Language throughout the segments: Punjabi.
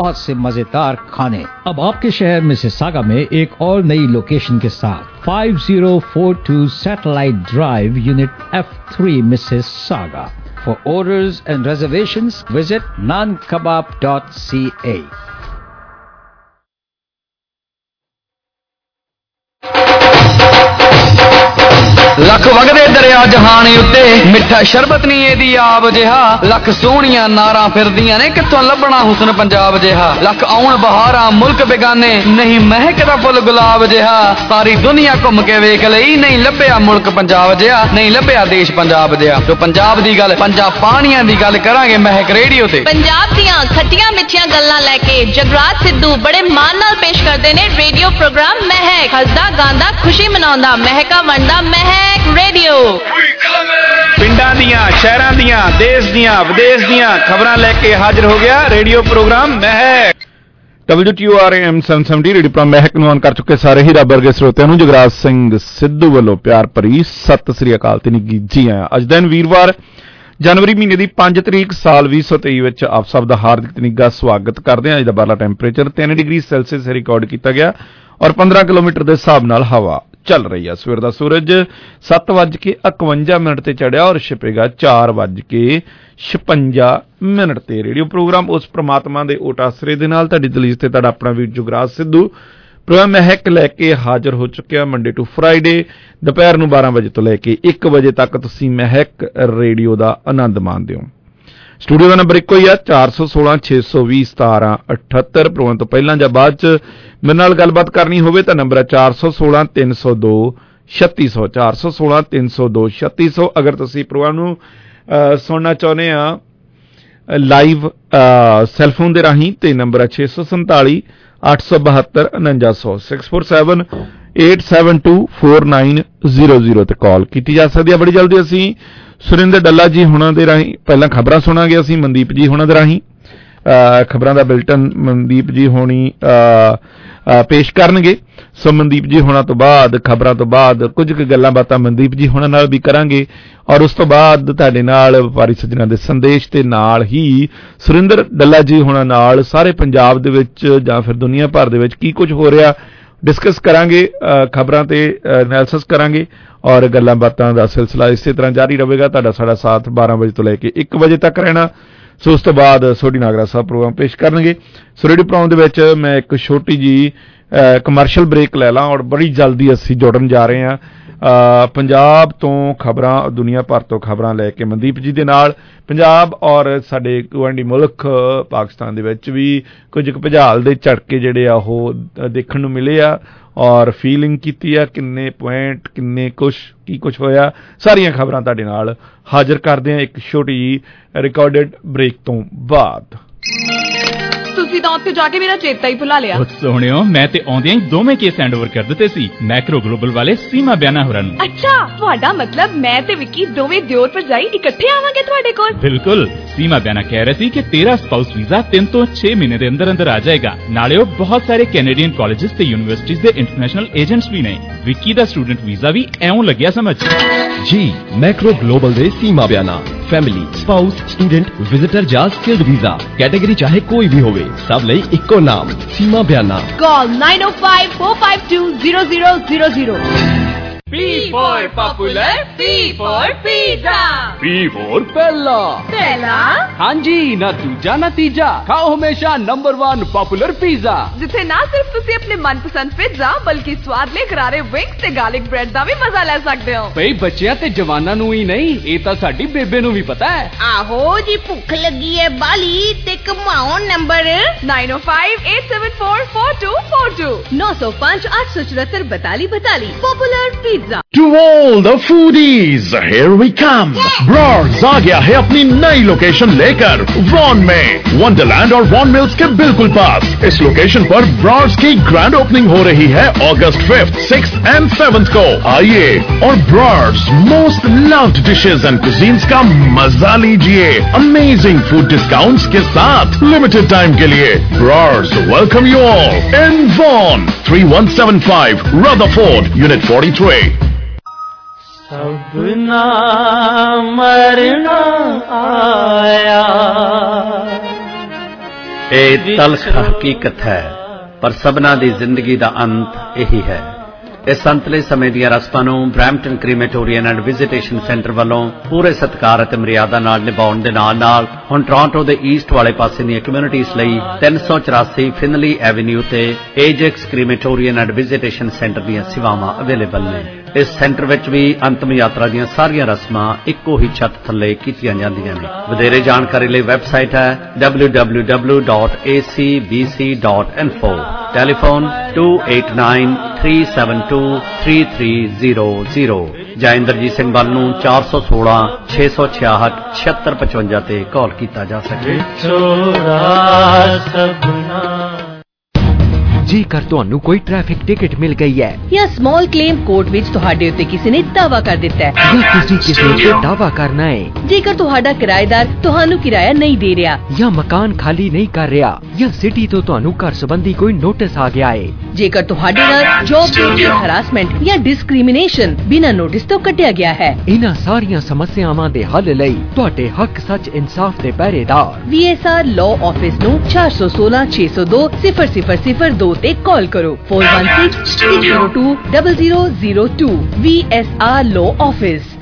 बहुत से मज़ेदार खाने। अब आपके शहर में सागा में एक और नई लोकेशन के साथ 5042 satellite drive unit F three Mississauga for orders and reservation visit naan kebab dot C A lakh ਵਗਦੇ ਦਰਿਆ ਜਹਾਨ ਉੱਤੇ। ਮਿੱਠਾ ਸ਼ਰਬਤ ਨਹੀਂ ਇਹਦੀ ਆਬ ਜਿਹਾ। ਲੱਖ ਸੋਹਣੀਆਂ ਨਾਰਾਂ ਫਿਰਦੀਆਂ ਨੇ, ਕਿੱਥੋਂ ਲੱਭਣਾ ਹੁਸਨ ਪੰਜਾਬ ਜਿਹਾ? ਲੱਖ ਆਉਣ ਬਹਾਰਾਂ ਮੁਲਕ ਬੇਗਾਨੇ, ਨਹੀਂ ਮਹਿਕਦਾ ਫੁੱਲ ਗੁਲਾਬ ਜਿਹਾ। ਸਾਰੀ ਦੁਨੀਆ ਘੁੰਮ ਕੇ ਵੇਖ ਲਈ, ਨਹੀਂ ਲੱਭਿਆ ਮੁਲਕ ਪੰਜਾਬ ਜਿਹਾ। ਨਹੀਂ ਲੱਭਿਆ ਦੇਸ਼ ਪੰਜਾਬ ਜਿਹਾ। ਜੋ ਪੰਜਾਬ ਦੀ ਗੱਲ ਪੰਜਾਬ ਪਾਣੀਆਂ ਦੀ ਗੱਲ ਕਰਾਂਗੇ ਮਹਿਕ ਰੇਡੀਓ ਤੇ। ਪੰਜਾਬ ਦੀਆਂ ਖੱਟੀਆਂ ਮਿੱਠੀਆਂ ਗੱਲਾਂ ਲੈ ਕੇ ਜਗਰਾਜ ਸਿੱਧੂ ਬੜੇ ਮਾਣ ਨਾਲ ਪੇਸ਼ ਕਰਦੇ ਨੇ ਰੇਡੀਓ ਪ੍ਰੋਗਰਾਮ ਮਹਿਕ। ਹੱਸਦਾ, ਗਾਉਂਦਾ, ਖੁਸ਼ੀ ਮਨਾਉਂਦਾ, ਮਹਿਕਾ ਵੰਡਦਾ ਮਹਿਕ ਰੇਡੀਓ ਪਿੰਡਾਂ ਦੀਆਂ ਸ਼ਹਿਰਾਂ ਦੀਆਂ ਦੇਸ਼ ਦੀਆਂ ਵਿਦੇਸ਼ ਦੀਆਂ ਖਬਰਾਂ ਲੈ ਕੇ ਹਾਜ਼ਰ ਹੋ ਗਿਆ radio programme Mehak. WTORM 770 radio programme Mehak ਨੂੰ ਆਨ ਕਰ ਚੁੱਕੇ ਸਾਰੇ ਹੀ ਰੱਬ ਵਰਗੇ ਸਰੋਤਿਆਂ ਨੂੰ ਜਗਰਾਜ ਸਿੰਘ ਸਿੱਧੂ ਵੱਲੋਂ ਪਿਆਰ ਭਰੀ ਸਤਿ ਸ੍ਰੀ ਅਕਾਲ ਤੇ ਨਿੱਗੀ ਜੀ ਆਇਆਂ। ਅੱਜ ਦਿਨ ਵੀਰਵਾਰ ਜਨਵਰੀ ਮਹੀਨੇ ਦੀ 5 ਤਰੀਕ ਸਾਲ 2023 ਵਿੱਚ ਆਪ ਸਭ ਦਾ ਹਾਰਦਿਕ ਨਿੱਘਾ ਸਵਾਗਤ ਕਰਦੇ ਹਾਂ। ਅੱਜ ਦਾ ਬਾਰਲਾ ਟੈਂਪਰੇਚਰ 3 ਡਿਗਰੀ ਸੈਲਸੀਅਸ ਰਿਕਾਰਡ ਕੀਤਾ ਗਿਆ ਔਰ 15 ਕਿਲੋਮੀਟਰ ਦੇ ਹਿਸਾਬ ਨਾਲ ਹਵਾ। ਚੱਲ ਰਹੀ ਹੈ ਸਵੇਰ ਦਾ ਸੂਰਜ 7:51 ਮਿੰਟ ਤੇ ਚੜਿਆ ਔਰ ਛਿਪੇਗਾ 4:56 ਮਿੰਟ ਤੇ। ਰੇਡੀਓ ਪ੍ਰੋਗਰਾਮ ਉਸ ਪ੍ਰਮਾਤਮਾ ਦੇ ਓਟ ਆਸਰੇ ਦੇ ਨਾਲ। ਤੁਹਾਡੀ ਦਲੀਜ ਤੇ ਤੁਹਾਡਾ ਆਪਣਾ ਵੀਰ ਜੁਗਰਾਜ ਸਿੱਧੂ। ਪ੍ਰੋਗਰਾਮ ਮਹਿਕ ਲੈ ਕੇ ਹਾਜ਼ਰ ਹੋ ਚੁੱਕਿਆ ਮੰਡੇ ਟੂ ਫਰਾਈਡੇ। ਦੁਪਹਿਰ ਨੂੰ 12 ਵਜੇ ਤੋਂ ਲੈ ਕੇ 1 ਵਜੇ ਤੱਕ ਤੁਸੀਂ ਮਹਿਕ ਰੇਡੀਓ ਦਾ ਆਨੰਦ ਮਾਣਦੇ ਹੋ। ਸਟੂਡੀਓ ਦਾ ਨੰਬਰ ਇੱਕੋ ਹੀ ਆ 416 620 1778 ਪ੍ਰੋਗਰਾਮ ਤੋਂ ਪਹਿਲਾਂ ਜਾਂ ਬਾਅਦ ਚ ਮੇਰੇ ਨਾਲ ਗੱਲਬਾਤ ਕਰਨੀ ਹੋਵੇ ਤਾਂ ਨੰਬਰ ਹੈ 416 302 3600 416 302 3600 ਅਗਰ ਤੁਸੀਂ ਪ੍ਰੋਗਰਾਮ ਨੂੰ ਅ, ਸੁਣਨਾ ਚਾਹੁੰਦੇ ਆ ਲਾਈਵ ਸੈਲਫੋਨ ਦੇ ਰਾਹੀਂ ਤੇ ਨੰਬਰ ਹੈ 647 872 4900 647 8724900 ਤੇ ਕਾਲ ਕੀਤੀ ਜਾ ਸਕਦੀ ਹੈ ਬੜੀ ਜਲਦੀ ਅਸੀਂ ਸੁਰਿੰਦਰ ਡੱਲਾ ਜੀ ਹੁਣਾਂ ਦੇ ਰਾਹੀਂ ਪਹਿਲਾਂ ਖਬਰਾਂ ਸੁਣਾਂਗੇ ਅਸੀਂ ਮਨਦੀਪ ਜੀ ਹੁਣਾਂ ਦੇ ਰਾਹੀਂ। ਖਬਰਾਂ ਦਾ ਬਿਲਟਨ ਮਨਦੀਪ ਜੀ ਹੋਣੀ ਅ, ਅ, ਪੇਸ਼ ਕਰਨਗੇ। ਸੋ ਮਨਦੀਪ ਜੀ ਹੋਣਾ ਤੋਂ ਬਾਅਦ ਖਬਰਾਂ ਤੋਂ ਬਾਅਦ ਕੁਝ ਕੁ ਗੱਲਾਂ ਬਾਤਾਂ ਮਨਦੀਪ ਜੀ ਹੋਣਾ ਨਾਲ ਵੀ ਕਰਾਂਗੇ। ਔਰ ਉਸ ਤੋਂ ਬਾਅਦ ਤੁਹਾਡੇ ਨਾਲ ਵਪਾਰੀ ਸੱਜਣਾ ਦੇ ਸੰਦੇਸ਼ ਤੇ ਨਾਲ ਹੀ ਸੁਰਿੰਦਰ ਡੱਲਾ ਜੀ ਹੋਣਾ ਨਾਲ ਸਾਰੇ ਪੰਜਾਬ ਦੇ ਵਿੱਚ ਜਾਂ ਫਿਰ ਦੁਨੀਆ ਭਰ ਦੇ ਵਿੱਚ ਕੀ ਕੁਝ ਹੋ ਰਿਹਾ ਡਿਸਕਸ ਕਰਾਂਗੇ ਖਬਰਾਂ ਤੇ ਐਨਾਲਿਸਿਸ ਕਰਾਂਗੇ ਔਰ ਗੱਲਾਂ ਬਾਤਾਂ ਦਾ ਸਿਲਸਿਲਾ ਇਸੇ ਤਰ੍ਹਾਂ ਜਾਰੀ ਰਹੇਗਾ। ਤੁਹਾਡਾ ਸਾਡਾ ਸਾਥ 12 ਵਜੇ ਤੋਂ ਲੈ ਕੇ 1 ਵਜੇ ਤੱਕ ਰਹਿਣਾ। ਸੋ ਉਸ ਤੋਂ ਬਾਅਦ ਸੋਢੀ ਨਾਗਰਾ ਸਾਹਿਬ ਪ੍ਰੋਗਰਾਮ ਪੇਸ਼ ਕਰਨਗੇ। ਸੋ ਰੇਡੀਓ ਪ੍ਰੋਗਰਾਮ ਦੇ ਵਿੱਚ ਮੈਂ ਇੱਕ ਛੋਟੀ ਜੀ ਕਮਰਸ਼ੀਅਲ ਬ੍ਰੇਕ ਲੈ ਲਾਂ ਔਰ ਬੜੀ ਜਲਦੀ ਅਸੀਂ ਜੁੜਨ ਜਾ ਰਹੇ ਹਾਂ। ਅ, ਪੰਜਾਬ ਤੋਂ ਖਬਰਾਂ ਦੁਨੀਆ ਭਰ ਤੋਂ ਖਬਰਾਂ ਲੈ ਕੇ ਮਨਦੀਪ ਜੀ ਦੇ ਨਾਲ ਪੰਜਾਬ ਔਰ ਸਾਡੇ ਗਵਾਂਢੀ ਮੁਲਕ ਪਾਕਿਸਤਾਨ ਦੇ ਵਿੱਚ ਵੀ ਕੁਝ ਕੁ ਭੁਚਾਲ ਦੇ ਝਟਕੇ ਜਿਹੜੇ ਆ ਉਹ ਅ, ਦੇਖਣ ਨੂੰ ਮਿਲੇ ਆ ਔਰ ਫੀਲਿੰਗ ਕੀਤੀ ਆ ਕਿੰਨੇ ਪੁਆਇੰਟ ਕਿੰਨੇ ਕੁਛ ਕੀ ਕੁਛ ਹੋਇਆ। ਸਾਰੀਆਂ ਖਬਰਾਂ ਤੁਹਾਡੇ ਨਾਲ ਹਾਜ਼ਰ ਕਰਦੇ ਆ ਇੱਕ ਛੋਟੀ ਜੀ ਰਿਕਾਰਡਡ ਬ੍ਰੇਕ ਤੋਂ ਬਾਅਦ। ਤੁਸੀਂ ਤਾਂ ਉੱਥੇ ਜਾ ਕੇ ਮੇਰਾ ਚੇਤਾ ਹੀ ਭੁਲਾ ਲਿਆ। ਉਹ ਸੋਹਣਿਓ ਮੈਂ ਤੇ ਆਉਂਦਿਆਂ ਹੀ ਦੋਵੇਂ ਕੇਸ ਹੈਂਡਓਵਰ ਕਰ ਦਿੱਤੇ ਸੀ ਮੈਕਰੋ ਗਲੋਬਲ ਵਾਲੇ ਸੀਮਾ ਬਿਆਨਾ ਹੋਰਾਂ ਨੂੰ। ਅੱਛਾ ਤੁਹਾਡਾ ਮਤਲਬ ਮੈਂ ਤੇ ਵਿੱਕੀ ਦੋਵੇਂ ਦਿਓਰ ਭਰਜਾਈ ਇਕੱਠੇ ਆਵਾਂਗੇ ਤੁਹਾਡੇ ਕੋਲ? ਬਿਲਕੁਲ ਸੀਮਾ ਬਿਆਨਾ ਕਹਿ ਰਹੀ ਸੀ ਕਿ ਤੇਰਾ ਸਪਾਊਸ ਵੀਜ਼ਾ 3 ਤੋਂ 6 ਮਹੀਨੇ ਦੇ ਅੰਦਰ ਅੰਦਰ ਆ ਜਾਏਗਾ। ਨਾਲੇ ਉਹ ਬਹੁਤ ਸਾਰੇ ਕੈਨੇਡੀਅਨ ਕਾਲਜਸ ਤੇ ਯੂਨੀਵਰਸਿਟੀਜ਼ ਦੇ ਇੰਟਰਨੈਸ਼ਨਲ ਏਜੰਟਸ ਵੀ ਨੇ। ਵਿੱਕੀ ਦਾ ਸਟੂਡੈਂਟ ਵੀਜ਼ਾ ਵੀ ਐਉਂ ਲੱਗਿਆ ਸਮਝ। ਜੀ ਮੈਕਰੋ ਗਲੋਬਲ ਦੇ Seema Biyana family spouse student visitor ਜਾਂ ਸਕਿਲਡ ਵੀਜ਼ਾ ਕੈਟਾਗਰੀ ਚਾਹੇ ਕੋਈ ਵੀ ਹੋਵੇ। ਸਭ ਲਈ ਇੱਕੋ ਨਾਮ ਸੀਮਾ ਬਿਆਨਾ। ਕਾਲ 9054520000 P for popular, P for pizza. P for ਪਹਿਲਾ ਪਹਿਲਾ ਹਾਂਜੀ ਨਾ ਦੂਜਾ ਨਾ ਤੀਜਾ। ਖਾਓ ਹਮੇਸ਼ਾ ਨੰਬਰ 1 ਪਪੂਲਰ ਪੀਜ਼ਾ ਜਿੱਥੇ ਨਾ ਸਿਰਫ ਤੁਸੀਂ ਆਪਣੇ ਮਨਪਸੰਦ ਪਿਜ਼ਾ ਬਲਕਿ ਸਵਾਦਲੇ ਕਰਾਰੇ ਵਿੰਗਸ ਤੇ ਗਾਰਲਿਕ ਬ੍ਰੈਡ ਦਾ ਵੀ ਮਜ਼ਾ ਲੈ ਸਕਦੇ ਹੋ। ਬਈ ਬੱਚਿਆਂ ਤੇ ਜਵਾਨਾਂ ਨੂੰ ਹੀ ਨਹੀਂ ਇਹ ਤਾਂ ਸਾਡੀ ਬੇਬੇ ਨੂੰ ਵੀ ਪਤਾ ਹੈ। ਆਹੋ ਜੀ ਭੁੱਖ ਲੱਗੀ ਹੈ ਬਾਲੀ ਤੇ ਕਮਾਓ number 9058744242 905 874 42 pizza. To all the foodies, here we come. Bronx आ गया है अपनी नई लोकेशन लेकर वॉन में। वंडरलैंड और वॉन मिल्स के बिल्कुल पास। इस लोकेशन पर ब्रॉड्स की ग्रैंड ओपनिंग हो रही है August fifth six and seventh को। आइए और broads most loved dishes and cuisines का मज़ा लीजिए। अमेजिंग फ़ूड डिस्काउंट्स के साथ लिमिटेड टाइम के लिए। Broads welcome you all in one three one seven five 3175 Rutherford Unit 43 ਸਭਨਾ ਮਰਨਾ ਆਇਆ। ਇਹ ਤਲਖ ਹਕੀਕਤ ਹੈ, ਪਰ ਸਭਨਾ ਦੀ ਜ਼ਿੰਦਗੀ ਦਾ ਅੰਤ ਇਹੀ ਹੈ। ਇਸ ਸੰਤਲੇ ਸਮੇਂ ਦੀਆਂ ਰਸਮਾਂ ਨੂੰ Brampton crematorium and visitation centre ਵੱਲੋਂ ਪੂਰੇ ਸਤਿਕਾਰ ਅਤੇ ਮਰਿਆਦਾ ਨਾਲ ਨਿਭਾਉਣ ਦੇ ਨਾਲ-ਨਾਲ ਹੁਣ ਟੋਰਾਂਟੋ ਦੇ ਈਸਟ ਵਾਲੇ ਪਾਸੇ ਦੀਆਂ ਕਮਿਊਨਿਟੀਆਂ ਲਈ 384 ਫਿਨਲੀ ਐਵੇਨਿਊ ਤੇ Ajax crematorium and visitation centre ਦੀਆਂ ਸੇਵਾਵਾਂ ਅਵੇਲੇਬਲ ਨੇ। ਇਸ ਸੈਂਟਰ ਵਿੱਚ ਵੀ ਅੰਤਮ ਯਾਤਰਾ ਦੀਆਂ ਸਾਰੀਆਂ ਰਸਮਾਂ ਇੱਕੋ ਹੀ ਛੱਤ ਥੱਲੇ ਕੀਤੀਆਂ ਜਾਂਦੀਆਂ ਨੇ। ਵਧੇਰੇ ਜਾਣਕਾਰੀ ਲਈ ਵੈਬਸਾਈਟ ਹੈ www.acbc.info ਟੈਲੀਫੋਨ 2893723300 ਜਾਂ ਇੰਦਰਜੀਤ ਸਿੰਘ ਬੱਲ ਨੂੰ 416 666 7655 ਤੇ ਕਾਲ ਕੀਤਾ ਜਾ ਸਕੇ। ਜੇਕਰ ਤੁਹਾਨੂੰ ਕੋਈ ਟ੍ਰੈਫਿਕ ਟਿਕਟ ਮਿਲ ਗਈ ਹੈ। ਜਾਂ ਸਮਾਲ ਕਲੇਮ ਕੋਰਟ ਵਿੱਚ ਤੁਹਾਡੇ ਉੱਤੇ ਕਿਸੇ ਨੇ ਦਾਵਾ ਕਰ ਦਿੱਤਾ ਹੈ। ਜਾਂ ਤੁਸੀਂ ਕਿਸੇ ਉੱਤੇ ਦਾਵਾ ਕਰਨਾ ਹੈ। ਜੇਕਰ ਤੁਹਾਡਾ ਕਿਰਾਏਦਾਰ ਤੁਹਾਨੂੰ ਕਿਰਾਇਆ ਨਹੀਂ ਦੇ ਰਿਹਾ। ਜਾਂ ਮਕਾਨ ਖਾਲੀ ਨਹੀਂ ਕਰ ਰਿਹਾ। ਜਾਂ ਸਿਟੀ ਤੋਂ ਤੁਹਾਨੂੰ ਘਰ ਸੰਬੰਧੀ ਕੋਈ ਨੋਟਿਸ ਆ ਗਿਆ ਹੈ। ਜੇਕਰ ਤੁਹਾਡੇ ਨਾਲ ਜੌਬ ਦੇ ਹਰਾਸਮੈਂਟ ਜਾਂ ਡਿਸਕ੍ਰਿਮੀਨੇਸ਼ਨ ਬਿਨਾਂ ਨੋਟਿਸ ਤੋਂ ਕੱਟਿਆ ਗਿਆ ਹੈ। ਇਹਨਾਂ ਸਾਰੀਆਂ ਸਮੱਸਿਆਵਾਂ ਦੇ ਹੱਲ ਲਈ ਤੁਹਾਡੇ ਹੱਕ ਸੱਚ ਇਨਸਾਫ ਦੇ ਪਹਿਰੇਦਾਰ। VSR ਲਾਅ ਆਫਿਸ ਨੂੰ 416 602 0002 पे कॉल करो। Four one six six zero two double zero zero two. V S R law office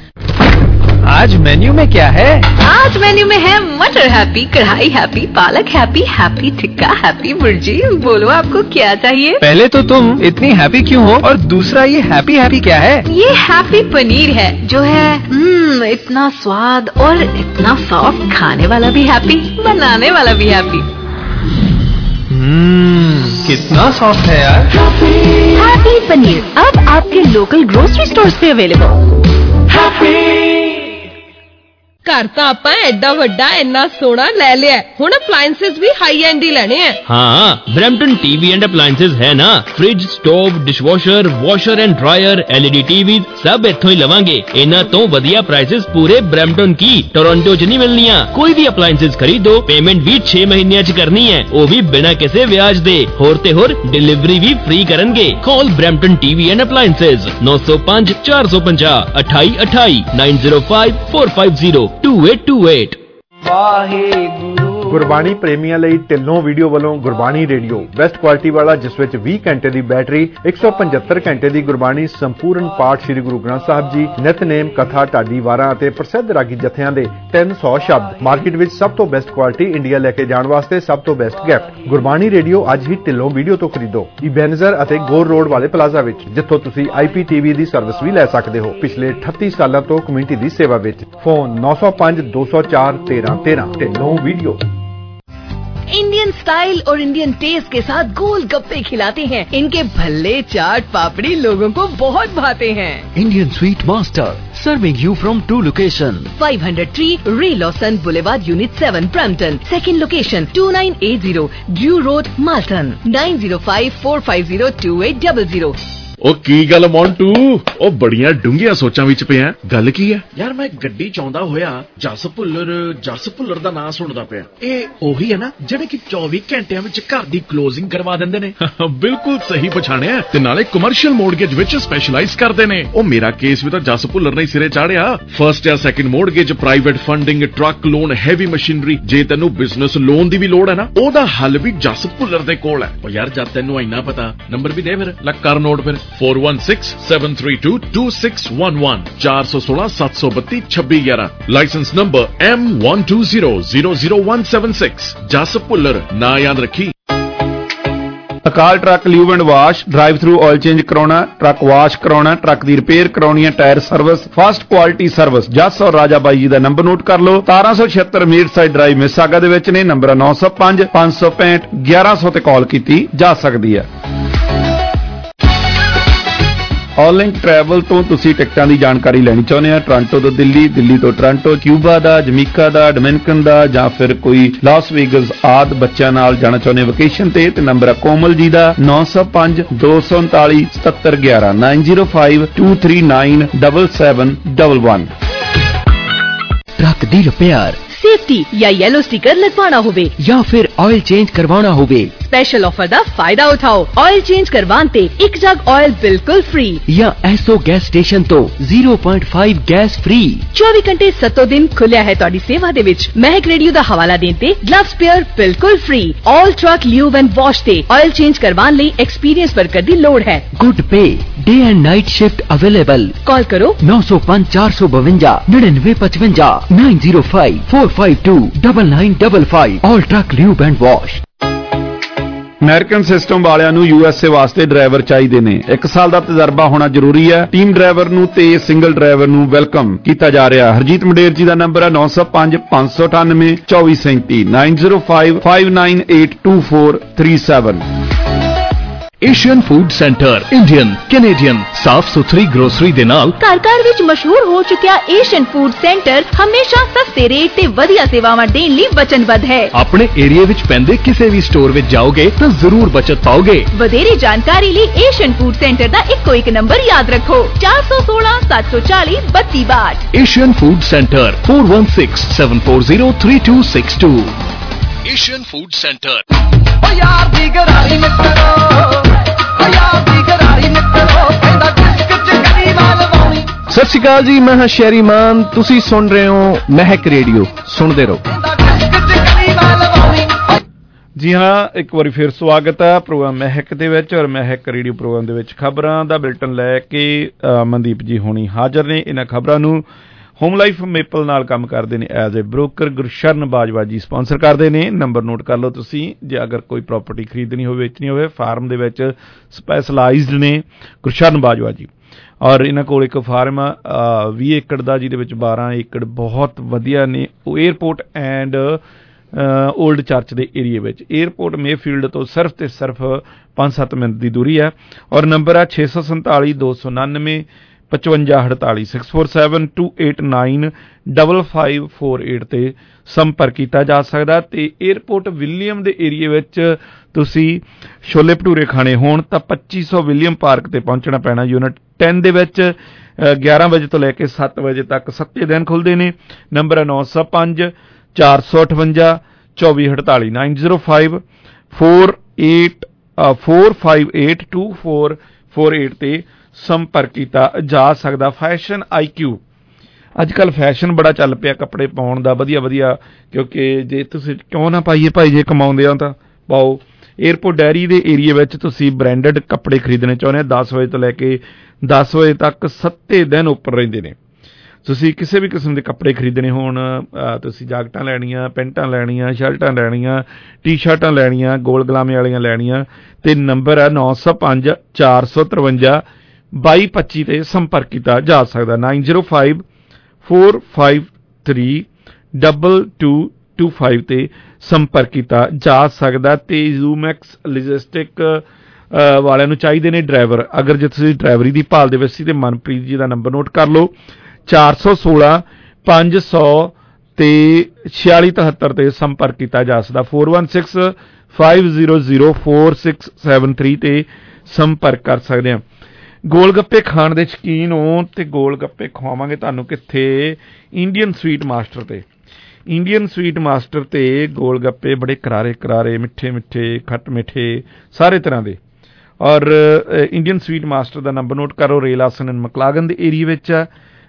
आज मेन्यू में क्या है? आज मेन्यू में है मटर happy kadai happy palak happy happy tikka happy Murji. बोलो आपको क्या चाहिए? पहले तो तुम इतनी हैप्पी क्यों हो? और दूसरा ये हैप्पी हैप्पी क्या है? ये हैप्पी पनीर है जो है हम्म, इतना स्वाद और इतना सॉफ्ट खाने वाला भी हैप्पी बनाने वाला भी हैप्पी। कितना सॉफ्ट है यार हैप्पी पनीर अब आपके लोकल ग्रोसरी स्टोर्स पे अवेलेबल ਘਰ ਤਾਂ ਆਪਾਂ ਐਡਾ ਵੱਡਾ ਐਨਾ ਸੋਹਣਾ ਲੈ ਲਿਆ ਹੁਣ ਅਪਲਾਈਐਂਸਸ ਵੀ ਹਾਈ ਐਂਡ ਹੀ ਲੈਣੇ ਆ ਹਾਂ ਬ੍ਰੈਂਪਟਨ ਟੀਵੀ ਐਂਡ ਅਪਲਾਈਐਂਸਸ ਹੈ ਨਾ fridge stove dishwasher washer and dryer LED TV ਸਭ ਇੱਥੋਂ ਹੀ ਲਵਾਂਗੇ ਇਹਨਾਂ ਤੋਂ ਵਧੀਆ ਪ੍ਰਾਈਸਸ ਪੂਰੇ ਬ੍ਰੈਂਪਟਨ ਕੀ ਟੋਰਾਂਟੋ 'ਚ ਨਹੀਂ ਮਿਲਣੀਆਂ ਕੋਈ ਵੀ ਅਪਲਾਈਐਂਸਸ ਖਰੀਦੋ ਪੇਮੈਂਟ ਵੀ 6 ਮਹੀਨਿਆਂ 'ਚ ਕਰਨੀ ਹੈ ਉਹ ਵੀ ਬਿਨਾਂ ਕਿਸੇ ਵਿਆਜ ਦੇ ਹੋਰ ਤੇ ਹੋਰ ਡਿਲੀਵਰੀ ਵੀ ਫ੍ਰੀ ਕਰਨਗੇ call Brampton TV and appliances 905 450 2828 905 450 2828. Waheguru. Gurbani ਪ੍ਰੇਮੀਆਂ ਲਈ ਢਿੱਲੋਂ ਵੀਡੀਓ ਵੱਲੋਂ ਗੁਰਬਾਣੀ ਰੇਡੀਓ। ਬੈਸਟ ਕੁਆਲਿਟੀ ਵਾਲਾ, ਜਿਸ ਵਿੱਚ 20 ਘੰਟੇ ਦੀ ਬੈਟਰੀ 175 ਘੰਟੇ ਦੀ ਗੁਰਬਾਣੀ, ਸੰਪੂਰਨ ਪਾਠ ਸ੍ਰੀ ਗੁਰੂ ਗ੍ਰੰਥ ਸਾਹਿਬ ਜੀ, ਨਿਤਨੇਮ, ਕਥਾ, ਢਾਡੀ ਵਾਰਾਂ ਅਤੇ ਪ੍ਰਸਿੱਧ ਰਾਗੀ ਜਥਿਆਂ ਦੇ 300 ਸ਼ਬਦ। ਮਾਰਕੀਟ ਵਿੱਚ ਸਭ ਤੋਂ ਬੈਸਟ ਕੁਆਲਿਟੀ ਇੰਡੀਆ ਲੈ ਕੇ ਜਾਣ ਵਾਸਤੇ ਸਭ ਤੋਂ ਬੈਸਟ ਗਿਫਟ ਗੁਰਬਾਣੀ ਰੇਡੀਓ ਅੱਜ ਹੀ ਢਿੱਲੋਂ ਵੀਡੀਓ ਤੋਂ ਖਰੀਦੋ। ਇਬੈਨਜ਼ਰ ਅਤੇ ਗੋਰ ਰੋਡ ਵਾਲੇ ਪਲਾਜ਼ਾ ਵਿੱਚ, ਜਿੱਥੋਂ ਤੁਸੀਂ IPTV ਦੀ ਸਰਵਿਸ ਵੀ ਲੈ ਸਕਦੇ ਹੋ। ਪਿਛਲੇ 38 ਸਾਲਾਂ ਤੋਂ ਕਮਿਊਨਿਟੀ ਦੀ ਸੇਵਾ ਵਿੱਚ। Phone 905 204 1313 Dhillon video. Indian style और इंडियन टेस्ट के साथ गोल गप्पे खिलाते हैं। इनके भल्ले चाट पापड़ी लोगों को बहुत भाते हैं। Indian sweet master serving you from two location five hundred three Ray Lawson boulevard unit seven Brampton second location two nine eight zero Derry road Malton nine zero five four five zero two eight double zero ਉਹ ਕੀ ਗੱਲ ਮੌਂਟੂ? ਉਹ ਬੜੀਆਂ ਡੂੰਘੀਆਂ ਸੋਚਾਂ ਵਿੱਚ ਪਿਆ ਗੱਲ ਕੀ ਹੈ? ਯਾਰ ਮੈਂ ਗੱਡੀ ਚਾਉਂਦਾ ਹੋਇਆ ਜਸ ਭੁੱਲਰ ਜਸ ਭੁੱਲਰ ਦਾ ਨਾਂ ਸੁਣਦਾ ਪਿਆ। ਇਹ ਉਹੀ ਹੈ ਨਾ ਜਿਹੜੇ ਕਿ 24 ਘੰਟਿਆਂ ਵਿੱਚ ਘਰ ਦੀ ਕਲੋਜ਼ਿੰਗ ਕਰਵਾ ਦਿੰਦੇ ਨੇ। ਬਿਲਕੁਲ ਸਹੀ ਪਛਾਣਿਆ ਤੇ ਨਾਲੇ ਕਮਰਸ਼ੀਅਲ ਮੋਰਗੇਜ ਵਿੱਚ ਸਪੈਸ਼ਲਾਈਜ਼ ਕਰਦੇ ਨੇ। ਉਹ ਮੇਰਾ ਕੇਸ ਵੀ ਤਾਂ ਜਸ ਭੁੱਲਰ ਨੇ ਸਿਰੇ ਚਾੜਿਆ। ਫਰਸਟ ਜਾਂ second mortgage private funding truck loan heavy machinery ਜੇ ਤੈਨੂੰ ਬਿਜ਼ਨਸ ਲੋਨ ਦੀ ਵੀ ਲੋੜ ਹੈ ਨਾ ਉਹਦਾ ਹੱਲ ਵੀ ਜਸ ਭੁੱਲਰ ਦੇ ਕੋਲ ਹੈ। ਉਹ ਯਾਰ ਜਦ ਤੈਨੂੰ ਇੰਨਾ ਪਤਾ ਨੰਬਰ ਵੀ ਦੇ ਫਿਰ ਲੈ ਕਰ ਨੋਟ ਫਿਰ। 4167322611 416 732 2611 ਲਾਇਸੈਂਸ ਨੰਬਰ M12000176 ਜਸ ਭੁੱਲਰ ਨਾ ਯਾਦ ਰੱਖੀ Akal truck lube and wash drive through oil change ਕਰਾਉਣਾ ਟਰੱਕ ਵਾਸ਼ ਕਰਾਉਣਾ ਟਰੱਕ ਦੀ ਰਿਪੇਅਰ ਕਰਾਉਣੀ ਹੈ tyre service fast quality service Jas ਔਰ ਰਾਜਾ ਬਾਈ ਜੀ ਦਾ ਨੰਬਰ ਨੋਟ ਕਰ ਲਓ। 1776 ਮੀਟ ਸਾਈਡ ਡਰਾਈਵ ਮਿਸਾਗਾ ਦੇ ਵਿੱਚ ਨੇ। ਨੰਬਰ 905 565 1100 ਤੇ ਕਾਲ ਕੀਤੀ ਜਾ ਸਕਦੀ ਹੈ। ਆਨਲਾਈਨ ਟਰੈਵਲ ਤੋਂ ਤੁਸੀਂ ਟਿਕਟਾਂ ਦੀ ਜਾਣਕਾਰੀ ਲੈਣੀ ਚਾਹੁੰਦੇ ਆ। ਟੋਰਾਂਟੋ ਤੋਂ ਦਿੱਲੀ ਦਿੱਲੀ ਤੋਂ ਟੋਰਾਂਟੋ ਕਿਊਬਾ ਦਾ ਜਮੀਕਾ ਦਾ ਡੋਮਿਨਿਕਨ ਦਾ ਜਾਂ ਫਿਰ ਕੋਈ ਲਾਸ ਵੇਗਸ ਆਦ ਬੱਚਿਆਂ ਨਾਲ ਜਾਣਾ ਚਾਹੁੰਦੇ ਵਕੇਸ਼ਨ ਤੇ ਤੇ ਨੰਬਰ ਹੈ ਕੋਮਲ ਜੀ ਦਾ 905 239 7711 905 239 7711 ਟਰੱਕ ਦੀ ਰਿਪੇਅਰ ਸੇਫਟੀ ਜਾਂ ਯੈਲੋ ਸਟicker ਲਗਵਾਉਣਾ ਹੋਵੇ ਜਾਂ ਫਿਰ ਆਇਲ ਚੇਂਜ ਕਰਵਾਉਣਾ ਹੋਵੇ। ਸਪੈਸ਼ਲ ਆਫਰ ਦਾ ਫਾਇਦਾ ਉਠਾਓ। ਆਇਲ ਚੇਂਜ ਕਰਵਾਉਣ ਤੇ ਇੱਕ ਜਗ ਆਇਲ ਬਿਲਕੁਲ ਫ੍ਰੀ ਜਾਂ ਐਸੋ ਗੈਸ ਸਟੇਸ਼ਨ ਤੋਂ 0.5 ਗੈਸ ਫ੍ਰੀ 24 ਘੰਟੇ ਸੱਤੋ ਦਿਨ ਖੁੱਲਿਆ ਹੈ ਤੁਹਾਡੀ ਸੇਵਾ ਦੇ ਵਿੱਚ। ਮਹਿਕ ਰੇਡੀਓ ਦਾ ਹਵਾਲਾ ਦੇਣ ਤੇ ਗਲਵ ਸਪੇਅਰ ਬਿਲਕੁਲ free all truck lube and wash ਤੇ ਆਇਲ ਚੇਂਜ ਕਰਵਾਉਣ ਲਈ ਐਕਸਪੀਰੀਅੰਸ ਵਰਕਰ ਦੀ ਲੋੜ ਹੈ। Good pay day and night shift available call ਕਰੋ। 905 452 9955 905 452 9955 all truck lube and wash American system ਵਾਲਿਆਂ ਨੂੰ ਯੂਐਸਏ ਵਾਸਤੇ ਡਰਾਈਵਰ ਚਾਹੀਦੇ ਨੇ। 1 ਸਾਲ ਦਾ ਤਜਰਬਾ ਹੋਣਾ ਜ਼ਰੂਰੀ ਹੈ। ਟੀਮ ਡਰਾਈਵਰ ਨੂੰ ਤੇ ਸਿੰਗਲ ਡਰਾਈਵਰ ਨੂੰ ਵੈਲਕਮ ਕੀਤਾ ਜਾ ਰਿਹਾ ਹਰਜੀਤ ਮੰਡੇਰ ਜੀ ਦਾ ਨੰਬਰ ਹੈ 905 598 2437 905 5982437 Asian food centre Indian Canadian ਸਾਫ਼ ਸੁਥਰੀ ਗਰੋਸਰੀ ਦੇ ਨਾਲ ਘਰ ਘਰ ਵਿੱਚ ਮਸ਼ਹੂਰ ਹੋ ਚੁੱਕਿਆ ਏਸ਼ੀਅਨ ਫੂਡ ਸੈਂਟਰ ਹਮੇਸ਼ਾ ਸਸਤੇ ਰੇਟ ਤੇ ਵਧੀਆ ਸੇਵਾਵਾਂ ਦੇਣ ਲਈ ਵਚਨਬੱਧ ਹੈ। ਆਪਣੇ ਏਰੀਆ ਵਿੱਚ ਪੈਂਦੇ ਕਿਸੇ ਵੀ ਸਟੋਰ ਵਿੱਚ ਜਾਓਗੇ ਤਾਂ ਜ਼ਰੂਰ ਬਚਤ ਪਾਓਗੇ। ਵਧੇਰੇ ਜਾਣਕਾਰੀ ਲਈ ਏਸ਼ੀਅਨ ਫੂਡ ਸੈਂਟਰ ਦਾ ਇੱਕੋ ਇੱਕ ਨੰਬਰ ਯਾਦ ਰੱਖੋ 416 740 3262 Asian food centre 4167403262 Asian food centre ਓ ਯਾਰ ਦੀ ਗਰਾਰੀ ਮਿੱਤਰੋ ਓ ਯਾਰ ਦੀ ਗਰਾਰੀ ਮਿੱਤਰੋ ਕਹਿੰਦਾ ਡਿਸਕ ਚ ਕਦੀ ਵਾਲ ਵਾਉਣੀ ਸਤਿ ਸ਼੍ਰੀ ਅਕਾਲ ਜੀ ਮੈਂ ਹਾਂ ਸ਼ੈਰੀ ਮਾਨ। ਤੁਸੀਂ ਸੁਣ ਰਹੇ ਹੋ ਮਹਿਕ ਰੇਡੀਓ। ਸੁਣਦੇ ਰਹੋ। ਜੀ ਹਾਂ ਇੱਕ ਵਾਰੀ ਫਿਰ ਸਵਾਗਤ ਹੈ ਪ੍ਰੋਗਰਾਮ ਮਹਿਕ ਦੇ ਵਿੱਚ ਔਰ ਮਹਿਕ ਰੇਡੀਓ ਪ੍ਰੋਗਰਾਮ ਦੇ ਵਿੱਚ ਖਬਰਾਂ ਦਾ ਬੁਲਟਨ ਲੈ ਕੇ ਮਨਦੀਪ ਜੀ ਹੋਣੀ ਹਾਜ਼ਰ ਨੇ ਇਹਨਾਂ ਖਬਰਾਂ ਨੂੰ। ਹੋਮ ਲਾਈਫ ਮੇਪਲ ਨਾਲ ਕੰਮ ਕਰਦੇ ਨੇ as a broker Gursharan Bajwa ji sponsor ਕਰਦੇ ਨੇ। ਨੰਬਰ ਨੋਟ ਕਰ ਲਓ ਤੁਸੀਂ, ਜੇ ਅਗਰ ਕੋਈ ਪ੍ਰਾਪਰਟੀ ਖਰੀਦਣੀ ਹੋਵੇ, ਵੇਚਣੀ ਹੋਵੇ ਫਾਰਮ ਦੇ ਵਿੱਚ ਸਪੈਸ਼ਲਾਈਜ਼ਡ ਨੇ ਗੁਰਸ਼ਰਨ ਬਾਜਵਾ ਜੀ। ਔਰ ਇਹਨਾਂ ਕੋਲ ਇੱਕ ਫਾਰਮ 20 ਏਕੜ ਦਾ, ਜਿਹਦੇ ਵਿੱਚ 12 ਏਕੜ ਬਹੁਤ ਵਧੀਆ ਨੇ। ਉਹ 에어ਪੋਰਟ ਐਂਡ 올ਡ ਚਰਚ ਦੇ ਏਰੀਆ ਵਿੱਚ। 에어ਪੋਰਟ ਮੇਫੀਲਡ ਤੋਂ ਸਿਰਫ ਤੇ ਸਿਰਫ 5-7 ਮਿੰਟ ਦੀ ਦੂਰੀ ਹੈ। ਔਰ ਨੰਬਰ ਆ 647 299 5548 6472895548 ਤੇ ਸੰਪਰਕ ਕੀਤਾ ਜਾ ਸਕਦਾ ਤੇ 에어ਪੋਰਟ ਵਿਲੀਅਮ ਦੇ ਏਰੀਆ ਵਿੱਚ ਤੁਸੀਂ ਛੋਲੇ ਭਟੂਰੇ ਖਾਣੇ ਹੋਣ ਤਾਂ 2500 ਵਿਲੀਅਮ ਪਾਰਕ ਤੇ ਪਹੁੰਚਣਾ ਪੈਣਾ ਯੂਨਿਟ 10 ਦੇ ਵਿੱਚ ਅ, 11 ਵਜੇ ਤੋਂ ਲੈ ਕੇ 7 ਵਜੇ ਤੱਕ ਸੱਤੇ ਦਿਨ ਖੁੱਲਦੇ ਨੇ। ਨੰਬਰ ਹੈ 905 458 2448 905 48 4582448 ਤੇ ਸੰਪਰਕ ਕੀਤਾ ਜਾ ਸਕਦਾ। ਫੈਸ਼ਨ ਆਈਕਿਊ ਅੱਜ ਕੱਲ ਫੈਸ਼ਨ ਬੜਾ ਚੱਲ ਪਿਆ ਕੱਪੜੇ ਪਾਉਣ ਦਾ, ਵਧੀਆ ਵਧੀਆ, ਕਿਉਂਕਿ ਜੇ ਤੁਸੀਂ ਕਿਉਂ ਨਾ ਪਾਈਏ, ਭਾਈ ਜੇ ਕਮਾਉਂਦੇ ਹੋ ਤਾਂ ਪਾਓ। 에어ਪੋਰਟ ਡੈਰੀ ਦੇ ਏਰੀਆ ਵਿੱਚ ਤੁਸੀਂ ਬ੍ਰਾਂਡਡ ਕੱਪੜੇ ਖਰੀਦਣੇ ਚਾਹੁੰਦੇ ਆ 10 ਵਜੇ ਤੋਂ ਲੈ ਕੇ 10 ਵਜੇ ਤੱਕ 7 ਦਿਨ ਉੱਪਰ ਰਹਿੰਦੇ ਨੇ। ਤੁਸੀਂ ਕਿਸੇ ਵੀ ਕਿਸਮ ਦੇ ਕੱਪੜੇ ਖਰੀਦਣੇ ਹੋਣ, ਅਹ, ਤੁਸੀਂ ਜਾਕਟਾਂ ਲੈਣੀਆਂ, ਪੈਂਟਾਂ ਲੈਣੀਆਂ, ਸ਼ਰਟਾਂ ਲੈਣੀਆਂ, ਟੀ-ਸ਼ਰਟਾਂ ਲੈਣੀਆਂ ਗੋਲ ਗਲਾਮੇ ਵਾਲੀਆਂ ਲੈਣੀਆਂ, ਤੇ ਨੰਬਰ ਹੈ 905 453 2225 ਤੇ ਸੰਪਰਕ ਕੀਤਾ ਜਾ ਸਕਦਾ 905 453 2225 ਤੇ ਸੰਪਰਕ ਕੀਤਾ ਜਾ ਸਕਦਾ ਤੇ ਜ਼ੂਮੈਕਸ ਲੌਜਿਸਟਿਕ ਅ, ਵਾਲਿਆਂ ਨੂੰ ਚਾਹੀਦੇ ਨੇ ਡਰਾਈਵਰ। ਅਗਰ ਜੇ ਤੁਸੀਂ ਡਰਾਈਵਰੀ ਦੀ ਭਾਲ ਦੇ ਵਿੱਚ ਸੀ ਤੇ ਮਨਪ੍ਰੀਤ ਜੀ ਦਾ ਨੰਬਰ ਨੋਟ ਕਰ ਲਓ। 416 500 ਤੇ 4673 ਤੇ ਸੰਪਰਕ ਕੀਤਾ ਜਾ ਸਕਦਾ 416 5004673 ਤੇ ਸੰਪਰਕ ਕਰ ਸਕਦੇ ਆ ਗੋਲ ਗੱਪੇ ਖਾਣ ਦੇ ਸ਼ਕੀਨ ਹੋ ਤੇ ਗੋਲ ਗੱਪੇ ਖਵਾਵਾਂਗੇ ਤੁਹਾਨੂੰ ਕਿੱਥੇ? ਇੰਡੀਅਨ ਸਵੀਟ ਮਾਸਟਰ ਤੇ। ਇੰਡੀਅਨ ਸਵੀਟ ਮਾਸਟਰ ਤੇ ਗੋਲ ਗੱਪੇ ਬੜੇ ਕਰਾਰੇ ਕਰਾਰੇ ਮਿੱਠੇ ਮਿੱਠੇ ਖੱਟ ਮਿੱਠੇ ਸਾਰੇ ਤਰ੍ਹਾਂ ਦੇ। ਔਰ ਅ, ਇੰਡੀਅਨ ਸਵੀਟ ਮਾਸਟਰ ਦਾ ਨੰਬਰ ਨੋਟ ਕਰੋ ਰੇਲ ਆਸਨ ਐਂਡ ਮਕਲਾਗਨ ਦੇ ਏਰੀਆ ਵਿੱਚ ਹੈ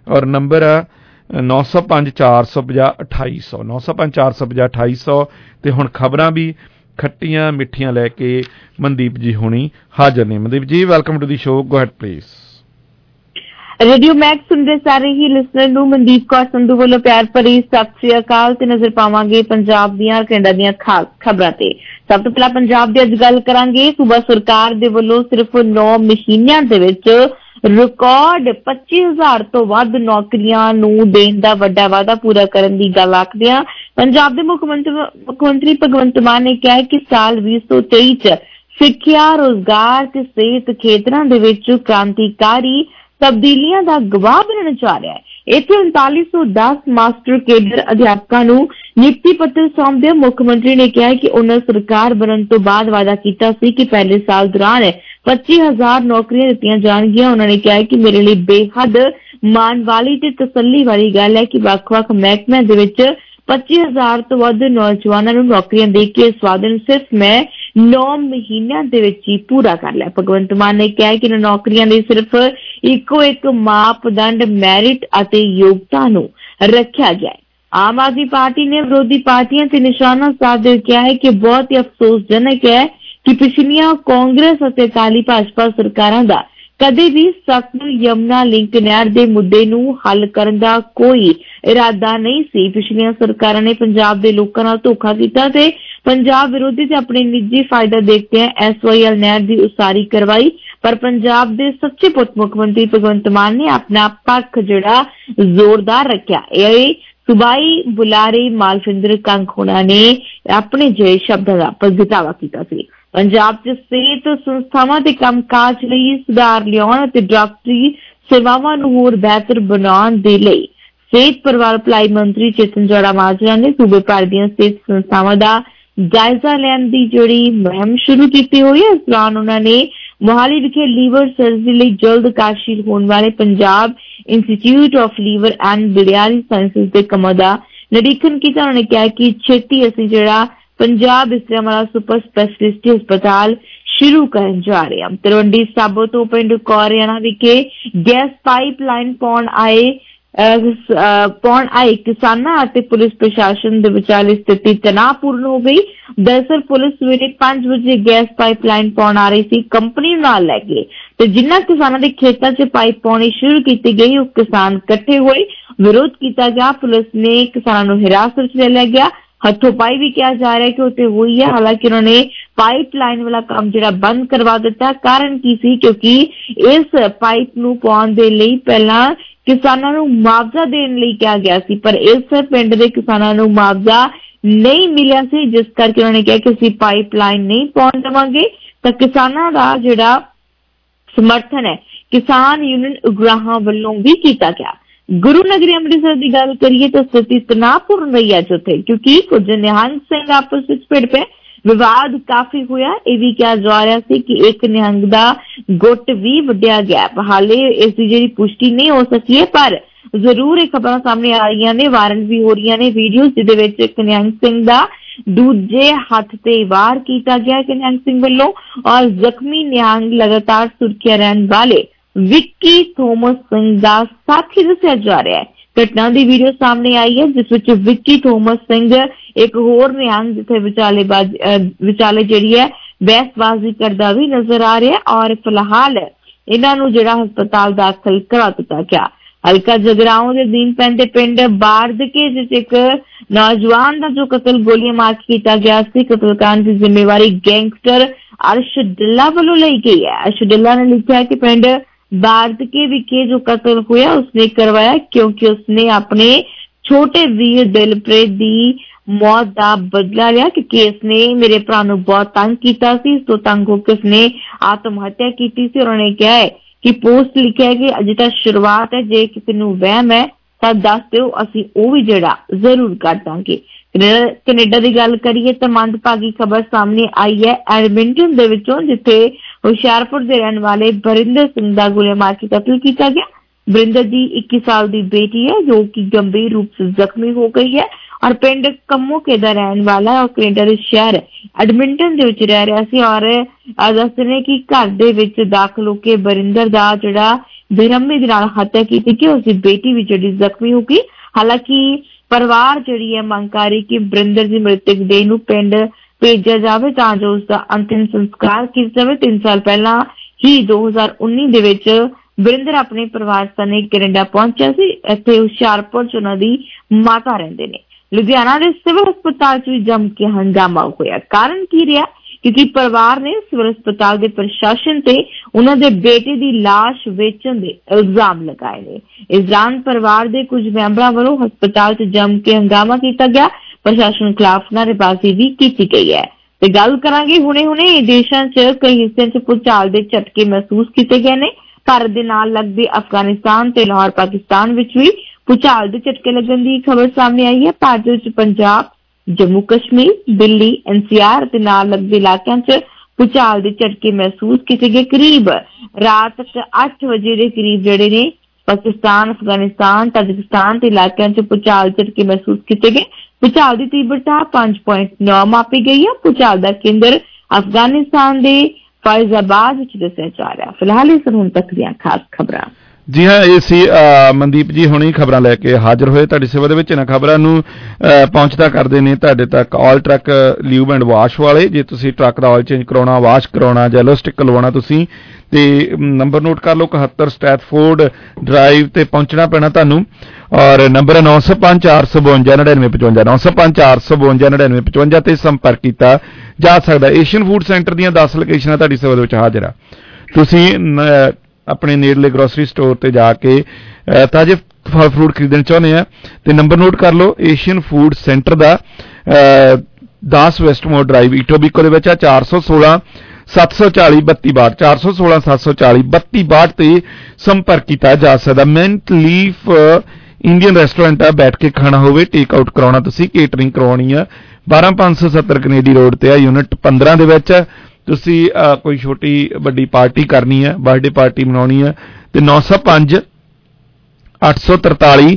ਔਰ ਨੰਬਰ ਹੈ 905 450 2800 905 450 2800 ਤੇ ਹੁਣ ਖਬਰਾਂ ਵੀ ਖੱਟੀਆਂ ਮਿੱਠੀਆਂ ਲੈ ਕੇ ਮਨਦੀਪ ਜੀ ਹੁਣੀ ਹਾਜ਼ਰ ਨੇ। Mandeep ji welcome to the show go ahead please radio Max ਸੁਣਦੇ ਸਾਰੇ ਹੀ ਲਿਸਨਰ ਨੂੰ ਮਨਦੀਪ ਕੌਰ ਸੰਧੂ ਵੱਲੋਂ ਪਿਆਰ ਭਰੀ ਸਤਿ ਸ੍ਰੀ ਅਕਾਲ ਤੇ ਨਜ਼ਰ ਪਾਵਾਂਗੇ ਪੰਜਾਬ ਦੀਆਂ ਕੈਨੇਡਾ ਦੀਆਂ ਖਾਸ ਖਬਰਾਂ ਤੇ। ਸਭ ਤੋਂ ਪਹਿਲਾਂ ਪੰਜਾਬ ਦੀ ਅੱਜ ਗੱਲ ਕਰਾਂਗੇ। ਸੂਬਾ ਸਰਕਾਰ ਦੇ ਵੱਲੋਂ ਸਿਰਫ 9 ਮਹੀਨਿਆਂ ਦੇ ਵਿੱਚ ਰਿਕਾਰਡ 25000 ਤੋਂ ਵੱਧ ਨੌਕਰੀਆਂ ਨੂੰ ਦੇਣ ਦਾ ਵੱਡਾ ਵਾਅਦਾ ਪੂਰਾ ਕਰਨ ਦੀ ਗੱਲ ਆਖਦਿਆਂ ਪੰਜਾਬ ਦੇ ਮੁੱਖ ਮੰਤਰੀ ਮੁੱਖ ਮੰਤਰੀ ਭਗਵੰਤ ਮਾਨ ਨੇ ਕਿਹਾ ਹੈ ਕਿ ਸਾਲ 2023 ਚ ਸਿੱਖਿਆ, ਰੋਜ਼ਗਾਰ ਤੇ ਸਿਹਤ ਖੇਤਰਾਂ ਦੇ ਵਿੱਚ ਕ੍ਰਾਂਤੀਕਾਰੀ ਤਬਦੀਲੀਆਂ ਦਾ ਗਵਾਹ ਬਣਨ ਜਾ ਰਿਹਾ ਹੈ। ਇੱਥੇ 3910 ਮਾਸਟਰ ਕੇਡਰ ਅਧਿਆਪਕਾਂ ਨੂੰ ਨਿਯੁਕਤੀ ਪੱਤਰ ਸੌਂਪਦੇ ਮੁੱਖ ਮੰਤਰੀ ਨੇ ਕਿਹਾ ਹੈ ਕਿ ਉਹਨਾਂ ਸਰਕਾਰ ਬਣਨ ਤੋਂ ਬਾਅਦ ਵਾਅਦਾ ਕੀਤਾ ਸੀ ਕਿ ਪਹਿਲੇ ਸਾਲ ਦੌਰਾਨ 25000 ਨੌਕਰੀਆਂ ਦਿੱਤੀਆਂ ਜਾਣਗੀਆਂ। ਉਹਨਾਂ ਨੇ ਕਿਹਾ ਹੈ ਕਿ ਮੇਰੇ ਲਈ ਬੇਹੱਦ ਮਾਣ ਵਾਲੀ ਤੇ ਤਸੱਲੀ ਵਾਲੀ ਗੱਲ ਹੈ ਕਿ ਵੱਖ-ਵੱਖ ਮਹਿਕਮਿਆਂ ਦੇ ਵਿੱਚ 25000 ਤੋਂ ਵੱਧ ਨੌਜਵਾਨਾਂ ਨੂੰ ਨੌਕਰੀਆਂ ਦੇ ਕੇ ਇਸ ਵਾਅਦੇ ਨੂੰ ਸਿਰਫ ਮੈਂ 9 ਮਹੀਨਿਆਂ ਦੇ ਵਿੱਚ ਹੀ ਪੂਰਾ ਕਰ ਲਿਆ। ਭਗਵੰਤ ਮਾਨ ਨੇ ਕਿਹਾ ਕਿ ਇਹਨਾਂ ਨੌਕਰੀਆਂ ਲਈ ਸਿਰਫ ਇੱਕੋ ਇੱਕ ਮਾਪਦੰਡ ਮੈਰਿਟ ਅਤੇ ਯੋਗਤਾ ਨੂੰ ਰੱਖਿਆ ਗਿਆ ਹੈ। ਆਮ ਆਦਮੀ ਪਾਰਟੀ ਨੇ ਵਿਰੋਧੀ ਪਾਰਟੀਆਂ ਤੇ ਨਿਸ਼ਾਨਾ ਸਾਧਦੇ ਹੋਏ ਕਿਹਾ ਹੈ ਕਿ ਬਹੁਤ ਹੀ ਅਫਸੋਸਜਨਕ ਹੈ ਕਿ ਪਿਛਲੀਆਂ ਕਾਂਗਰਸ ਅਤੇ ਅਕਾਲੀ ਭਾਜਪਾ ਸਰਕਾਰਾਂ ਦਾ ਕਦੇ ਵੀ ਸਤਲੁਜ ਯਮਨਾ ਲਿੰਕ ਨਹਿਰ ਦੇ ਮੁੱਦੇ ਨੂੰ ਹੱਲ ਕਰਨ ਦਾ ਕੋਈ ਇਰਾਦਾ ਨਹੀਂ ਸੀ। ਪਿਛਲੀਆਂ ਸਰਕਾਰਾਂ ਨੇ ਪੰਜਾਬ ਦੇ ਲੋਕਾਂ ਨਾਲ ਧੋਖਾ ਕੀਤਾ ਤੇ ਪੰਜਾਬ ਵਿਰੋਧੀ ਤੇ ਆਪਣੇ ਨਿੱਜੀ ਫਾਇਦਾ ਦੇਖਦੇ ਐਸਵਾਈਐਲ ਨਹਿਰ ਦੀ ਉਸਾਰੀ ਕਰਵਾਈ। ਪਰ ਪੰਜਾਬ ਦੇ ਸੱਚੇ ਪੁੱਤ ਮੁੱਖ ਮੰਤਰੀ ਭਗਵੰਤ ਮਾਨ ਨੇ ਆਪਣਾ ਪੱਖ ਜਿਹੜਾ ਜ਼ੋਰਦਾਰ ਰੱਖਿਆ। ਇਹ ਸੁਬਾਈ ਬੁਲਾਰੇ ਮਾਲਵਿੰਦਰ ਕੰਗ ਹੋਣਾ ਨੇ ਆਪਣੇ ਜੇ ਸ਼ਬਦਾਂ ਦਾ ਪ੍ਰਗਟਾਵਾ ਕੀਤਾ ਸੀ। ਪੰਜਾਬ 'ਚ ਸਿਹਤ ਸੰਸਥਾਵਾਂ ਦੇ ਕੰਮਕਾਜ ਲਈ ਸੁਧਾਰ ਲਿਆਉਣ ਅਤੇ ਡਾਕਟਰੀ ਸੇਵਾਵਾਂ ਨੂੰ ਹੋਰ ਬਿਹਤਰ ਬਣਾਉਣ ਦੇ ਲਈ ਸਿਹਤ ਪਰਿਵਾਰ ਭਲਾਈ ਮੰਤਰੀ ਚੇਤਨ ਜੋੜਾ ਮਾਜਰਾ ਨੇ ਸੂਬੇ ਭਰ ਦੀਆਂ ਸਿਹਤ ਸੰਸਥਾਵਾਂ ਦਾ ਜਾਇਜ਼ਾ ਲੈਣ ਦੀ ਜਿਹੜੀ ਮੁਹਿੰਮ ਸ਼ੁਰੂ ਕੀਤੀ ਹੋਈ ਹੈ, ਇਸ ਦੌਰਾਨ ਉਹਨਾਂ ਨੇ ਮੋਹਾਲੀ ਵਿਖੇ ਲੀਵਰ ਸਰਜਰੀ ਲਈ ਜਲਦ ਕਾਰਜਸ਼ੀਲ ਹੋਣ ਵਾਲੇ Punjab institute of liver and biliary sciences ਦੇ ਕੰਮਾਂ ਦਾ ਨਿਰੀਖਣ ਕੀਤਾ। ਉਹਨਾਂ ਨੇ ਕਿਹਾ ਕਿ ਛੇਤੀ ਅਸੀਂ ਜਿਹੜਾ ਪੰਜਾਬ ਇਸਲਾਮ ਵਾਲਾ ਸੁਪਰ ਸਪੈਸ਼ਲਿਸਟੀ ਹਸਪਤਾਲ ਸ਼ੁਰੂ ਕਰਨ ਜਾ ਰਹੇ ਹਾਂ। ਤਲਵੰਡੀ ਸਾਬੋ ਤੋਂ ਪਿੰਡ ਕੋਰਿਆਣਾ ਵਿਖੇ ਗੈਸ ਪਾਈਪਲਾਈਨ ਪਾਉਣ ਆਏ ਪੌਣ ਆਏ ਕਿਸਾਨਾਂ ਅਤੇ ਪੁਲਿਸ ਪ੍ਰਸ਼ਾਸਨ ਦੇ ਵਿਚਾਲੇ ਸਥਿਤੀ ਤਣਾਅਪੂਰਨ ਹੋ ਗਈ। ਦਰਸਲ ਪੁਲਿਸ ਸਵੇਰੇ 5 ਵਜੇ ਗੈਸ ਪਾਈਪਲਾਈਨ ਪਾਉਣ ਆ ਰਹੀ ਸੀ, ਕੰਪਨੀ ਨਾਲ ਲੈ ਕੇ। ਤੇ ਜਿਨ੍ਹਾਂ ਕਿਸਾਨਾਂ ਦੇ ਖੇਤਾਂ 'ਚ ਪਾਈਪ ਪਾਉਣੀ ਸ਼ੁਰੂ ਕੀਤੀ ਗਈ, ਉਹ ਕਿਸਾਨ ਇਕੱਠੇ ਹੋਏ ਵਿਰੋਧ ਕੀਤਾ ਗਿਆ। ਪੁਲਿਸ ਨੇ ਕਿਸਾਨਾਂ ਨੂੰ ਹਿਰਾਸਤ 'ਚ ਲੈ ਲਿਆ ਗਿਆ। ਹੱਥੋਂ ਪਾਈ ਵੀ ਕਿਹਾ ਜਾ ਰਿਹਾ ਕਿ ਉੱਥੇ ਹੋਈ ਹੈ। ਹਾਲਾਂਕਿ ਉਹਨਾਂ ਨੇ ਪਾਈਪਲਾਈਨ ਵਾਲਾ ਕੰਮ ਜਿਹੜਾ ਬੰਦ ਕਰਵਾ ਦਿੱਤਾ। ਕਾਰਨ ਕੀ ਸੀ? ਕਿਉਂਕਿ ਇਸ ਪਾਈਪ ਨੂੰ ਪਾਉਣ ਦੇ ਲਈ ਪਹਿਲਾਂ ਕਿਸਾਨਾਂ ਨੂੰ ਮੁਆਵਜ਼ਾ ਦੇਣ ਲਈ ਕਿਹਾ ਗਿਆ ਸੀ। ਪਰ ਇਸ ਪਿੰਡ ਦੇ ਕਿਸਾਨਾਂ ਨੂੰ ਮੁਆਵਜ਼ਾ ਨਹੀਂ ਮਿਲਿਆ ਸੀ। ਜਿਸ ਕਰਕੇ ਉਹਨਾਂ ਨੇ ਕਿਹਾ ਕਿ ਅਸੀਂ ਪਾਈਪਲਾਈਨ ਨਹੀਂ ਪਾਉਣ ਦੇਵਾਂਗੇ। ਤਾਂ ਕਿਸਾਨਾਂ ਦਾ ਜਿਹੜਾ ਸਮਰਥਨ ਹੈ, ਕਿਸਾਨ ਯੂਨੀਅਨ ਉਗਰਾਹਾਂ ਵੱਲੋਂ ਵੀ ਕੀਤਾ ਗਿਆ। ਗੁਰੂ ਨਗਰੀ ਅੰਮ੍ਰਿਤਸਰ ਦੀ ਗੱਲ ਕਰੀਏ ਤਾਂ ਸਥਿਤੀ ਤਣਾਅਪੂਰਨ ਰਹੀ ਹੈ ਜਿੱਥੇ ਕਿਉਂਕਿ ਕੁਝ ਨਿਹੰਗ ਸਿੰਘ ਆਪਸ ਵਿੱਚ ਭਿੜ ਪਏ। ਵਿਵਾਦ ਕਾਫੀ ਹੋਇਆ, ਇਹ ਵੀ ਕਿਹਾ ਜਾ ਰਿਹਾ ਸੀ ਕਿ ਇੱਕ ਨਿਹੰਗ ਦਾ ਗੁੱਟ ਵੀ ਵੱਢਿਆ ਗਿਆ। ਹਾਲੇ ਇਸ ਦੀ ਜਿਹੜੀ ਪੁਸ਼ਟੀ ਨਹੀਂ ਹੋ ਸਕੀ ਹੈ, ਪਰ ਜ਼ਰੂਰ ਇਹ ਖਬਰਾਂ ਸਾਹਮਣੇ ਆ ਰਹੀਆਂ ਨੇ ਵਾਇਰਲ ਵੀ ਹੋ ਰਹੀਆਂ ਨੇ ਵੀਡੀਓਜ਼ ਜਿਹਦੇ ਵਿੱਚ ਇੱਕ ਨਿਹੰਗ ਸਿੰਘ ਦਾ ਦੂਜੇ ਹੱਥ ਤੇ ਵਾਰ ਕੀਤਾ ਗਿਆ ਕਿ ਨਿਹੰਗ ਸਿੰਘ ਵੱਲੋਂ, ਔਰ ਜ਼ਖਮੀ ਨਿਹੰਗ ਲਗਾਤਾਰ ਸੁਰਖੀਆਂ ਰਹਿਣ ਵਾਲੇ ਵਿੱਕੀ ਥੋਮਸ ਸਿੰਘ ਦਾ ਸਾਥੀ ਦੱਸਿਆ ਜਾ ਰਿਹਾ ਹੈ। ਘਟਨਾ ਦੀ ਵੀਡੀਓ ਸਾਹਮਣੇ ਆਈ ਹੈ, ਜਿਸ ਵਿੱਚ ਵਿੱਕੀ ਥੋਮਸ ਸਿੰਘ ਇੱਕ ਹੋਰ ਨਿਹੰਗ ਜਿੱਥੇ ਵਿਚਾਲੇ ਵਿਚਾਲੇ ਜਿਹੜੀ ਹੈ, ਬਹਿਸਬਾਜ਼ੀ ਕਰਦਾ ਵੀ ਨਜ਼ਰ ਆ ਰਿਹਾ ਔਰ ਫਿਲਹਾਲ ਇਹਨਾਂ ਨੂੰ ਜਿਹੜਾ ਹਸਪਤਾਲ ਦਾਖਲ ਕਰਾ ਦਿੱਤਾ ਗਿਆ। ਹਲਕਾ ਜਗਰਾਉਂ ਦੇ ਦਿਨ ਪੈਂਦੇ ਪਿੰਡ ਬਾਰਦਕੇ ਜਿਸ ਇੱਕ ਨੌਜਵਾਨ ਦਾ ਜੋ ਕਤਲ ਗੋਲੀਆਂ ਮਾਰ ਕੇ ਕੀਤਾ ਗਿਆ ਸੀ ਕਤਲकांड ਦੀ ਜ਼ਿੰਮੇਵਾਰੀ ਗੈਂਗਸਟਰ ਅਰਸ਼ ਡਿੱਲਾ ਵੱਲੋਂ ਲਈ ਗਈ ਹੈ। ਅਰਸ਼ ਡਿੱਲਾ ਨੇ ਲਿਖਿਆ ਕਿ ਪਿੰਡ ਬਾਰਦਕੇ ਵਿਖੇ ਜੋ ਕਤਲ ਹੋਇਆ ਉਸਨੇ ਕਰਵਾਇਆ ਕਿਉਂਕਿ ਉਸਨੇ ਆਪਣੇ ਛੋਟੇ ਵੀਰ ਦਿਲਪ੍ਰੀਤ ਦੀ ਮੌਤ ਦਾ ਬਦਲਾ ਲਿਆ ਕਿ ਕੇਸ ਮੇਰੇ ਭਰਾ ਨੂੰ ਬਹੁਤ ਤੰਗ ਕੀਤਾ ਸੀ ਇਸ ਤੋਂ ਤੰਗ ਹੋ ਕੇ ਉਸਨੇ ਆਤਮ ਹੱਤਿਆ ਕੀਤੀ ਸੀ ਉਹਨਾਂ ਨੇ ਕਿਹਾ ਹੈ ਕਿ ਪੋਸਟ ਲਿਖਿਆ ਕਿ ਅਜੇ ਤਾਂ ਸ਼ੁਰੂਆਤ ਹੈ ਜੇ ਕਿਸੇ ਨੂੰ ਵਹਿਮ ਹੈ ਤਾਂ ਦੱਸ ਦਿਓ ਅਸੀਂ ਉਹ ਵੀ ਜਿਹੜਾ ਜ਼ਰੂਰ ਕਰ ਦਾਂਗੇ ਕੈਨੇਡਾ ਦੀ ਗੱਲ ਕਰੀਏ ਤਾਂ ਮੰਦਭਾਗੀ ਖਬਰ ਸਾਹਮਣੇ ਆਈ ਹੈ ਐਡਮਿੰਟਨ ਦੇ ਵਿੱਚੋਂ, ਜਿੱਥੇ ਹੁਸ਼ਿਆਰਪੁਰ ਦੇ ਰਹਿਣ ਵਾਲੇ ਬਰਿੰਦਰ ਸਿੰਘ ਦਾ ਗੋਲੀ ਮਾਰ ਕੇ ਕਤਲ ਕੀਤਾ ਗਿਆ। ਬਰਿੰਦਰ ਦੀ 21 ਸਾਲ ਦੀ ਬੇਟੀ ਹੈ, ਜੋ ਕਿ ਗੰਭੀਰ ਰੂਪ ਸੇ ਜ਼ਖਮੀ ਹੋ ਗਈ ਹੈ ਔਰ ਪਿੰਡ ਕੰਮੋਕੇ ਦਾ ਰਹਿਣ ਵਾਲਾ ਹੈ ਔਰ ਕੈਨੇਡਾ ਦੇ ਸ਼ਹਿਰ ਐਡਮਿੰਟਨ ਦੇ ਵਿੱਚ ਰਹਿ ਰਿਹਾ ਸੀ ਔਰ ਦੱਸਦੇ ਕਿ ਘਰ ਦੇ ਵਿੱਚ ਦਾਖਲ ਹੋ ਕੇ ਬਰਿੰਦਰ ਦਾ ਜਿਹੜਾ ਬੇਰਹਿਮੀ ਦੇ ਨਾਲ ਹੱਤਿਆ ਕੀਤੀ ਕਿ ਉਸ ਦੀ ਬੇਟੀ ਵੀ ਜਿਹੜੀ ਜ਼ਖਮੀ ਹੋ ਗਈ। ਹਾਲਾਂਕਿ ਪਰਿਵਾਰ ਜਿਹੜੀ ਹੈ, ਮੰਗ ਕਰ ਰਹੀ ਕਿ ਬਰਿੰਦਰ ਦੀ ਮ੍ਰਿਤਕ ਦੇਹ ਨੂੰ ਪਿੰਡ ਭੇਜਿਆ ਜਾਵੇ ਤਾਂ ਜੋ ਉਸ ਦਾ ਅੰਤਿਮ ਸੰਸਕਾਰ ਕੀਤਾ ਜਾਵੇ। 3 ਸਾਲ ਪਹਿਲਾਂ ਹੀ 2019 ਦੇ ਵਿੱਚ ਵਰਿੰਦਰ ਆਪਣੇ ਪਰਿਵਾਰ ਸਣੇ ਕੈਨੇਡਾ ਪਹੁੰਚਿਆ ਸੀ। ਇੱਥੇ ਹੁਸ਼ਿਆਰਪੁਰ ਚ ਉਹਨਾਂ ਦੀ ਮਾਤਾ ਰਹਿੰਦੇ ਨੇ। ਲੁਧਿਆਣਾ ਦੇ ਸਿਵਲ ਹਸਪਤਾਲ 'ਚ ਵੀ ਜੰਮ ਕੇ ਹੰਗਾਮਾ ਹੋਇਆ। ਕਾਰਨ ਕੀ ਰਿਹਾ? ਕਿਉਂਕਿ ਪਰਿਵਾਰ ਨੇ ਸਿਵਲ ਹਸਪਤਾਲ ਦੇ ਪ੍ਰਸ਼ਾਸਨ ਤੇ ਉਹਨਾਂ ਦੇ ਬੇਟੇ ਦੀ লাশ ਵੇਚਣ ਦੇ ਇਲਜ਼ਾਮ ਲਗਾਏ ਨੇ। ਇਸ ਦੌਰਾਨ ਪਰਿਵਾਰ ਦੇ ਕੁਝ ਮੈਂਬਰਾਂ ਵੱਲੋਂ ਹਸਪਤਾਲ 'ਚ ਜੰਮ ਕੇ ਹੰਗਾਮਾ ਕੀਤਾ ਗਿਆ। ਪ੍ਰਸ਼ਾਸਨ ਖਿਲਾਫ ਨਾਅਰੇਬਾਜ਼ੀ ਵੀ ਕੀਤੀ ਗਈ ਹੈ। ਤੇ ਗੱਲ ਕਰਾਂਗੇ ਹੁਣੇ-ਹੁਣੇ ਦੇਸ਼ਾਂ 'ਚ ਕਈ ਹਿੱਸਿਆਂ 'ਚ ਭੂਚਾਲ ਦੇ ਝਟਕੇ ਮਹਿਸੂਸ ਕੀਤੇ ਗਏ ਨੇ। ਭਾਰਤ ਦੇ ਨਾਲ ਲੱਗਦੇ ਅਫਗਾਨਿਸਤਾਨ ਤੇ ਲਾਹੌਰ, ਪਾਕਿਸਤਾਨ ਵਿੱਚ ਵੀ ਭੂਚਾਲ ਦੇ ਝਟਕੇ ਲੱਗਣ ਦੀ ਖਬਰ ਸਾਹਮਣੇ ਆਈ ਹੈ। ਭਾਰਤ ਵਿੱਚ ਪੰਜਾਬ ਜੰਮੂ ਕਸ਼ਮੀਰ, ਦਿੱਲੀ ਐਨਸੀਆਰ ਤੇ ਨਾਲ ਲੱਗਦੇ ਇਲਾਕਿਆਂ 'ਚ ਭੂਚਾਲ ਦੇ ਝਟਕੇ ਮਹਿਸੂਸ ਕੀਤੇ ਗਏ। ਕਰੀਬ ਰਾਤ 8 ਵਜੇ ਦੇ ਕਰੀਬ ਜਿਹੜੇ ਨੇ ਪਾਕਿਸਤਾਨ, ਅਫਗਾਨਿਸਤਾਨ, ਤਾਜਿਕਸਤਾਨ ਤੇ ਇਲਾਕਿਆਂ 'ਚ ਭੂਚਾਲ ਝਟਕੇ ਮਹਿਸੂਸ ਕੀਤੇ ਗਏ। ਭੂਚਾਲ ਦੀ ਤੀਬਰਤਾ 5.9 ਮਾਪੀ ਗਈ ਹੈ। ਭੂਚਾਲ ਦਾ ਕੇਂਦਰ ਅਫਗਾਨਿਸਤਾਨ ਦੇ ਫੈਜ਼ਾਬਾਦ ਵਿੱਚ ਦੱਸਿਆ ਜਾ ਰਿਹਾ ਫਿਲਹਾਲ ਇਸ ਹੁਣ ਤੱਕ ਦੀਆਂ ਖਾਸ ਖਬਰਾਂ। ਜੀ ਹਾਂ ਇਹ ਸੀ ਅ, ਮਨਦੀਪ ਜੀ ਹੁਣੀ ਖਬਰਾਂ ਲੈ ਕੇ ਹਾਜ਼ਰ ਹੋਏ। ਤੁਹਾਡੀ ਸੇਵਾ ਦੇ ਵਿੱਚ ਇਹਨਾਂ ਖਬਰਾਂ ਨੂੰ ਅ, ਪਹੁੰਚਦਾ ਕਰਦੇ ਨੇ ਤੁਹਾਡੇ ਤੱਕ। All truck lube and wash ਵਾਲੇ ਜੇ ਤੁਸੀਂ ਟਰੱਕ ਦਾ ਆਇਲ ਚੇਂਜ ਕਰਾਉਣਾ ਵਾਸ਼ ਕਰਾਉਣਾ ਜਾਂ ਲੋਸਟਿਕ ਲਵਾਉਣਾ ਤੁਸੀਂ ਤੇ ਨੰਬਰ ਨੋਟ ਕਰ ਲਓ 71 ਸਟੈਥਫੋਰਡ ਡਰਾਈਵ ਤੇ ਪਹੁੰਚਣਾ ਪੈਣਾ ਤੁਹਾਨੂੰ। ਔਰ ਨੰਬਰ 9054529955 ਤੇ ਸੰਪਰਕ ਕੀਤਾ ਜਾ ਸਕਦਾ। ਏਸ਼ੀਅਨ ਫੂਡ ਸੈਂਟਰ ਦੀਆਂ 10 ਲੋਕੇਸ਼ਨਾਂ ਤੁਹਾਡੀ ਸੇਵਾ ਦੇ ਵਿੱਚ ਹਾਜ਼ਰ ਆ। ਤੁਸੀਂ ਨ- ਆਪਣੇ ਨੇੜਲੇ ਗਰੋਸਰੀ ਸਟੋਰ ਤੇ ਜਾ ਕੇ ਅ, ਤਾਜ਼ੇ ਫਲ ਫਰੂਟ ਖਰੀਦਣ ਚਾਹੁੰਦੇ ਆ ਤੇ ਨੰਬਰ ਨੋਟ ਕਰ ਲਓ ਏਸ਼ੀਅਨ ਫੂਡ ਸੈਂਟਰ ਦਾ ਅ, 10 ਵੈਸਟਮੋਰ ਡਰਾਈਵ ਇਟੋਬੀਕੋ ਦੇ ਵਿੱਚ ਆ 416 740 3262 416 740 3262 ਤੇ ਸੰਪਰਕ ਕੀਤਾ ਜਾ ਸਕਦਾ। ਮੈਂਟ ਲੀਫ ਇੰਡੀਅਨ ਰੈਸਟੋਰੈਂਟ ਆ ਬੈਠ ਕੇ ਖਾਣਾ ਹੋਵੇ ਟੇਕ ਆਊਟ ਕਰਾਉਣਾ ਤੁਸੀਂ ਕੇਟਰਿੰਗ ਕਰਵਾਉਣੀ ਆ। 12570 ਕੈਨੇਡੀ ਰੋਡ ਤੇ ਆ ਯੂਨਿਟ 15 ਦੇ ਵਿੱਚ ਤੁਸੀਂ ਅ, ਕੋਈ ਛੋਟੀ ਵੱਡੀ ਪਾਰਟੀ ਕਰਨੀ ਹੈ ਬਰਥਡੇ ਪਾਰਟੀ ਮਨਾਉਣੀ ਹੈ ਤੇ 905 843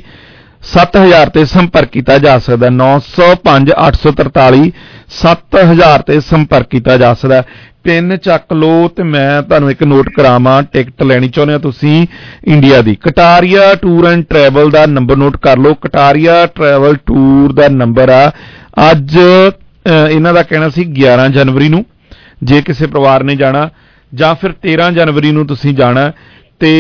7000 ਤੇ ਸੰਪਰਕ ਕੀਤਾ ਜਾ ਸਕਦਾ 905 843 7000 ਤੇ ਸੰਪਰਕ ਕੀਤਾ ਜਾ ਸਕਦਾ ਪਿੰਨ ਚੱਕ ਲਓ ਤੇ ਮੈਂ ਤੁਹਾਨੂੰ ਇੱਕ ਨੋਟ ਕਰਾਵਾਂ ਟਿਕਟ ਲੈਣੀ ਚਾਹੁੰਦੇ ਹੋ ਤੁਸੀਂ ਇੰਡੀਆ ਦੀ। ਕਟਾਰੀਆ ਟੂਰ ਐਂਡ ਟਰੈਵਲ ਦਾ ਨੰਬਰ ਨੋਟ ਕਰ ਲਓ। ਕਟਾਰੀਆ ਟਰੈਵਲ ਟੂਰ ਦਾ ਨੰਬਰ ਆ। ਅੱਜ ਅ, ਇਹਨਾਂ ਦਾ ਕਹਿਣਾ ਸੀ 11 ਜਨਵਰੀ ਨੂੰ। ਜੇ ਕਿਸੇ ਪਰਿਵਾਰ ਨੇ ਜਾਣਾ ਜਾਂ ਫਿਰ 13 ਜਨਵਰੀ ਨੂੰ ਤੁਸੀਂ ਜਾਣਾ ਤੇ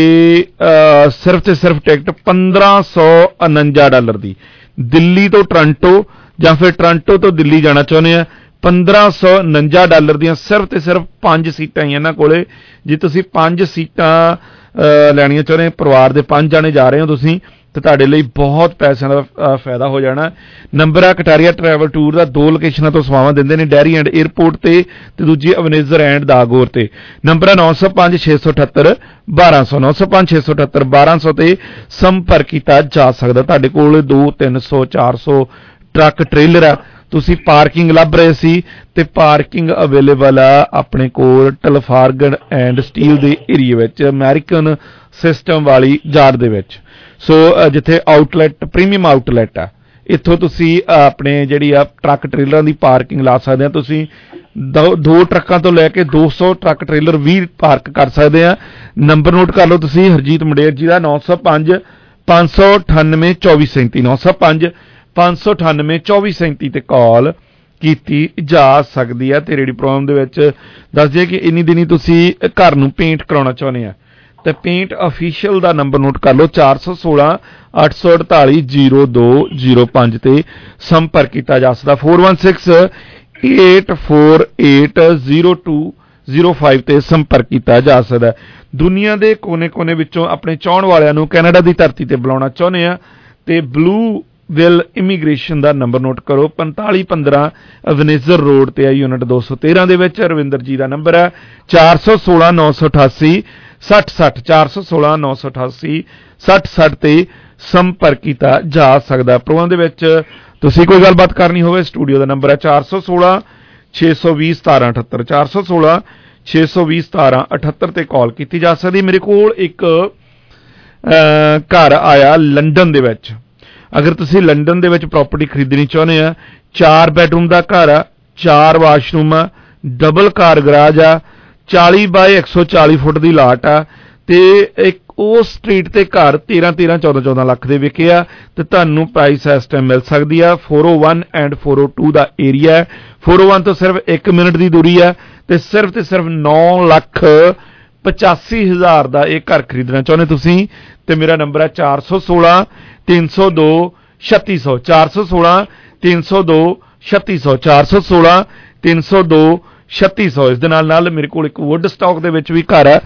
ਅ, ਸਿਰਫ ਤੇ ਸਿਰਫ ਟਿਕਟ 1549 ਡਾਲਰ ਦੀ। ਦਿੱਲੀ ਤੋਂ ਟੋਰਾਂਟੋ ਜਾਂ ਫਿਰ ਟੋਰਾਂਟੋ ਤੋਂ ਦਿੱਲੀ ਜਾਣਾ ਚਾਹੁੰਦੇ ਆ 1549 ਡਾਲਰ ਦੀਆਂ ਸਿਰਫ ਤੇ ਸਿਰਫ 5 ਸੀਟਾਂ ਹੀ ਇਹਨਾਂ ਕੋਲੇ। ਜੇ ਤੁਸੀਂ 5 ਸੀਟਾਂ ਅ, ਲੈਣੀਆਂ ਚਾਹੁੰਦੇ ਹੋ, ਪਰਿਵਾਰ ਦੇ 5 ਜਾਣੇ ਜਾ ਰਹੇ ਹੋ ਤੁਸੀਂ ਤੇ ਤੁਹਾਡੇ ਲਈ ਬਹੁਤ ਪੈਸਿਆਂ ਦਾ ਅ, ਫਾਇਦਾ ਹੋ ਜਾਣਾ। ਨੰਬਰ ਆ ਕਟਾਰੀਆ ਟਰੈਵਲ ਟੂਰ ਦਾ ਦੋ ਲੋਕੇਸ਼ਨਾਂ ਤੋਂ ਸੇਵਾਵਾਂ ਦਿੰਦੇ ਨੇ ਡੈਰੀ ਐਂਡ 에ਅਰਪੋਰਟ ਤੇ ਤੇ ਦੂਜੀ ਅਵਨੇਜ਼ਰ ਐਂਡ ਦਾਗੋਰ ਤੇ। ਨੰਬਰ ਆ 905 678 1200 905 678 1200 ਤੇ ਸੰਪਰਕ ਕੀਤਾ ਜਾ ਸਕਦਾ। ਤੁਹਾਡੇ ਕੋਲ 2 300 400 ਟਰੱਕ ਟ੍ਰੇਲਰ ਆ। ਤੁਸੀਂ ਪਾਰਕਿੰਗ ਲੱਭ ਰਹੇ ਸੀ ਤੇ ਪਾਰਕਿੰਗ ਅਵੇਲੇਬਲ ਆ ਆਪਣੇ ਕੋਲ ਟਲਫਾਰਗਨ ਐਂਡ ਸਟੀਲ ਦੇ ਏਰੀਆ ਵਿੱਚ ਅਮਰੀਕਨ ਸਿਸਟਮ ਵਾਲੀ ਯਾਰਡ ਦੇ ਵਿੱਚ। ਸੋ ਅ, ਜਿੱਥੇ ਆਊਟਲੈਟ ਪ੍ਰੀਮੀਅਮ ਆਊਟਲੈਟ ਆ ਇੱਥੋਂ ਤੁਸੀਂ ਅ, ਆਪਣੇ ਜਿਹੜੀ ਆ ਟਰੱਕ ਟ੍ਰੇਲਰਾਂ ਦੀ ਪਾਰਕਿੰਗ ਲਾ ਸਕਦੇ ਆ। ਤੁਸੀਂ ਦੋ- ਦੋ ਟਰੱਕਾਂ ਤੋਂ ਲੈ ਕੇ 200 ਟਰੱਕ ਟ੍ਰੇਲਰ ਵੀ ਪਾਰਕ ਕਰ ਸਕਦੇ ਆ। ਨੰਬਰ ਨੋਟ ਕਰ ਲਓ ਤੁਸੀਂ ਹਰਜੀਤ ਮੰਡੇਰ ਜੀ ਦਾ 905 598 2437 905 598 2437 ਤੇ ਕਾਲ ਕੀਤੀ ਜਾ ਸਕਦੀ ਹੈ ਤੇ ਰੇਡੀ ਪ੍ਰੋਗਰਾਮ ਦੇ ਵਿੱਚ ਦੱਸ ਦਈਏ ਕਿ ਇੰਨੀ ਦਿਨੀ ਤੁਸੀਂ ਘਰ ਨੂੰ ਪੇਂਟ ਕਰਾਉਣਾ ਚਾਹੁੰਦੇ ਆ। ਤੇ ਪੇਂਟ ਅਫੀਸ਼ੀਅਲ ਦਾ ਨੰਬਰ ਨੋਟ ਕਰ ਲਓ 416 848 0205 ਤੇ ਸੰਪਰਕ ਕੀਤਾ ਜਾ ਸਕਦਾ 416 8480205 ਤੇ ਸੰਪਰਕ ਕੀਤਾ ਜਾ ਸਕਦਾ ਹੈ। ਦੁਨੀਆ ਦੇ ਕੋਨੇ-ਕੋਨੇ ਵਿੱਚੋਂ ਆਪਣੇ ਚਾਹਣ ਵਾਲਿਆਂ ਨੂੰ ਕੈਨੇਡਾ ਦੀ ਧਰਤੀ ਤੇ ਬੁਲਾਉਣਾ ਚਾਹੁੰਦੇ ਆ ਤੇ ਬਲੂ ਵਿਲ ਇਮੀਗ੍ਰੇਸ਼ਨ ਦਾ ਨੰਬਰ ਨੋਟ ਕਰੋ 4515 ਅਵਨੇਜ਼ਰ ਰੋਡ ਤੇ ਹੈ ਯੂਨਿਟ 213 ਦੇ ਵਿੱਚ ਰਵਿੰਦਰ ਜੀ ਦਾ ਨੰਬਰ ਹੈ 416 988 6060 416 988 6060 ਤੇ ਸੰਪਰਕ ਕੀਤਾ ਜਾ ਸਕਦਾ ਹੈ। ਪ੍ਰੋਗਰਾਮ ਦੇ ਵਿੱਚ ਤੁਸੀਂ ਕੋਈ ਗੱਲਬਾਤ ਕਰਨੀ ਹੋਵੇ ਸਟੂਡੀਓ ਦਾ ਨੰਬਰ ਹੈ 416 620 1778 416 620 1778 ਤੇ ਕਾਲ ਕੀਤੀ ਜਾ ਸਕਦੀ ਹੈ। ਮੇਰੇ ਕੋਲ ਇੱਕ ਅਹ, ਘਰ ਆਇਆ ਲੰਡਨ ਦੇ ਵਿੱਚ ਅਗਰ ਤੁਸੀਂ ਲੰਡਨ ਦੇ ਵਿੱਚ ਪ੍ਰਾਪਰਟੀ ਖਰੀਦਣੀ ਚਾਹੁੰਦੇ ਆ ਚਾਰ ਬੈਡਰੂਮ ਦਾ ਘਰ ਆ ਚਾਰ ਵਾਸ਼ਰੂਮ ਆ ਡਬਲ ਕਾਰ ਗਰਾਜ ਆ 40 ਬਾਈ 140 ਫੁੱਟ ਦੀ ਲਾਟ ਆ ਤੇ ਇੱਕ ਉਹ ਸਟਰੀਟ ਤੇ ਘਰ 13 13 14 14 ਲੱਖ ਦੇ ਵਿਕੇ ਆ ਤੇ ਤੁਹਾਨੂੰ ਪ੍ਰਾਈਸ ਇਸ ਟਾਈਮ ਮਿਲ ਸਕਦੀ ਆ। 401 ਐਂਡ 402 ਦਾ ਏਰੀਆ ਹੈ। 401 ਤੋਂ ਸਿਰਫ 1 ਮਿੰਟ ਦੀ ਦੂਰੀ ਆ ਤੇ ਸਿਰਫ ਤੇ ਸਿਰਫ 9 ਲੱਖ 85000 ਦਾ ਇਹ ਘਰ ਖਰੀਦਣਾ ਚਾਹੁੰਦੇ ਤੁਸੀਂ ਤੇ ਮੇਰਾ ਨੰਬਰ ਹੈ 416 302 3600 416 302 3600 416 302 3600 ਇਸ ਦੇ ਨਾਲ ਨਾਲ ਮੇਰੇ ਕੋਲ ਇੱਕ ਵੁੱਡ ਸਟਾਕ ਦੇ ਵਿੱਚ ਵੀ ਘਰ ਹੈ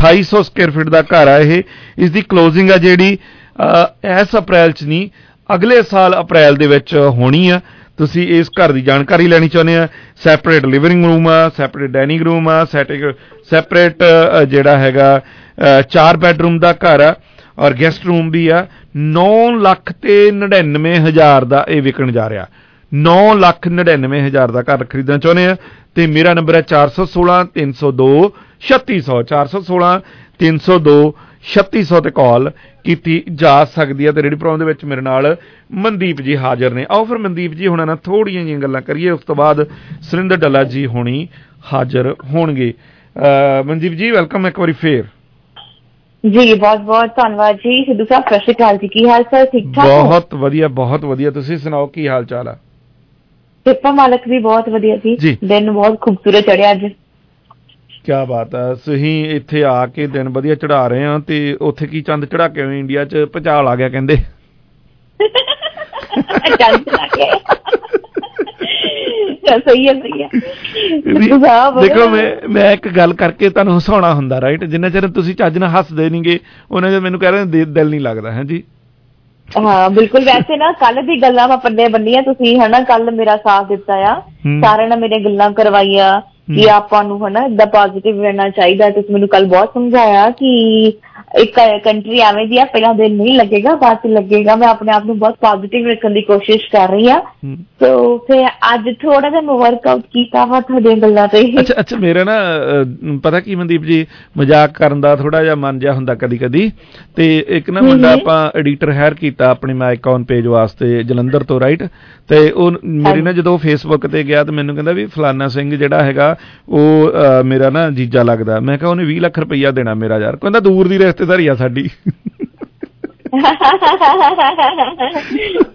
2800 ਸਕੁਅਰ ਫੀਟ ਦਾ ਘਰ ਹੈ ਇਹ। ਇਸ ਦੀ ਕਲੋਜ਼ਿੰਗ ਹੈ ਜਿਹੜੀ ਅਹ, ਇਸ ਅਪ੍ਰੈਲ ਚ ਨਹੀਂ ਅਗਲੇ ਸਾਲ ਅਪ੍ਰੈਲ ਦੇ ਵਿੱਚ ਹੋਣੀ ਆ। ਤੁਸੀਂ ਇਸ ਘਰ ਦੀ ਜਾਣਕਾਰੀ ਲੈਣੀ ਚਾਹੁੰਦੇ ਆ। ਸੈਪਰੇਟ ਲਿਵਿੰਗ ਰੂਮ ਆ ਸੈਪਰੇਟ ਡਾਈਨਿੰਗ ਰੂਮ ਆ ਸੈਪਰੇਟ ਜਿਹੜਾ ਹੈਗਾ ਅਹ, ਚਾਰ ਬੈਡਰੂਮ ਦਾ ਘਰ ਆ। ਔਰ ਗੈਸਟ ਰੂਮ ਵੀ ਆ। 9 ਲੱਖ ਤੇ 99 ਹਜ਼ਾਰ ਦਾ ਇਹ ਵਿਕਣ ਜਾ ਰਿਹਾ। 9 ਲੱਖ 99 ਹਜ਼ਾਰ ਦਾ ਘਰ ਖਰੀਦਣਾ ਚਾਹੁੰਦੇ ਆ। ਤੇ ਮੇਰਾ ਨੰਬਰ ਹੈ 416 302 3600 416 302 3600 ਤੇ ਕਾਲ ਕੀਤੀ ਜਾ ਸਕਦੀ ਹੈ ਤੇ ਰੇਡੀ ਪ੍ਰੋਗਰਾਮ ਦੇ ਵਿੱਚ ਮੇਰੇ ਨਾਲ ਮਨਦੀਪ ਜੀ ਹਾਜ਼ਰ ਨੇ। ਆਓ ਫਿਰ ਮਨਦੀਪ ਜੀ ਹੁਣਾਂ ਨਾਲ ਥੋੜੀਆਂ ਜਿਹੀਆਂ ਗੱਲਾਂ ਕਰੀਏ। ਉਸ ਤੋਂ ਬਾਅਦ ਸੁਰਿੰਦਰ ਡੱਲਾ ਜੀ ਹੋਣੀ ਹਾਜ਼ਰ ਹੋਣਗੇ। ਮਨਦੀਪ ਜੀ ਵੈਲਕਮ ਇੱਕ ਵਾਰੀ ਫੇਰ। ਜੀ ਬਹੁਤ ਬਹੁਤ ਧੰਨਵਾਦ ਜੀ। ਸਿੱਧੂ ਸਾਹਿਬ ਸਤਿ ਸ਼੍ਰੀ ਅਕਾਲ ਜੀ। ਕੀ ਹਾਲ ਚਾਲ? ਠੀਕ ਠਾਕ ਬਹੁਤ ਵਧੀਆ ਬਹੁਤ ਵਧੀਆ। ਤੁਸੀਂ ਸੁਣਾਓ ਕੀ ਹਾਲ ਚਾਲ ਆ? ਕਿਰਪਾ ਮਾਲਕ ਦੀ ਬਹੁਤ ਵਧੀਆ ਜੀ। ਸੀ ਦਿਨ ਬਹੁਤ ਖੂਬਸੂਰਤ ਚੜਿਆ ਅੱਜ। ਕੀ ਬਾਤ ਹੈ ਤੁਸੀਂ ਇੱਥੇ ਆ ਕੇ ਦਿਨ ਵਧੀਆ ਚੜਾ ਰਹੇ ਆ ਤੇ ਉੱਥੇ ਕੀ ਚੰਦ ਚੜਾ ਕੇ ਆਏ ਇੰਡੀਆ 'ਚ? ਭਚਾਲ ਆ ਗਿਆ ਕਹਿੰਦੇ। ਚੰਦ ਲਾ ਕੇ ਸਹੀ ਹੈ ਸਹੀ ਹੈ ਦੇਖੋ ਮੈਂ ਮੈਂ ਇੱਕ ਗੱਲ ਕਰਕੇ ਤੁਹਾਨੂੰ ਹਸਾਉਣਾ ਹੁੰਦਾ ਰਾਈਟ ਜਿੰਨਾ ਚਿਰ ਤੁਸੀਂ ਚੱਜ ਨਾਲ ਹੱਸਦੇ ਨਹੀਂਗੇ ਉਹਨਾਂ ਚਿਰ ਮੈਨੂੰ ਕਹਿ ਰਹੇ ਦਿਲ ਨਹੀਂ ਲੱਗਦਾ ਹੈ ਜੀ। ਹਾਂ ਬਿਲਕੁਲ। ਵੈਸੇ ਨਾ ਕੱਲ ਦੀ ਗੱਲਾਂ ਮੈਂ ਪੱਲੇ ਬੰਨੀਆਂ ਤੁਸੀਂ ਹਨਾ ਕੱਲ ਮੇਰਾ ਸਾਥ ਦਿੱਤਾ ਆ। ਸਾਰਿਆਂ ਨੇ ਮੇਰੀਆਂ ਗੱਲਾਂ ਕਰਵਾਈਆਂ ਕਿ ਆਪਾਂ ਨੂੰ ਹਨਾ ਇਦਾਂ ਪੋਜ਼ਿਟਿਵ ਰਹਿਣਾ ਚਾਹੀਦਾ। ਤੁਸੀਂ ਮੈਨੂੰ ਕੱਲ ਬਹੁਤ ਸਮਝਾਇਆ ਕਿ ਇੱਕ ਕੰਟਰੀ ਐਵੇਂ ਦੀ ਆ ਪਹਿਲਾਂ ਦਿਲ ਨਹੀਂ ਲੱਗੇਗਾ ਬਾਅਦ ਚ ਲੱਗੇਗਾ। ਮੈਂ ਆਪਣੇ ਆਪ ਨੂੰ ਬਹੁਤ ਪੋਜ਼ਿਟਿਵ ਰੱਖਣ ਦੀ ਕੋਸ਼ਿਸ਼ ਕਰ ਰਹੀ ਆ। ਸੋ ਫਿਰ ਅੱਜ ਥੋੜਾ ਜਿਹਾ ਮੈਂ ਵਰਕਆਊਟ ਕੀਤਾ ਵਾ ਤੁਹਾਡੀਆਂ ਗੱਲਾਂ ਤੇ। ਅੱਛਾ ਅੱਛਾ ਮੇਰਾ ਨਾ ਪਤਾ ਕੀ ਮਨਦੀਪ ਜੀ? ਮਜ਼ਾਕ ਕਰਨ ਦਾ ਥੋੜਾ ਜਿਹਾ ਮਨ ਜਿਹਾ ਹੁੰਦਾ ਕਦੀ ਕਦੀ ਤੇ ਇੱਕ ਨਾ ਮੁੰਡਾ। ਆਪਾਂ ਐਡੀਟਰ ਹਾਇਰ ਕੀਤਾ ਆਪਣੀ ਮਾਈਕਨ ਪੇਜ ਵਾਸਤੇ ਜਲੰਧਰ ਤੋਂ ਰਾਈਟ ਤੇ ਉਹ ਮੇਰੀ ਨਾ ਜਦੋਂ ਫੇਸਬੁੱਕ ਤੇ ਗਿਆ ਤੇ ਮੈਨੂੰ ਕਹਿੰਦਾ ਵੀ ਫਲਾਨਾ ਸਿੰਘ ਜਿਹੜਾ ਹੈਗਾ ਉਹ ਮੇਰਾ ਨਾ ਜੀਜਾ ਲੱਗਦਾ। ਮੈਂ ਕਿਹਾ ਉਹਨੇ 20 ਲੱਖ ਰੁਪਈਆ ਦੇਣਾ ਮੇਰਾ ਯਾਰ। ਕਹਿੰਦਾ ਦੂਰ ਦੀ ਰਿਸ਼ਤੇਦਾਰੀ ਆ ਸਾਡੀ।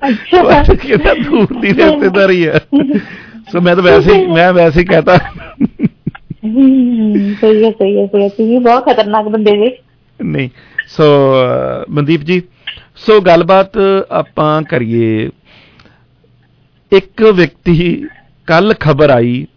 ਅੱਛਾ। ਕਹਿੰਦਾ ਦੂਰ ਦੀ ਰਿਸ਼ਤੇਦਾਰੀ ਆ। ਸੋ ਮੈਂ ਤਾਂ ਵੈਸੇ ਮੈਂ ਵੈਸੇ ਕਹਤਾ। ਸਹੀ ਹੈ ਸਹੀ ਹੈ ਸਹੀ ਹੈ। ਤੁਸੀਂ ਬਹੁਤ ਖਤਰਨਾਕ ਬੰਦੇ ਜੀ। ਨਹੀਂ ਸੋ ਮਨਦੀਪ ਜੀ ਸੋ ਗੱਲਬਾਤ ਆਪਾਂ ਕਰੀਏ। ਇੱਕ ਵਿਅਕਤੀ ਕੱਲ ਖਬਰ ਆਈ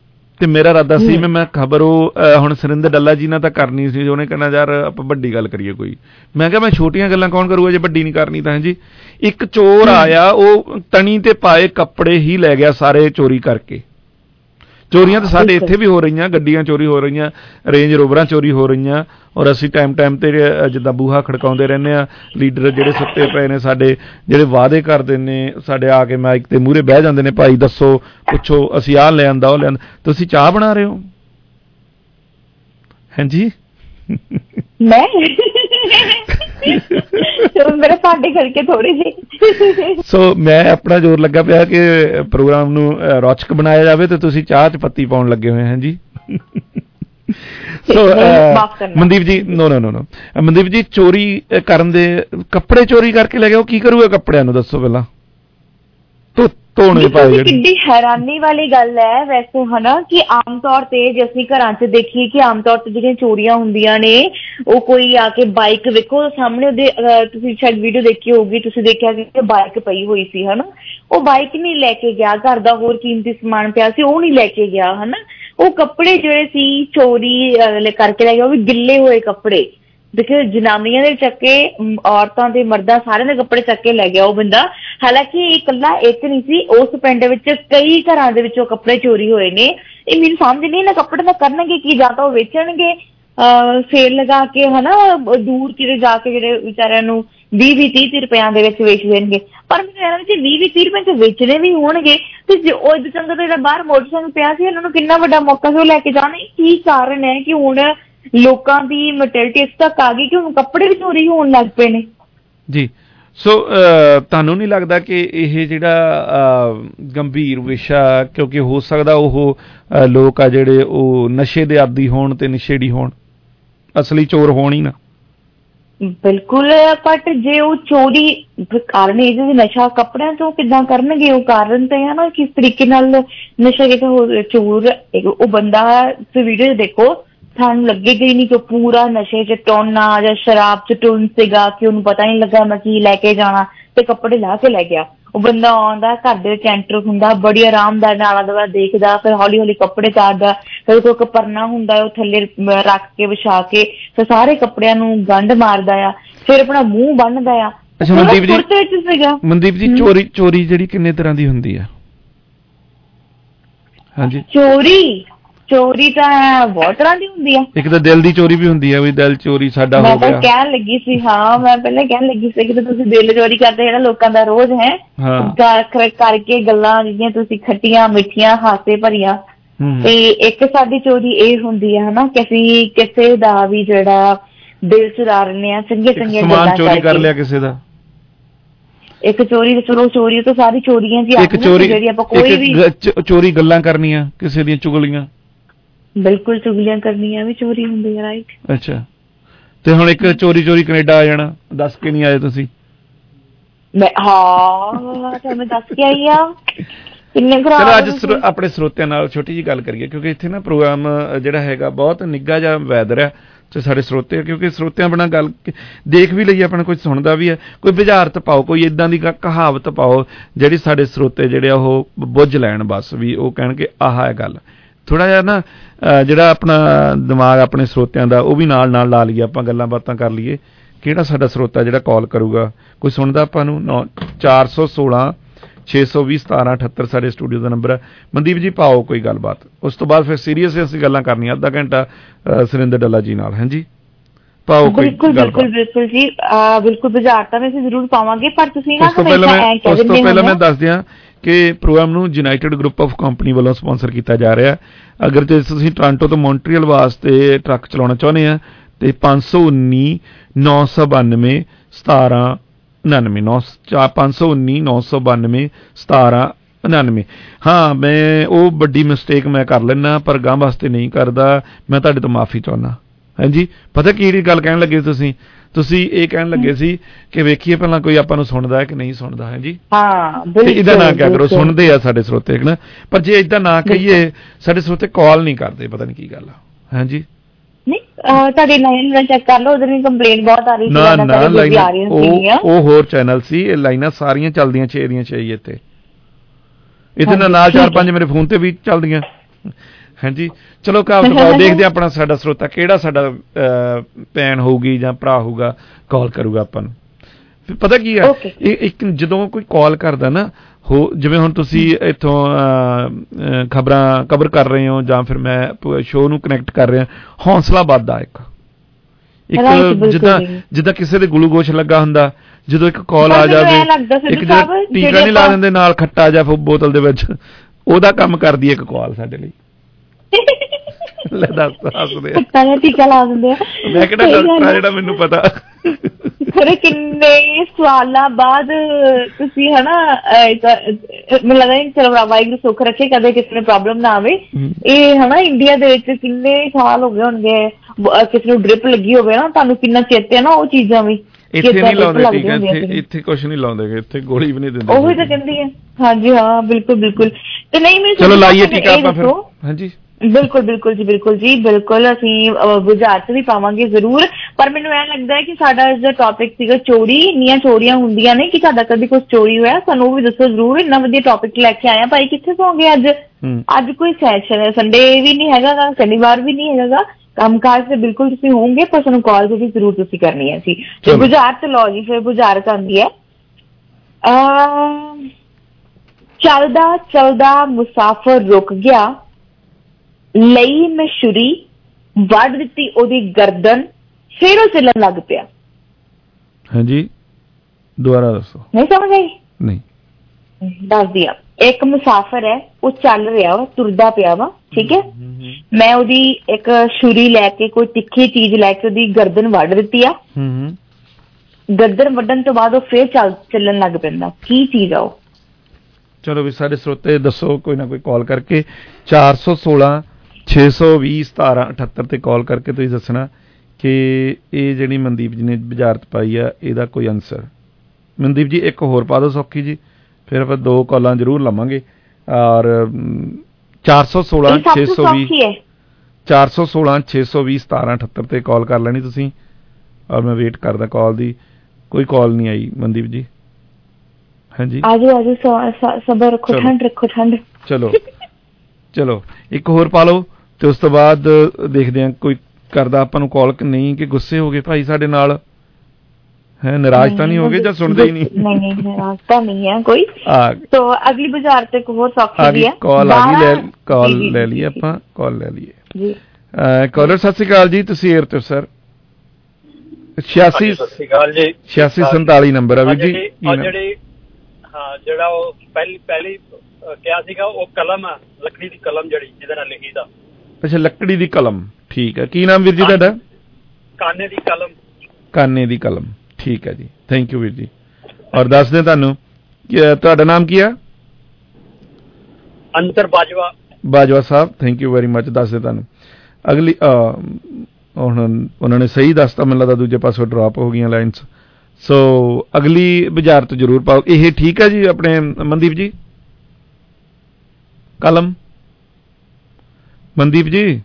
ਤੇ ਮੇਰਾ ਇਰਾਦਾ ਸੀ ਮੈਂ ਮੈਂ ਖਬਰ ਉਹ ਹੁਣ ਸੁਰਿੰਦਰ ਡੱਲਾ ਜੀ ਨਾਲ ਤਾਂ ਕਰਨੀ ਸੀ ਉਹਨੇ ਕਹਿਣਾ ਯਾਰ ਆਪਾਂ ਵੱਡੀ ਗੱਲ ਕਰੀਏ ਕੋਈ। ਮੈਂ ਕਿਹਾ ਮੈਂ ਛੋਟੀਆਂ ਗੱਲਾਂ ਕੌਣ ਕਰੂਗਾ ਜੇ ਵੱਡੀ ਨਹੀਂ ਕਰਨੀ ਤਾਂ ਜੀ ਇੱਕ ਚੋਰ ਆਇਆ ਉਹ ਤਣੀ ਤੇ ਪਾਏ ਕੱਪੜੇ ਹੀ ਲੈ ਗਿਆ ਸਾਰੇ ਚੋਰੀ ਕਰਕੇ। ਚੋਰੀਆਂ ਤਾਂ ਸਾਡੇ ਇੱਥੇ ਵੀ ਹੋ ਰਹੀਆਂ ਗੱਡੀਆਂ ਚੋਰੀ ਹੋ ਰਹੀਆਂ ਰੇਂਜ ਰੋਵਰਾਂ ਚੋਰੀ ਹੋ ਰਹੀਆਂ ਔਰ ਅਸੀਂ ਟਾਈਮ ਟਾਈਮ ਤੇ ਜਿੱਦਾਂ ਬੂਹਾ ਖੜਕਾਉਂਦੇ ਰਹਿੰਦੇ ਆ ਲੀਡਰ ਜਿਹੜੇ ਸੁੱਤੇ ਪਏ ਨੇ ਸਾਡੇ ਜਿਹੜੇ ਵਾਅਦੇ ਕਰਦੇ ਨੇ ਸਾਡੇ ਆ ਕੇ ਮਾਈਕ ਤੇ ਮੂਹਰੇ ਬਹਿ ਜਾਂਦੇ ਨੇ ਭਾਈ ਦੱਸੋ ਪੁੱਛੋ ਅਸੀਂ ਆਹ ਲੈ ਆਂਦਾ ਉਹ ਲੈ ਆਂਦਾ ਤੁਸੀਂ ਚਾਹ ਬਣਾ ਰਹੇ ਹੋ? ਹਾਂਜੀ ਮੈਂ? ਮੇਰੇ ਭਾਂਡੇ ਕਰਕੇ ਥੋੜੀ ਜਿਹੀ। ਸੋ ਮੈਂ ਆਪਣਾ ਜ਼ੋਰ ਲੱਗਾ ਪਿਆ ਕਿ ਪ੍ਰੋਗਰਾਮ ਨੂੰ ਰੌਚਕ ਬਣਾਇਆ ਜਾਵੇ ਤੇ ਤੁਸੀਂ ਚਾਹ ਚ ਪੱਤੀ ਪਾਉਣ ਲੱਗੇ ਹੋਏ ਹਾਂ ਜੀ। ਸੋ। ਮਨਦੀਪ ਜੀ ਨੋ ਨੋ ਨੋ ਮਨਦੀਪ ਜੀ ਚੋਰੀ ਕਰਨ ਦੇ ਕੱਪੜੇ ਚੋਰੀ ਕਰਕੇ ਲੈ ਗਿਆ ਉਹ ਕੀ ਕਰੂਗਾ ਕੱਪੜਿਆਂ ਨੂੰ ਦੱਸੋ ਪਹਿਲਾਂ। ਧੋਣੇ ਪਾਏ ਜਿਹੜੇ। ਕਿੱਡੀ ਹੈਰਾਨੀ ਵਾਲੀ ਗੱਲ ਹੈ ਵੈਸੇ ਹਨਾ ਕਿ ਆਮ ਤੌਰ ਤੇ ਜੇ ਅਸੀਂ ਘਰਾਂ 'ਚ ਦੇਖੀਏ ਕਿ ਆਮ ਤੌਰ ਤੇ ਜਿਹੜੀਆਂ ਚੋਰੀਆਂ ਹੁੰਦੀਆਂ ਨੇ ਉਹ ਕੋਈ ਆ ਕੇ ਬਾਈਕ ਵੇਖੋ ਸਾਹਮਣੇ ਉਹਦੇ ਤੁਸੀਂ ਸ਼ਾਇਦ ਵੀਡੀਓ ਦੇਖੀ ਹੋਊਗੀ ਤੁਸੀਂ ਦੇਖਿਆ ਕਿ ਬਾਈਕ ਪਈ ਹੋਈ ਸੀ ਹਨਾ। ਉਹ ਬਾਈਕ ਨਹੀਂ ਲੈ ਕੇ ਗਿਆ ਘਰ ਦਾ ਹੋਰ ਕੀਮਤੀ ਸਮਾਨ ਪਿਆ ਸੀ ਉਹ ਨਹੀਂ ਲੈ ਕੇ ਗਿਆ ਹਨਾ। ਉਹ ਕੱਪੜੇ ਜਿਹੜੇ ਸੀ ਚੋਰੀ ਕਰਕੇ ਲੈ ਗਿਆ ਉਹ ਵੀ ਗਿੱਲੇ ਹੋਏ ਕੱਪੜੇ। ਦੇਖੋ ਜਨਾਨੀਆਂ ਦੇ ਚੱਕੇ ਮ, ਔਰਤਾਂ ਦੇ ਮਰਦਾਂ ਸਾਰਿਆਂ ਦੇ ਕੱਪੜੇ ਚੱਕ ਕੇ ਲੈ ਗਿਆ ਉਹ ਬੰਦਾ। ਹਾਲਾਂਕਿ ਇਹ ਇਕੱਲਾ ਇੱਕ ਨਹੀਂ ਸੀ ਉਸ ਪਿੰਡ ਵਿੱਚ ਕਈ ਘਰਾਂ ਦੇ ਵਿੱਚੋਂ ਕੱਪੜੇ ਚੋਰੀ ਹੋਏ ਨੇ। ਇਹ ਮੈਨੂੰ ਸਮਝ ਨਹੀਂ ਇਹਨਾਂ ਕੱਪੜੇ ਦਾ ਕਰਨਗੇ ਕੀ ਜਾਂ ਤਾਂ ਉਹ ਵੇਚਣਗੇ। ਸੇਲ ਲਗਾ ਕੇ ਹਨਾ ਬ- ਦੂਰ ਕਿਤੇ ਜਾ ਕੇ ਜਿਹੜੇ ਵਿਚਾਰਿਆਂ ਨੂੰ 20 20 30 ਰੁਪਿਆਂ ਦੇ ਵਿੱਚ ਵੇਚ ਦੇਣਗੇ। ਪਰ ਮੈਨੂੰ ਇਹਨਾਂ ਵਿੱਚ 20 20 30 ਰੁਪਏ ਚ ਵੇਚਣੇ ਵੀ ਹੋਣਗੇ। ਤੇ ਜੇ ਉਹ ਇਦ ਚੰਗਾ ਤਾਂ ਜਿਹੜਾ ਬਾਹਰ ਮੋਟਰਸਾਈਕਲ ਪਿਆ ਸੀ ਇਹਨਾਂ ਨੂੰ ਕਿੰਨਾ ਵੱਡਾ ਮੌਕਾ ਸੀ ਉਹ ਲੈ ਕੇ ਜਾਣਾ। ਕੀ ਕਾਰਨ ਹੈ ਕਿ ਹੁਣ ਲੋਕਾਂ ਦੀ ਮੈਂਟੈਲਿਟੀ ਇਸ ਤੱਕ ਆ ਗਈ ਕਿ ਹੁਣ ਕੱਪੜੇ ਵੀ ਚੋਰੀ ਹੋਣ ਲੱਗ ਪਏ ਨੇ। ਜੀ। ਸੋ ਤੁਹਾਨੂੰ ਨਹੀਂ ਲੱਗਦਾ ਕਿ ਇਹ ਜਿਹੜਾ ਗੰਭੀਰ ਵਿਸ਼ਾ ਕਿਉਂਕਿ ਹੋ ਸਕਦਾ ਉਹ ਲੋਕ ਆ ਜਿਹੜੇ ਉਹ ਨਸ਼ੇ ਦੇ ਆਦੀ ਹੋਣ ਤੇ ਨਸ਼ੇੜੀ ਹੋਣ। ਅਸਲੀ ਚੋਰ ਹੋਣ ਹੀ ਨਾ। ਬਿਲਕੁਲ ਬਟ ਜੇ ਉਹ ਚੋਰੀ ਕਾਰਨ ਇਹ ਜੇ ਨਸ਼ਾ ਕੱਪੜਿਆਂ ਤੋਂ ਕਿੱਦਾਂ ਕਰਨਗੇ ਉਹ ਕਾਰਨ ਤਾਂ ਹੈ ਨਾ ਕਿਸ ਤਰੀਕੇ ਨਾਲ ਨਸ਼ਾ ਕਿਤੇ ਚੋਰ ਉਹ ਬੰਦਾ ਵੀਡੀਓ ਦੇਖੋ ਤੁਹਾਨੂੰ ਲੱਗੇਗਾ ਹੀ ਨਹੀਂ ਕਿ ਉਹ ਪੂਰਾ ਨਸ਼ੇ 'ਚ ਟੋਨਾ ਜਾਂ ਸ਼ਰਾਬ 'ਚ ਟੁੰਨ ਸੀਗਾ ਕਿ ਉਹਨੂੰ ਪਤਾ ਨਹੀਂ ਲੱਗਾ ਮੈਂ ਕੀ ਲੈ ਕੇ ਜਾਣਾ ਤੇ ਕੱਪੜੇ ਲਾ ਕੇ ਲੈ ਗਿਆ। ਉਹ ਬੰਦਾ ਆਉਂਦਾ ਘਰ ਦੇ ਵਿੱਚ ਐਂਟਰ ਹੁੰਦਾ ਬੜੀ ਆਰਾਮਦਾਰ ਨਾਲ ਆਲਾ ਦੇਖਦਾ ਫਿਰ ਹੌਲੀ ਹੌਲੀ ਕੱਪੜੇ ਤਾਰਦਾ ਫਿਰ ਕੋਈ ਕਪਰਨਾ ਹੁੰਦਾ ਉਹ ਥੱਲੇ ਰੱਖ ਕੇ ਵਿਛਾ ਕੇ ਫਿਰ ਸਾਰੇ ਕੱਪੜਿਆਂ ਨੂੰ ਗੰਢ ਮਾਰਦਾ ਆ ਫਿਰ ਆਪਣਾ ਮੂੰਹ ਬੰਨਦਾ ਆ। ਅੱਛਾ ਮਨਦੀਪ ਜੀ ਕੁਰਤੇ ਵਿੱਚ ਸੀਗਾ। ਮਨਦੀਪ ਜੀ ਚੋਰੀ ਚੋਰੀ ਜਿਹੜੀ ਕਿੰਨੇ ਤਰ੍ਹਾਂ ਦੀ ਹੁੰਦੀ ਆ? ਹਾਂਜੀ। ਚੋਰੀ? ਚੋਰੀ ਤਾਂ ਬਹੁਤ ਤਰ੍ਹਾਂ ਦੀ ਹੁੰਦੀ ਆ। ਇੱਕ ਤਾਂ ਦਿਲ ਦੀ ਚੋਰੀ ਵੀ ਹੁੰਦੀ ਆ ਵੀ ਦਿਲ ਚੋਰੀ ਸਾਡਾ ਮੈਂ ਹੋ ਤਾਂ ਗਿਆ। ਕਹਿਣ ਲੱਗੀ ਸੀ ਹਾਂ ਮੈਂ ਪਹਿਲਾਂ ਕਹਿਣ ਲੱਗੀ ਸੀ ਕਿ ਤੁਸੀਂ ਦਿਲ ਚੋਰੀ ਕਰਦੇ ਜਿਹੜਾ ਲੋਕਾਂ ਦਾ ਰੋਜ਼ ਹੈ ਹਾਂ। ਕਰ- ਕਰ- ਕਰਕੇ ਗੱਲਾਂ ਜਿਹੜੀਆਂ ਤੁਸੀਂ ਖੱਟੀਆਂ ਮਿੱਠੀਆਂ ਹਾਸੇ ਭਰੀਆਂ। ਤੇ ਇੱਕ ਸਾਡੀ ਚੋਰੀ ਇਹ ਹੁੰਦੀ ਹੈ ਹਨਾ ਕਿ ਅਸੀਂ ਕਿਸੇ ਦਾ ਵੀ ਜਿਹੜਾ ਦਿਲ ਚੁਰਾ ਲੈਂਦੇ ਆ ਚੰਗੀਆਂ ਸਮਾਨ ਗੱਲਾਂ ਚੋਰੀ ਕਰ। ਲਿਆ ਕਿਸੇ ਦਾ। ਇੱਕ ਚੋਰੀ ਚਲੋ ਚੋਰੀ ਤਾਂ ਸਾਰੀ ਚੋਰੀਆਂ ਜੀ ਇੱਕ ਚੋਰੀ ਜਿਹੜੀ ਆਪਾਂ ਕੋਈ ਵੀ ਚੋਰੀ ਗੱਲਾਂ ਕਰਨੀਆਂ ਕਿਸੇ ਦੀਆਂ ਚੁਗਲੀਆਂ। ਬਿਲਕੁਲ ਚੁਗਲੀਆਂ ਕਰਨੀਆਂ ਵੀ ਚੋਰੀ ਹੁੰਦੀ ਹੈ ਰਾਈਟ ਅੱਛਾ। ਤੇ ਹੁਣ ਇੱਕ ਚੋਰੀ ਚੋਰੀ ਕੈਨੇਡਾ ਆ ਜਾਣਾ ਦੱਸ ਕੇ ਨਹੀਂ ਆਏ ਤੁਸੀਂ? ਮੈਂ ਹਾਂ ਤੁਹਾਨੂੰ ਦੱਸ ਕੇ ਆਈ ਆ। ਕਿੰਨੇ ਖਰਾਬ ਚਲੋ ਅੱਜ ਆਪਣੇ ਸਰੋਤਿਆਂ ਨਾਲ ਛੋਟੀ ਜੀ ਗੱਲ ਕਰੀਏ ਕਿਉਂਕਿ ਇੱਥੇ ਨਾ ਪ੍ਰੋਗਰਾਮ ਜਿਹੜਾ ਹੈਗਾ ਬਹੁਤ ਨਿੱਘਾ ਜਿਹਾ ਵੈਦਰ ਹੈ ਤੇ ਸਾਡੇ ਸਰੋਤੇ ਕਿਉਂਕਿ ਸਰੋਤਿਆਂ ਬਣਾ ਗੱਲ ਕ- ਦੇਖ ਵੀ ਲਈਏ ਆਪਣਾ ਕੁਝ ਸੁਣਦਾ ਵੀ ਹੈ ਕੋਈ ਬੁਝਾਰਤ ਪਾਓ ਕੋਈ ਇਦਾਂ ਦੀ ਕ- ਕਹਾਵਤ ਪਾਓ ਜਿਹੜੀ ਸਾਡੇ ਸਰੋਤੇ ਜਿਹੜੇ ਉਹ ਬੁੱਝ ਲੈਣ ਬਸ ਵੀ ਉਹ ਕਹਿਣਗੇ ਆਹ ਹੈ ਗੱਲ। ਥੋੜਾ ਜਿਹਾ ਨਾ ਜਿਹੜਾ ਆਪਣਾ ਦਿਮਾਗ ਆਪਣੇ ਸਰੋਤਿਆਂ ਦਾ ਉਹ ਵੀ ਨਾਲ ਨਾਲ ਲਾ ਲਈਏ ਆਪਾਂ ਗੱਲਾਂ ਬਾਤਾਂ ਕਰ ਲਈਏ। ਕਿਹੜਾ ਸਾਡਾ ਸਰੋਤਾ ਜਿਹੜਾ ਕਾਲ ਕਰੂਗਾ? ਕੋਈ ਸੁਣਦਾ ਆਪਾਂ ਨੂੰ? ਨੌ- 416 620 1778 ਸਾਡੇ ਸਟੂਡੀਓ ਦਾ ਨੰਬਰ ਹੈ ਮਨਦੀਪ ਜੀ ਪਾਓ ਕੋਈ ਗੱਲਬਾਤ। ਉਸ ਤੋਂ ਬਾਅਦ ਫਿਰ ਸੀਰੀਅਸ ਅਸੀਂ ਗੱਲਾਂ ਕਰਨੀਆਂ ਅੱਧਾ ਘੰਟਾ ਸੁਰਿੰਦਰ ਡੱਲਾ ਜੀ ਨਾਲ ਹਾਂਜੀ ਪਾਓ ਕੋਈ ਬਿਲਕੁਲ ਬਿਲਕੁਲ ਬਿਲਕੁਲ ਜੀ। ਬਿਲਕੁਲ ਬਾਜ਼ਾਰ ਤਾਂ ਅਸੀਂ ਜ਼ਰੂਰ ਪਾਵਾਂਗੇ ਪਰ ਤੁਸੀਂ ਨਾ ਉਸ ਤੋਂ ਪਹਿਲਾਂ ਮੈਂ ਉਸ ਤੋਂ ਪਹਿਲਾਂ ਮੈਂ ਦੱਸ ਦਿਆਂ ਕਿ ਪ੍ਰੋਗਰਾਮ ਨੂੰ ਯੂਨਾਈਟਿਡ ਗਰੁੱਪ ਆਫ ਕੰਪਨੀ ਵੱਲੋਂ ਸਪਾਂਸਰ ਕੀਤਾ ਜਾ ਰਿਹਾ ਹੈ। ਅਗਰ ਜੇ ਤੁਸੀਂ ਟੋਰਾਂਟੋ ਤੋਂ ਮੌਂਟਰੀਅਲ ਵਾਸਤੇ ਟਰੱਕ ਚਲਾਉਣਾ ਚਾਹੁੰਦੇ ਆ, ਤੇ 519 992 17 99 519 992 17 99 ਹਾਂ, ਮੈਂ, ਉਹ ਵੱਡੀ ਮਿਸਟੇਕ ਮੈਂ ਕਰ ਲੈਣਾ ਪਰ ਗਾਂ ਵਾਸਤੇ ਨਹੀਂ ਕਰਦਾ। ਮੈਂ ਤੁਹਾਡੇ ਤੋਂ ਮਾਫੀ ਚਾਹੁੰਦਾ। ਹਾਂਜੀ? ਪਤਾ ਕੀ ਗੱਲ ਕਹਿਣ ਲੱਗੇ ਤੁਸੀਂ? ਤੁਸੀਂ ਇਹ ਕਹਿਣ ਲੱਗੇ ਸੀ ਕਿ ਵੇਖੀਏ ਪਹਿਲਾਂ ਕੋਈ ਆਪਾਂ ਨੂੰ ਸੁਣਦਾ ਹੈ ਕਿ ਨਹੀਂ ਸੁਣਦਾ ਹੈ ਜੀ? ਹਾਂ ਬਿਲਕੁਲ ਇਹਦਾ ਨਾ ਕਿਆ ਕਰੋ। ਸੁਣਦੇ ਆ ਸਾਡੇ ਸਰੋਤੇ ਹਨਾ? ਪਰ ਜੇ ਇਦਾਂ ਨਾ ਕਹੀਏ ਸਾਡੇ ਸਰੋਤੇ ਕਾਲ ਨਹੀਂ ਕਰਦੇ ਪਤਾ ਨਹੀਂ ਕੀ ਗੱਲ ਆ। ਹਾਂਜੀ ਨਹੀਂ ਅਹ ਤੁਹਾਡੀ ਲਾਈਨ ਮੈਂ ਚੈੱਕ ਕਰ ਲਓ ਉਧਰ ਵੀ ਕੰਪਲੇਂਟ ਬਹੁਤ ਆ ਰਹੀ ਸੀ ਨਾ ਨਾ ਲਾਈਨ ਉਹ ਹੋਰ ਚੈਨਲ ਸੀ ਇਹ ਲਾਈਨਾਂ ਸਾਰੀਆਂ ਚੱਲਦੀਆਂ ਛੇ ਦੀਆਂ ਛੇ ਹੀ ਇੱਥੇ। ਇੱਥੇ ਨਾਲ ਚਾਰ ਪੰਜ ਮੇਰੇ ਫੋਨ ਤੇ ਵੀ ਚੱਲਦੀਆਂ। ਹਾਂਜੀ। ਚਲੋ ਕਾਬਤ ਪਾਓ ਦੇਖਦੇ ਆਪਣਾ ਸਾਡਾ ਸਰੋਤਾ ਕਿਹੜਾ ਸਾਡਾ ਭੈਣ ਹੋਊਗੀ ਜਾਂ ਭਰਾ ਹੋਊਗਾ ਕਾਲ ਕਰੂਗਾ ਆਪਾਂ ਨੂੰ। ਫਿਰ ਪਤਾ ਕੀ ਆ ਇਹ ਇੱਕ ਜਦੋਂ ਕੋਈ ਕਾਲ ਕਰਦਾ ਨਾ ਹੋ ਜਿਵੇਂ ਹੁਣ ਤੁਸੀਂ ਇੱਥੋਂ ਖਬਰਾਂ ਕਵਰ ਕਰ ਰਹੇ ਹੋ ਜਾਂ ਫਿਰ ਮੈਂ ਸ਼ੋਅ ਨੂੰ ਕਨੈਕਟ ਕਰ ਰਿਹਾ ਹੌਸਲਾ ਵੱਧਦਾ ਇੱਕ। ਇੱਕ ਜਿੱਦਾਂ। ਜਿੱਦਾਂ ਕਿਸੇ ਦੇ ਗਲੂਕੋਸ਼ ਲੱਗਾ ਹੁੰਦਾ ਜਦੋਂ ਇੱਕ ਕਾਲ ਆ ਜਾਵੇ ਇੱਕ ਟੀਕਾ ਨਹੀਂ ਲਾ ਦਿੰਦੇ ਨਾਲ ਖੱਟਾ ਜਾਂ ਫਿਰ ਬੋਤਲ ਦੇ ਵਿੱਚ ਉਹਦਾ ਕੰਮ ਕਰਦੀ ਇੱਕ ਕਾਲ ਸਾਡੇ ਲਈ। ਲੈ ਦੱਸ ਹੱਸਦੇ ਆ ਕੁੱਤਾ ਦਾ ਟੀਕਾ ਲਾ ਦਿੰਦੇ ਆ। ਮੈਂ ਕਿਹੜਾ ਹੈ। ਜਿਹੜਾ ਮੈਨੂੰ ਪਤਾ। ਖਰੇ ਕਿੰਨੇ ਸਵਾਲਾਂ ਬਾਅਦ ਤੁਸੀਂ ਹਨਾ ਮੈਨੂੰ ਲੱਗਦਾ ਨਹੀਂ ਚਲੋ ਵਾਹਿਗੁਰੂ ਸੁੱਖ ਰੱਖੇ ਕਦੇ ਕਿਸੇ ਨੂੰ ਪ੍ਰੋਬਲਮ ਨਾ ਆਵੇ। ਇਹ ਹਨਾ ਇੰਡੀਆ ਦੇ ਵਿੱਚ ਕਿੰਨੇ ਸਾਲ ਹੋ ਗਏ ਹੋਣਗੇ ਕਿਸੇ ਨੂੰ ਡ੍ਰਿਪ ਲੱਗੀ ਹੋਵੇ ਨਾ ਤੁਹਾਨੂੰ ਕਿੰਨਾ ਚੇਤੇ ਆ ਨਾ ਉਹ ਚੀਜ਼ਾਂ ਵੀ ਇੱਥੇ ਨਹੀਂ ਲਾਉਂਦੇ ਟੀਕਾ ਇੱਥੇ। ਇੱਥੇ ਕੁਝ ਨਹੀਂ ਲਾਉਂਦੇ ਇੱਥੇ ਗੋਲੀ ਵੀ ਨਹੀਂ ਦਿੰਦੇ ਉਹੀ ਤਾਂ ਕਹਿੰਦੀ ਹੈ ਹਾਂਜੀ ਹਾਂ ਬਿਲਕੁਲ ਬਿਲਕੁਲ। ਤੇ ਨਹੀਂ ਮੈਂ ਚਲੋ ਲਾਈਏ ਟੀਕਾ ਇਹ ਆਪਾਂ ਫਿਰ। ਹਾਂਜੀ। ਬਿਲਕੁਲ ਬਿਲਕੁਲ ਜੀ ਬਿਲਕੁਲ ਜੀ ਬਿਲਕੁਲ ਅਸੀਂ ਬੁਝਾਰਤ ਵੀ ਪਾਵਾਂਗੇ ਜ਼ਰੂਰ। ਪਰ ਮੈਨੂੰ ਐ ਲੱਗਦਾ ਹੈ ਕਿ ਸਾਡਾ ਇਸ ਦਾ ਟੌਪਿਕ ਸੀਗਾ ਚੋਰੀ ਇੰਨੀਆਂ ਚੋਰੀਆਂ ਹੁੰਦੀਆਂ ਨੇ ਕਿ ਤੁਹਾਡਾ ਕਦੀ ਕੁਝ ਚੋਰੀ ਹੋਇਆ ਸਾਨੂੰ ਉਹ ਵੀ ਦੱਸੋ ਜ਼ਰੂਰ ਇੰਨਾ ਵਧੀਆ ਟੌਪਿਕ ਲੈ ਕੇ ਆਇਆ। ਭਾਈ ਕਿੱਥੇ ਸੌਂਗੇ ਅੱਜ? ਅੱਜ ਕੋਈ ਸੈਸ਼ਨ ਸੰਡੇ ਵੀ ਨਹੀਂ ਹੈਗਾ ਸ਼ਨੀਵਾਰ ਵੀ ਨਹੀਂ ਹੈਗਾ ਕੰਮਕਾਜ ਤੇ ਬਿਲਕੁਲ ਤੁਸੀਂ ਹੋਵੋਗੇ ਪਰ ਸਾਨੂੰ ਕਾਲ ਜਿਹੜੀ ਜ਼ਰੂਰ ਤੁਸੀਂ ਕਰਨੀ ਹੈ ਸੀ ਤੇ। ਬੁਝਾਰਤ ਲਓ ਜੀ ਫਿਰ ਬੁਝਾਰਤ ਆਉਂਦੀ ਹੈ। ਅਮ, ਚੱਲਦਾ ਚੱਲਦਾ ਮੁਸਾਫਰ ਰੁਕ ਗਿਆ। ਲਈ ਮੈਂ ਛੁਰੀ ਵੱਢ ਦਿੱਤੀ ਉਹਦੀ ਗਰਦਨ ਫਿਰ ਉਹ ਚੱਲਣ ਲੱਗ ਪਿਆ। ਹਾਂਜੀ ਦੁਬਾਰਾ ਦੱਸੋ। ਨਹੀਂ ਸਮਝ ਆਈ? ਨਹੀਂ। ਦੱਸ ਦਿਆ ਇੱਕ ਮੁਸਾਫਰ ਹੈ ਉਹ ਚੱਲ ਰਿਹਾ ਵਾ ਤੁਰਦਾ ਪਿਆ ਵਾ ਠੀਕ ਹੈ? ਮੈਂ ਉਹਦੀ ਇੱਕ ਛੁਰੀ ਲੈ ਕੇ ਕੋਈ ਤਿੱਖੀ ਚੀਜ਼ ਲੈ ਕੇ ਉਹਦੀ ਗਰਦਨ ਵੱਢ ਦਿੱਤੀ ਆ। ਹੂੰ ਹੂੰ ਗਰਦਨ ਵੱਢਣ ਤੋਂ ਬਾਅਦ ਉਹ ਫੇਰ ਚੱਲ ਚੱਲਣ ਲੱਗ ਪੈਂਦਾ। ਕੀ ਚੀਜ਼ ਆ ਉਹ? ਚਲੋ ਵੀ ਸਾਡੇ ਸਰੋਤੇ ਦੱਸੋ ਕੋਈ ਨਾ ਕੋਈ ਕਾਲ ਕਰਕੇ। 416 620 1778 ਤੇ ਕਾਲ ਕਰਕੇ ਤੁਸੀਂ ਦੱਸਣਾ ਕਿ ਇਹ ਜਿਹੜੀ ਮਨਦੀਪ ਜੀ ਨੇ ਬੁਝਾਰਤ ਪਾਈ ਆ ਇਹਦਾ ਕੋਈ ਆਨਸਰ ਮਨਦੀਪ ਜੀ ਇੱਕ ਹੋਰ ਪਾ ਦਿਓ ਸੌਖੀ ਜੀ ਫਿਰ ਆਪਾਂ ਦੋ ਕਾਲਾਂ ਜ਼ਰੂਰ ਲਵਾਂਗੇ। ਔਰ ਅਮ, 416 ਇਹ ਸਭ ਤੋਂ 620 ਸੌਖੀ ਹੈ। 416 620 1778 ਤੇ ਕਾਲ ਕਰ ਲੈਣੀ ਤੁਸੀਂ। ਔਰ ਮੈਂ ਵੇਟ ਕਰਦਾ ਕਾਲ ਦੀ। ਕੋਈ ਕਾਲ ਨਹੀਂ ਆਈ ਮਨਦੀਪ ਜੀ। ਹਾਂਜੀ? ਆਜੋ ਆਜੋ ਸਬਰ ਰੱਖੋ। ਠੰਡ ਰੱਖੋ ਠੰਡ। ਚਲੋ। ਚਲੋ। ਇੱਕ ਹੋਰ ਪਾ ਲਓ। ਤੇ ਉਸ ਤੋਂ ਬਾਅਦ ਦੇਖਦੇ ਆ ਕੋਈ ਕਰਦਾ ਆਪਾਂ ਨੂੰ ਕਾਲ ਕਿ ਨਹੀਂ ਕਿ ਗੁੱਸੇ ਹੋ ਗਏ ਭਾਈ ਸਾਡੇ ਨਾਲ? ਹੈ ਨਾਰਾਜ਼ ਤਾਂ ਨਹੀਂ ਹੋਗੇ ਜਾਂ ਸੁਣਦੇ ਹੀ ਨਹੀਂ? ਨਹੀਂ ਨਹੀਂ ਨਾਰਾਜ਼ ਤਾਂ ਨਹੀਂ ਹੈ ਕੋਈ। ਸੋ ਅਗਲੀ ਬਾਜ਼ਾਰ ਤੇ ਕੋਈ ਸੌਖੀ ਵੀ ਹੈ। ਕਾਲ ਆ ਗਈ ਲੈ ਕਾਲ ਲੈ ਲਈ ਆਪਾਂ ਕਾਲ ਲੈ ਲਈਏ। ਜੀ। ਕਾਲਰ ਸਤਿ ਸ਼੍ਰੀ ਅਕਾਲ ਜੀ ਤੁਸੀਂ ਏਅਰ ਤੇ ਸਰ 86 ਸਤਿ ਸ਼੍ਰੀ ਅਕਾਲ ਜੀ। 8647 ਨੰਬਰ ਆ ਵੀਰ ਜੀ ਜਿਹੜੇ ਹਾਂ ਜਿਹੜਾ ਉਹ ਪਹਿਲੀ ਪਹਿਲੀ ਕਿਹਾ ਸੀਗਾ ਉਹ ਕਲਮ ਆ ਲੱਕੜੀ ਦੀ ਕਲਮ ਜਿਹੜੀ ਜਿਹਦੇ ਨਾਲ ਲਿਖੀਦਾ ਅੱਛਾ ਲੱਕੜੀ ਦੀ ਕਲਮ। ਠੀਕ ਹੈ। ਕੀ ਨਾਮ ਵੀਰ ਜੀ ਤੁਹਾਡਾ? ਕਾਨੇ ਦੀ ਕਲਮ। ਕਾਨੇ ਦੀ ਕਲਮ। ਠੀਕ ਹੈ ਜੀ। ਥੈਂਕ ਯੂ ਵੀਰ ਜੀ। ਔਰ ਦੱਸ ਦੇ ਤੁਹਾਨੂੰ ਤੁਹਾਡਾ ਨਾਮ ਕੀ ਆ? Antar Bajwa. Bajwa Sahib. Thank you very much ਦੱਸ ਦੇ ਤੁਹਾਨੂੰ। ਅਗਲੀ ਹੁਣ ਉਹਨਾਂ ਨੇ ਸਹੀ ਦੱਸਤਾ ਮੈਨੂੰ ਲੱਗਦਾ ਦੂਜੇ ਪਾਸੋਂ ਡ੍ਰੌਪ ਹੋ ਗਈਆਂ ਲਾਈਨਸ ਸੋ ਅਗਲੀ ਬਾਜ਼ਾਰ ਤੋਂ ਜ਼ਰੂਰ ਪਾਓ। ਇਹ ਠੀਕ ਹੈ ਜੀ ਆਪਣੇ ਮਨਦੀਪ ਜੀ? ਕਲਮ? ਮਨਦੀਪ ਜੀ?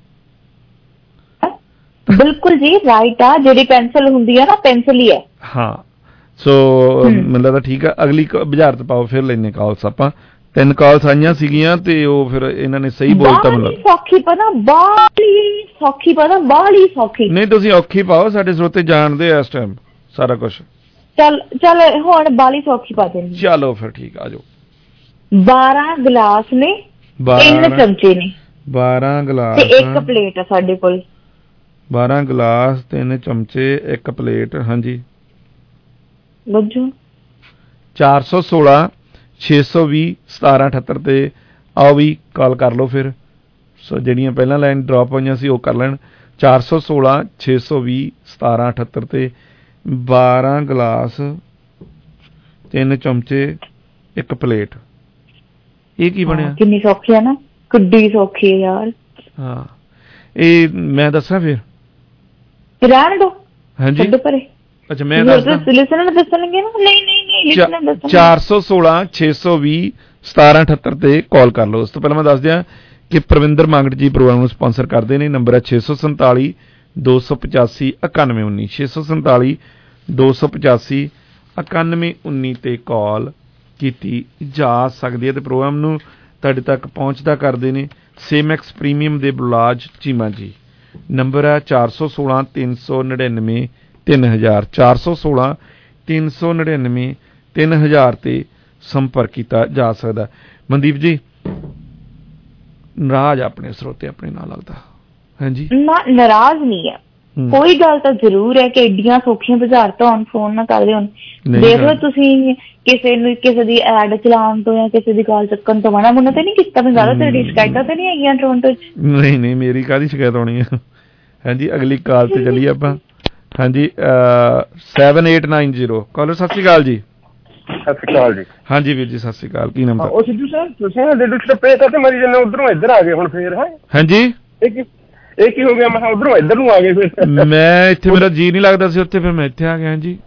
ਬਿਲਕੁਲ ਜੀ ਰਾਈਟ ਆ। ਜਿਹੜੀ ਪੈਨਸਲ ਹੁੰਦੀ ਆ ਨਾ ਪੈਨਸਲ ਹੀ ਹੈ। ਹਾਂ। ਸੋ ਮੈਨੂੰ ਲੱਗਦਾ ਠੀਕ ਆ। ਅਗਲੀ ਕ- ਬਾਜ਼ਾਰ ਤੋਂ ਪਾਓ ਫਿਰ ਲੈਨੇ ਕਾਲਸ ਆਪਾਂ। ਤਿੰਨ ਕਾਲਸ ਆਈਆਂ ਸੀਗੀਆਂ ਤੇ ਉਹ ਫਿਰ ਇਹਨਾਂ ਨੇ ਸਹੀ ਬੋਲਤਾ ਲੱਗਦਾ ਸੌਖੀ ਪਤਾ ਬਾਹਲੀ ਸੌਖੀ ਪਤਾ ਬਾਹਲੀ ਸੌਖੀ। ਨਹੀਂ ਤੁਸੀਂ ਔਖੀ ਪਾਓ ਸਾਡੇ ਸਰੋਤੇ ਜਾਣਦੇ ਆ ਇਸ ਟਾਈਮ ਸਾਰਾ ਕੁਝ ਚੱਲ ਚੱਲ ਹੁਣ ਬਾਹਲੀ ਸੌਖੀ ਪਾ ਦੇਣੀ। ਚਲੋ ਫਿਰ ਠੀਕ ਆ ਜਾਓ। 12 ਗਲਾਸ ਨੇ ਤਿੰਨ 12 ਚਮਚੇ ਨੇ। 12 ਗਲਾਸ ਤੇ ਇੱਕ ਪਲੇਟ ਆ ਸਾਡੇ ਕੋਲ। 12 ਗਲਾਸ ਤਿੰਨ ਚਮਚੇ ਇੱਕ ਪਲੇਟ ਹਾਂਜੀ। ਬੱਜੋ 416 620 1778 ਤੇ ਆਓ ਵੀ ਕਾਲ ਕਰ ਲਓ ਫਿਰ। ਸੋ ਜਿਹੜੀਆਂ ਪਹਿਲਾਂ ਲਾਈਨ ਡ੍ਰੌਪ ਹੋਈਆਂ ਸੀ ਉਹ ਕਰ ਲੈਣ। 416 620 1778 ਤੇ 12 ਗਲਾਸ ਤਿੰਨ ਚਮਚੇ ਇੱਕ ਪਲੇਟ। ਇਹ ਕੀ ਬਣਿਆ? ਕਿੰਨੀ ਸੌਖੀ ਆ ਨਾ। ਕਿੱਡੀ ਸੌਖੀ ਹੈ ਯਾਰ। ਹਾਂ। ਇਹ ਮੈਂ ਦੱਸਾਂ ਫਿਰ? ਰਹਿਣ ਦੋ। ਹਾਂਜੀ। ਛੱਡੋ ਪਰੇ। ਅੱਛਾ ਮੈਂ ਦੱਸਦਾ। ਲਿਸਨਰ ਦੱਸਣਗੇ ਨਾ? ਨਹੀਂ ਨਹੀਂ ਨਹੀਂ ਲਿਸਨਰ ਦੱਸਣਗੇ। 416 620 1778 ਤੇ ਕਾਲ ਕਰ ਲਓ। ਉਸ ਤੋਂ ਪਹਿਲਾਂ ਮੈਂ ਦੱਸ ਦਿਆਂ ਕਿ ਪ੍ਰਵਿੰਦਰ ਮੰਗਟ ਜੀ ਪ੍ਰੋਗਰਾਮ ਨੂੰ ਸਪਾਂਸਰ ਕਰਦੇ ਨੇ। ਨੰਬਰ ਹੈ 647 285 9119 647 285 9119 ਤੇ ਕਾਲ ਕੀਤੀ ਜਾ ਸਕਦੀ ਹੈ। ਤੇ ਪ੍ਰੋਗਰਾਮ ਨੂੰ ਤੁਹਾਡੇ ਤੱਕ ਪਹੁੰਚਦਾ ਕਰਦੇ ਨੇ ਸੇਮੈਕਸ ਪ੍ਰੀਮੀਅਮ ਦੇ ਬੁਲਾਜ ਚੀਮਾ ਜੀ। ਨੰਬਰ ਹੈ 416 399 3000 416 399 3000 ਤੇ ਸੰਪਰਕ ਕੀਤਾ ਜਾ ਸਕਦਾ ਮਨਦੀਪ ਜੀ, ਨਾਰਾਜ਼ ਆਪਣੇ ਸਰੋਤੇ ਆਪਣੇ ਨਾਲ ਲੱਗਦਾ। ਹਾਂਜੀ? ਨਾ, ਨਾਰਾਜ਼ ਨਹੀਂ ਹੈ ਹੂੰ। ਕੋਈ ਗੱਲ ਤਾਂ ਜ਼ਰੂਰ ਹੈ ਕਿ ਏਡੀਆਂ ਸੌਖੀਆਂ ਬਾਜ਼ਾਰ ਤੋਂ ਹੁਣ ਫੋਨ ਨਾ ਕਰਦੇ ਹੁਣ। ਦੇਖ ਲਓ ਤੁਸੀਂ ਕਿਸੇ ਨੂੰ ਕਿਸੇ ਦੀ ਐਡ ਚਲਾਉਣ ਤੋਂ ਜਾਂ ਕਿਸੇ ਦੀ ਕਾਲ ਚੱਕਣ ਤੋਂ ਮਨਾ ਮੁੰਨਾ ਤੇ ਨਹੀਂ ਕੀਤਾ ਮੈਂ ਜ਼ਿਆਦਾ ਤੇਰੀ ਸ਼ਿਕਾਇਤਾਂ ਤੇ ਨਹੀਂ ਆਈਆਂ ਟੋਰੰਟੋ 'ਚ? ਨਹੀਂ ਨਹੀਂ ਮੇਰੀ ਕਾਹਦੀ ਸ਼ਿਕਾਇਤ ਹੋਣੀ ਹੈ ਹਾਂਜੀ ਅਗਲੀ ਕਾਲ ਤੇ ਚੱਲੀਏ ਆਪਾਂ। ਹਾਂਜੀ ਅਹ, 7890 ਕਾਲਰ ਸਤਿ ਸ਼੍ਰੀ ਅਕਾਲ ਜੀ। ਸਤਿ ਸ਼੍ਰੀ ਅਕਾਲ ਜੀ। ਹਾਂਜੀ ਵੀਰ ਜੀ ਸਤਿ ਸ਼੍ਰੀ ਅਕਾਲ। ਕੀ ਨਾਮ ਹਾਂ, ਉਹ ਸਿੱਧੂ ਸਾਹਿਬ ਤੁਸੀਂ ਨਾ ਡੇਢ ਸਟੱਪੇ ਤੇ ਮਰੀ ਜੰਨੇ ਉਧਰੋਂ ਇੱਧਰ ਆ ਗਏ ਹੁਣ ਫੇਰ ਹੈ? ਹਾਂਜੀ? ਇਹ ਇਹ ਕੀ ਹੋ ਗਿਆ? ਮੈਂ ਉਧਰੋਂ ਇੱਧਰ ਨੂੰ ਆ ਗਏ ਫਿਰ। ਮੈਂ ਇੱਥੇ ਮੇਰਾ ਜੀ ਨਹੀਂ ਲੱਗਦਾ ਸੀ ਉੱਥੇ ਫਿਰ ਮੈਂ ਇੱਥੇ ਆ ਗਿਆ ਜੀ।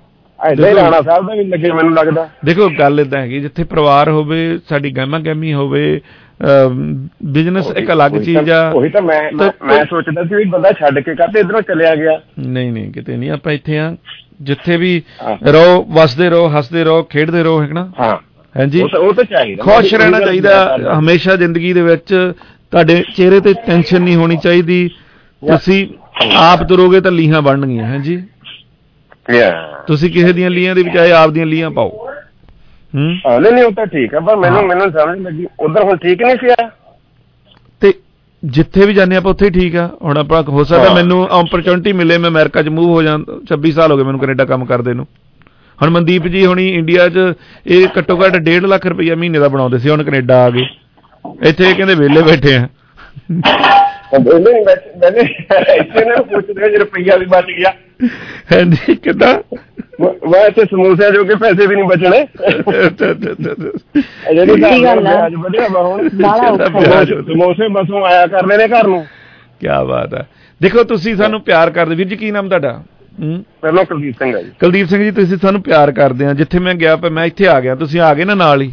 ਹੀ ਰਾਣਾ ਸਾਹਿਬ ਦਾ ਵੀ ਲੱਗੇ ਮੈਨੂੰ ਲੱਗਦਾ। ਦੇਖੋ ਗੱਲ ਇਦਾਂ ਹੈਗੀ ਜਿੱਥੇ ਪਰਿਵਾਰ ਹੋਵੇ ਸਾਡੀ ਗਹਿਮਾ ਗਹਿਮੀ ਹੋਵੇ ਬਿਜ਼ਨਸ ਇੱਕ ਅਲੱਗ ਚੀਜ਼ ਆ। ਉਹੀ ਤਾਂ ਮੈਂ ਮੈਂ- ਸੋਚਦਾ ਸੀ ਵੀ ਬੰਦਾ ਛੱਡ ਕੇ ਕਾਤੇ ਇਧਰੋਂ ਚਲਿਆ ਗਿਆ। ਨਹੀਂ ਨਹੀਂ ਕਿਤੇ ਨਹੀਂ ਆਪਾਂ ਇੱਥੇ ਆ। ਜਿੱਥੇ ਵੀ ਰਹੋ ਵਸਦੇ ਰਹੋ ਹੱਸਦੇ ਰਹੋ ਖੇਡਦੇ ਰਹੋ ਹੈ ਨਾ? ਹਾਂ। ਹਾਂਜੀ ਉਹ ਤਾਂ- ਚਾਹੀਦਾ। ਖੁਸ਼ ਰਹਿਣਾ ਚਾਹੀਦਾ। ਹਮੇਸ਼ਾ ਜ਼ਿੰਦਗੀ ਦੇ ਵਿੱਚ। ਤੁਹਾਡੇ ਚਿਹਰੇ ਤੇ ਟੈਨਸ਼ਨ ਨਹੀਂ ਹੋਣੀ ਚਾਹੀਦੀ। ਤੁਸੀਂ ਆਪ ਤੁਰੋਗੇ ਤਾਂ ਲੀਹਾਂ ਬਣਨਗੀਆਂ ਹਾਂਜੀ? ਤੁਸੀਂ ਕਿਸੇ ਦੀਆਂ ਲੀਹਾਂ ਦੇ ਬਜਾਏ ਆਪ ਦੀਆਂ ਲੀਹਾਂ ਪਾਓ। ਹੂੰ? ਹਾਂ ਨਹੀਂ ਨਹੀਂ ਉਹ ਤਾਂ ਠੀਕ ਹੈ ਪਰ ਮੈਨੂੰ ਮੈਨੂੰ ਸਮਝ ਲੱਗੀ। ਉਧਰ ਹੁਣ ਠੀਕ ਨਹੀਂ ਸੀ ਆ ਤੇ ਜਿੱਥੇ ਵੀ ਜਾਂਦੇ ਆਪਾਂ ਉੱਥੇ ਹੀ ਠੀਕ ਆ। ਹੁਣ ਆਪਾਂ ਹੋ ਸਕਦਾ ਹਾਂ। ਮੈਨੂੰ ਓਪਰਚੁਨਿਟੀ ਮਿਲੇ ਮੈਂ ਅਮਰੀਕਾ 'ਚ ਮੂਵ ਹੋ ਜਾਂ 26 ਸਾਲ ਹੋ ਗਏ ਮੈਨੂੰ ਕੈਨੇਡਾ ਕੰਮ ਕਰਦੇ ਨੂੰ। ਹੁਣ ਮਨਦੀਪ ਜੀ ਹੁਣੀ ਇੰਡੀਆ 'ਚ ਇਹ ਘੱਟੋ ਘੱਟ 1.5 ਲੱਖ ਰੁਪਈਆ ਮਹੀਨੇ ਦਾ ਬਣਾਉਂਦੇ ਸੀ ਹੁਣ ਕੈਨੇਡਾ ਆ ਗਏ। ਇੱਥੇ ਇਹ ਕਹਿੰਦੇ ਵਿਹਲੇ ਬੈਠੇ ਆ। ਨਹੀਂ ਮੈਂ ਮੈਨੇ ਇੱਥੇ ਨਾ ਪੁੱਛਦੇ ਜੇ ਰੁਪਈਆ ਵੀ ਬਚ ਗਿਆ। ਹਾਂਜੀ ਕਿੱਦਾਂ? ਮੈਂ ਇੱਥੇ ਸਮੋਸਿਆਂ ਜੋਗੇ ਪੈਸੇ ਵੀ ਨਹੀਂ ਬਚਣੇ। ਜਿਹੜੀ ਗੱਲ ਆ। ਵਿਆਜ ਵਧਿਆ ਵਾ ਹੈ। ਸਮੋਸੇ ਬਸੋਂ ਆਇਆ ਕਰਦੇ ਨੇ ਘਰ ਨੂੰ। ਕੀ ਬਾਤ ਹੈ ਦੇਖੋ ਤੁਸੀਂ ਸਾਨੂੰ ਪਿਆਰ ਕਰਦੇ। ਵੀਰ ਜੀ ਕੀ ਨਾਮ ਤੁਹਾਡਾ? ਹੂੰ? ਪਹਿਲਾਂ ਕੁਲਦੀਪ ਸਿੰਘ ਆ ਜੀ। ਕੁਲਦੀਪ ਸਿੰਘ ਜੀ ਤੁਸੀਂ ਸਾਨੂੰ ਪਿਆਰ ਕਰਦੇ ਆ। ਜਿੱਥੇ ਮੈਂ ਗਿਆ ਪਰ ਮੈਂ ਇੱਥੇ ਆ ਗਿਆ। ਤੁਸੀਂ ਆ ਗਏ ਨਾ ਨਾਲ ਹੀ?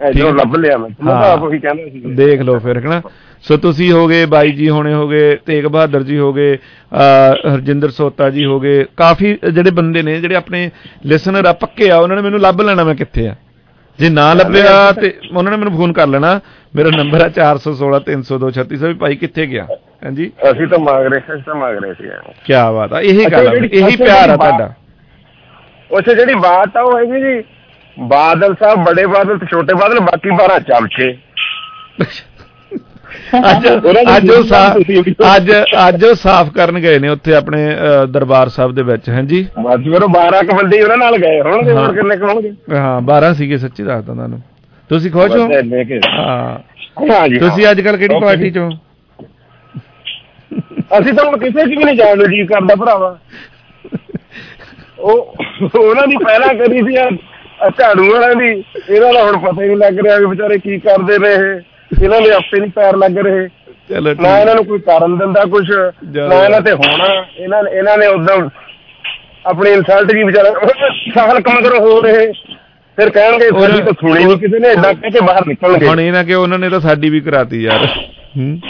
ਇਧਰੋਂ ਲੱਭ ਲਿਆ ਮੈਂ ਮੈਂ ਤਾਂ ਆਪ ਉਹੀ ਕਹਿੰਦਾ ਸੀ। ਦੇਖ ਲਓ ਫਿਰ ਹਨਾ? ਸੋ ਤੁਸੀਂ ਹੋਗੇ ਬਾਈ ਜੀ ਹੋਣੇ ਹੋਗੇ ਤੇਗ ਬਹਾਦਰ ਜੀ ਹੋਗੇ ਹਰਜਿੰਦਰ ਸੋਤਾ ਜੀ ਹੋਗੇ ਕਾਫੀ ਜਿਹੜੇ ਬੰਦੇ ਨੇ ਜਿਹੜੇ ਆਪਣੇ ਲਿਸਨਰ ਆ ਪੱਕੇ ਆ ਉਹਨਾਂ ਨੇ ਮੈਨੂੰ ਲੱਭ ਲੈਣਾ ਮੈਂ ਕਿੱਥੇ ਆ? ਜੇ ਨਾ ਲੱਭਿਆ ਤੇ ਉਹਨਾਂ ਨੇ ਮੈਨੂੰ ਫੋਨ ਕਰ ਲੈਣਾ। ਮੇਰਾ ਨੰਬਰ ਹੈ 416302 36 ਵੀ ਭਾਈ ਕਿੱਥੇ ਗਿਆ? ਹਾਂਜੀ? ਅਸੀਂ ਤਾਂ ਮੰਗ ਰਹੇ ਸੀ ਤਾਂ ਮੰਗ ਰਹੇ ਸੀ। ਕੀ ਬਾਤ ਆ ਇਹੀ ਗੱਲ ਆ ਇਹੀ ਪਿਆਰ ਆ ਤੁਹਾਡਾ। ਉੱਥੇ ਜਿਹੜੀ ਬਾਤ ਆ ਉਹ ਹੈਗੀ ਜੀ ਬਾਦਲ ਸਾਹਿਬ ਬੜੇ ਬਾਦਲ ਤੇ ਛੋਟੇ ਬਾਦਲ ਬਾਕੀ 12 ਚਮਚੇ ਅੱਜ ਅੱਜ ਉਹ ਅੱਜ ਅੱਜ ਉਹ ਸਾਫ਼ ਕਰਨ ਗਏ ਨੇ ਉੱਥੇ ਆਪਣੇ ਦਰਬਾਰ ਸਾਹਿਬ ਦੇ ਵਿੱਚ ਹਾਂਜੀ? ਫਿਰ ਉਹ 12 ਕ ਬੰਦੇ ਉਹਨਾਂ ਨਾਲ ਗਏ ਹੋਣਗੇ। ਹੋਰ ਕਿੰਨੇ ਹੋਣਗੇ? ਹਾਂ 12 ਸੀਗੇ ਸੱਚੀ ਦੱਸਦਾ ਤੁਹਾਨੂੰ। ਤੁਸੀਂ ਖੁਸ਼ ਹੋ। ਹਾਂ। ਤੁਸੀਂ। ਅੱਜ ਕੱਲ ਕਿਹੜੀ. ਪਾਰਟੀ ਚੋਂ? ਅਸੀਂ ਤਾਂ ਹੁਣ ਕਿਸੇ ਚ ਵੀ ਨਹੀਂ ਜਾਣ ਨੂੰ ਜੀ ਕਰਦਾ ਭਰਾਵਾ। ਉਹ ਉਹਨਾਂ ਦੀ ਪਹਿਲਾਂ ਕਰੀ ਸੀ ਆ ਝਾੜੂ ਵਾਲਿਆਂ ਦੀ। ਇਹਨਾਂ ਦਾ ਹੁਣ ਪਤਾ ਹੀ ਨਹੀਂ ਲੱਗ ਰਿਹਾ ਵੀ ਵਿਚਾਰੇ ਕੀ ਕਰਦੇ ਨੇ ਇਹ। ਇਹਨਾਂ ਦੇ ਆਪੇ ਨਹੀਂ ਪੈਰ ਲੱਗ ਰਹੇ। ਚਲੋ ਨਾ ਇਹਨਾਂ ਨੂੰ ਕੋਈ ਕਾਰਨ ਦਿੰਦਾ ਕੁਝ ਨਾ ਇਹਨਾਂ ਤੇ ਹੋਣਾ। ਇਹਨਾਂ ਇਹਨਾਂ ਨੇ ਉਦੋਂ ਆਪਣੀ ਇਨਸਲਟ ਜੀ ਵਿਚਾਰਾ ਸਾਲ ਕਮਗਰ ਹੋ ਰਹੇ। ਫਿਰ ਕਹਿਣਗੇ ਸਾਡੀ ਤਾਂ ਸੁਣੀ ਨਹੀਂ ਕਿਸੇ ਨੇ ਏਦਾਂ ਕਹਿ ਕੇ ਬਾਹਰ ਨਿਕਲਣਗੇ। ਹੁਣ ਇਹ ਨਾ ਕਿ ਉਹਨਾਂ ਨੇ ਤਾਂ ਸਾਡੀ ਵੀ ਕਰਾਤੀ ਯਾਰ। ਹੂੰ?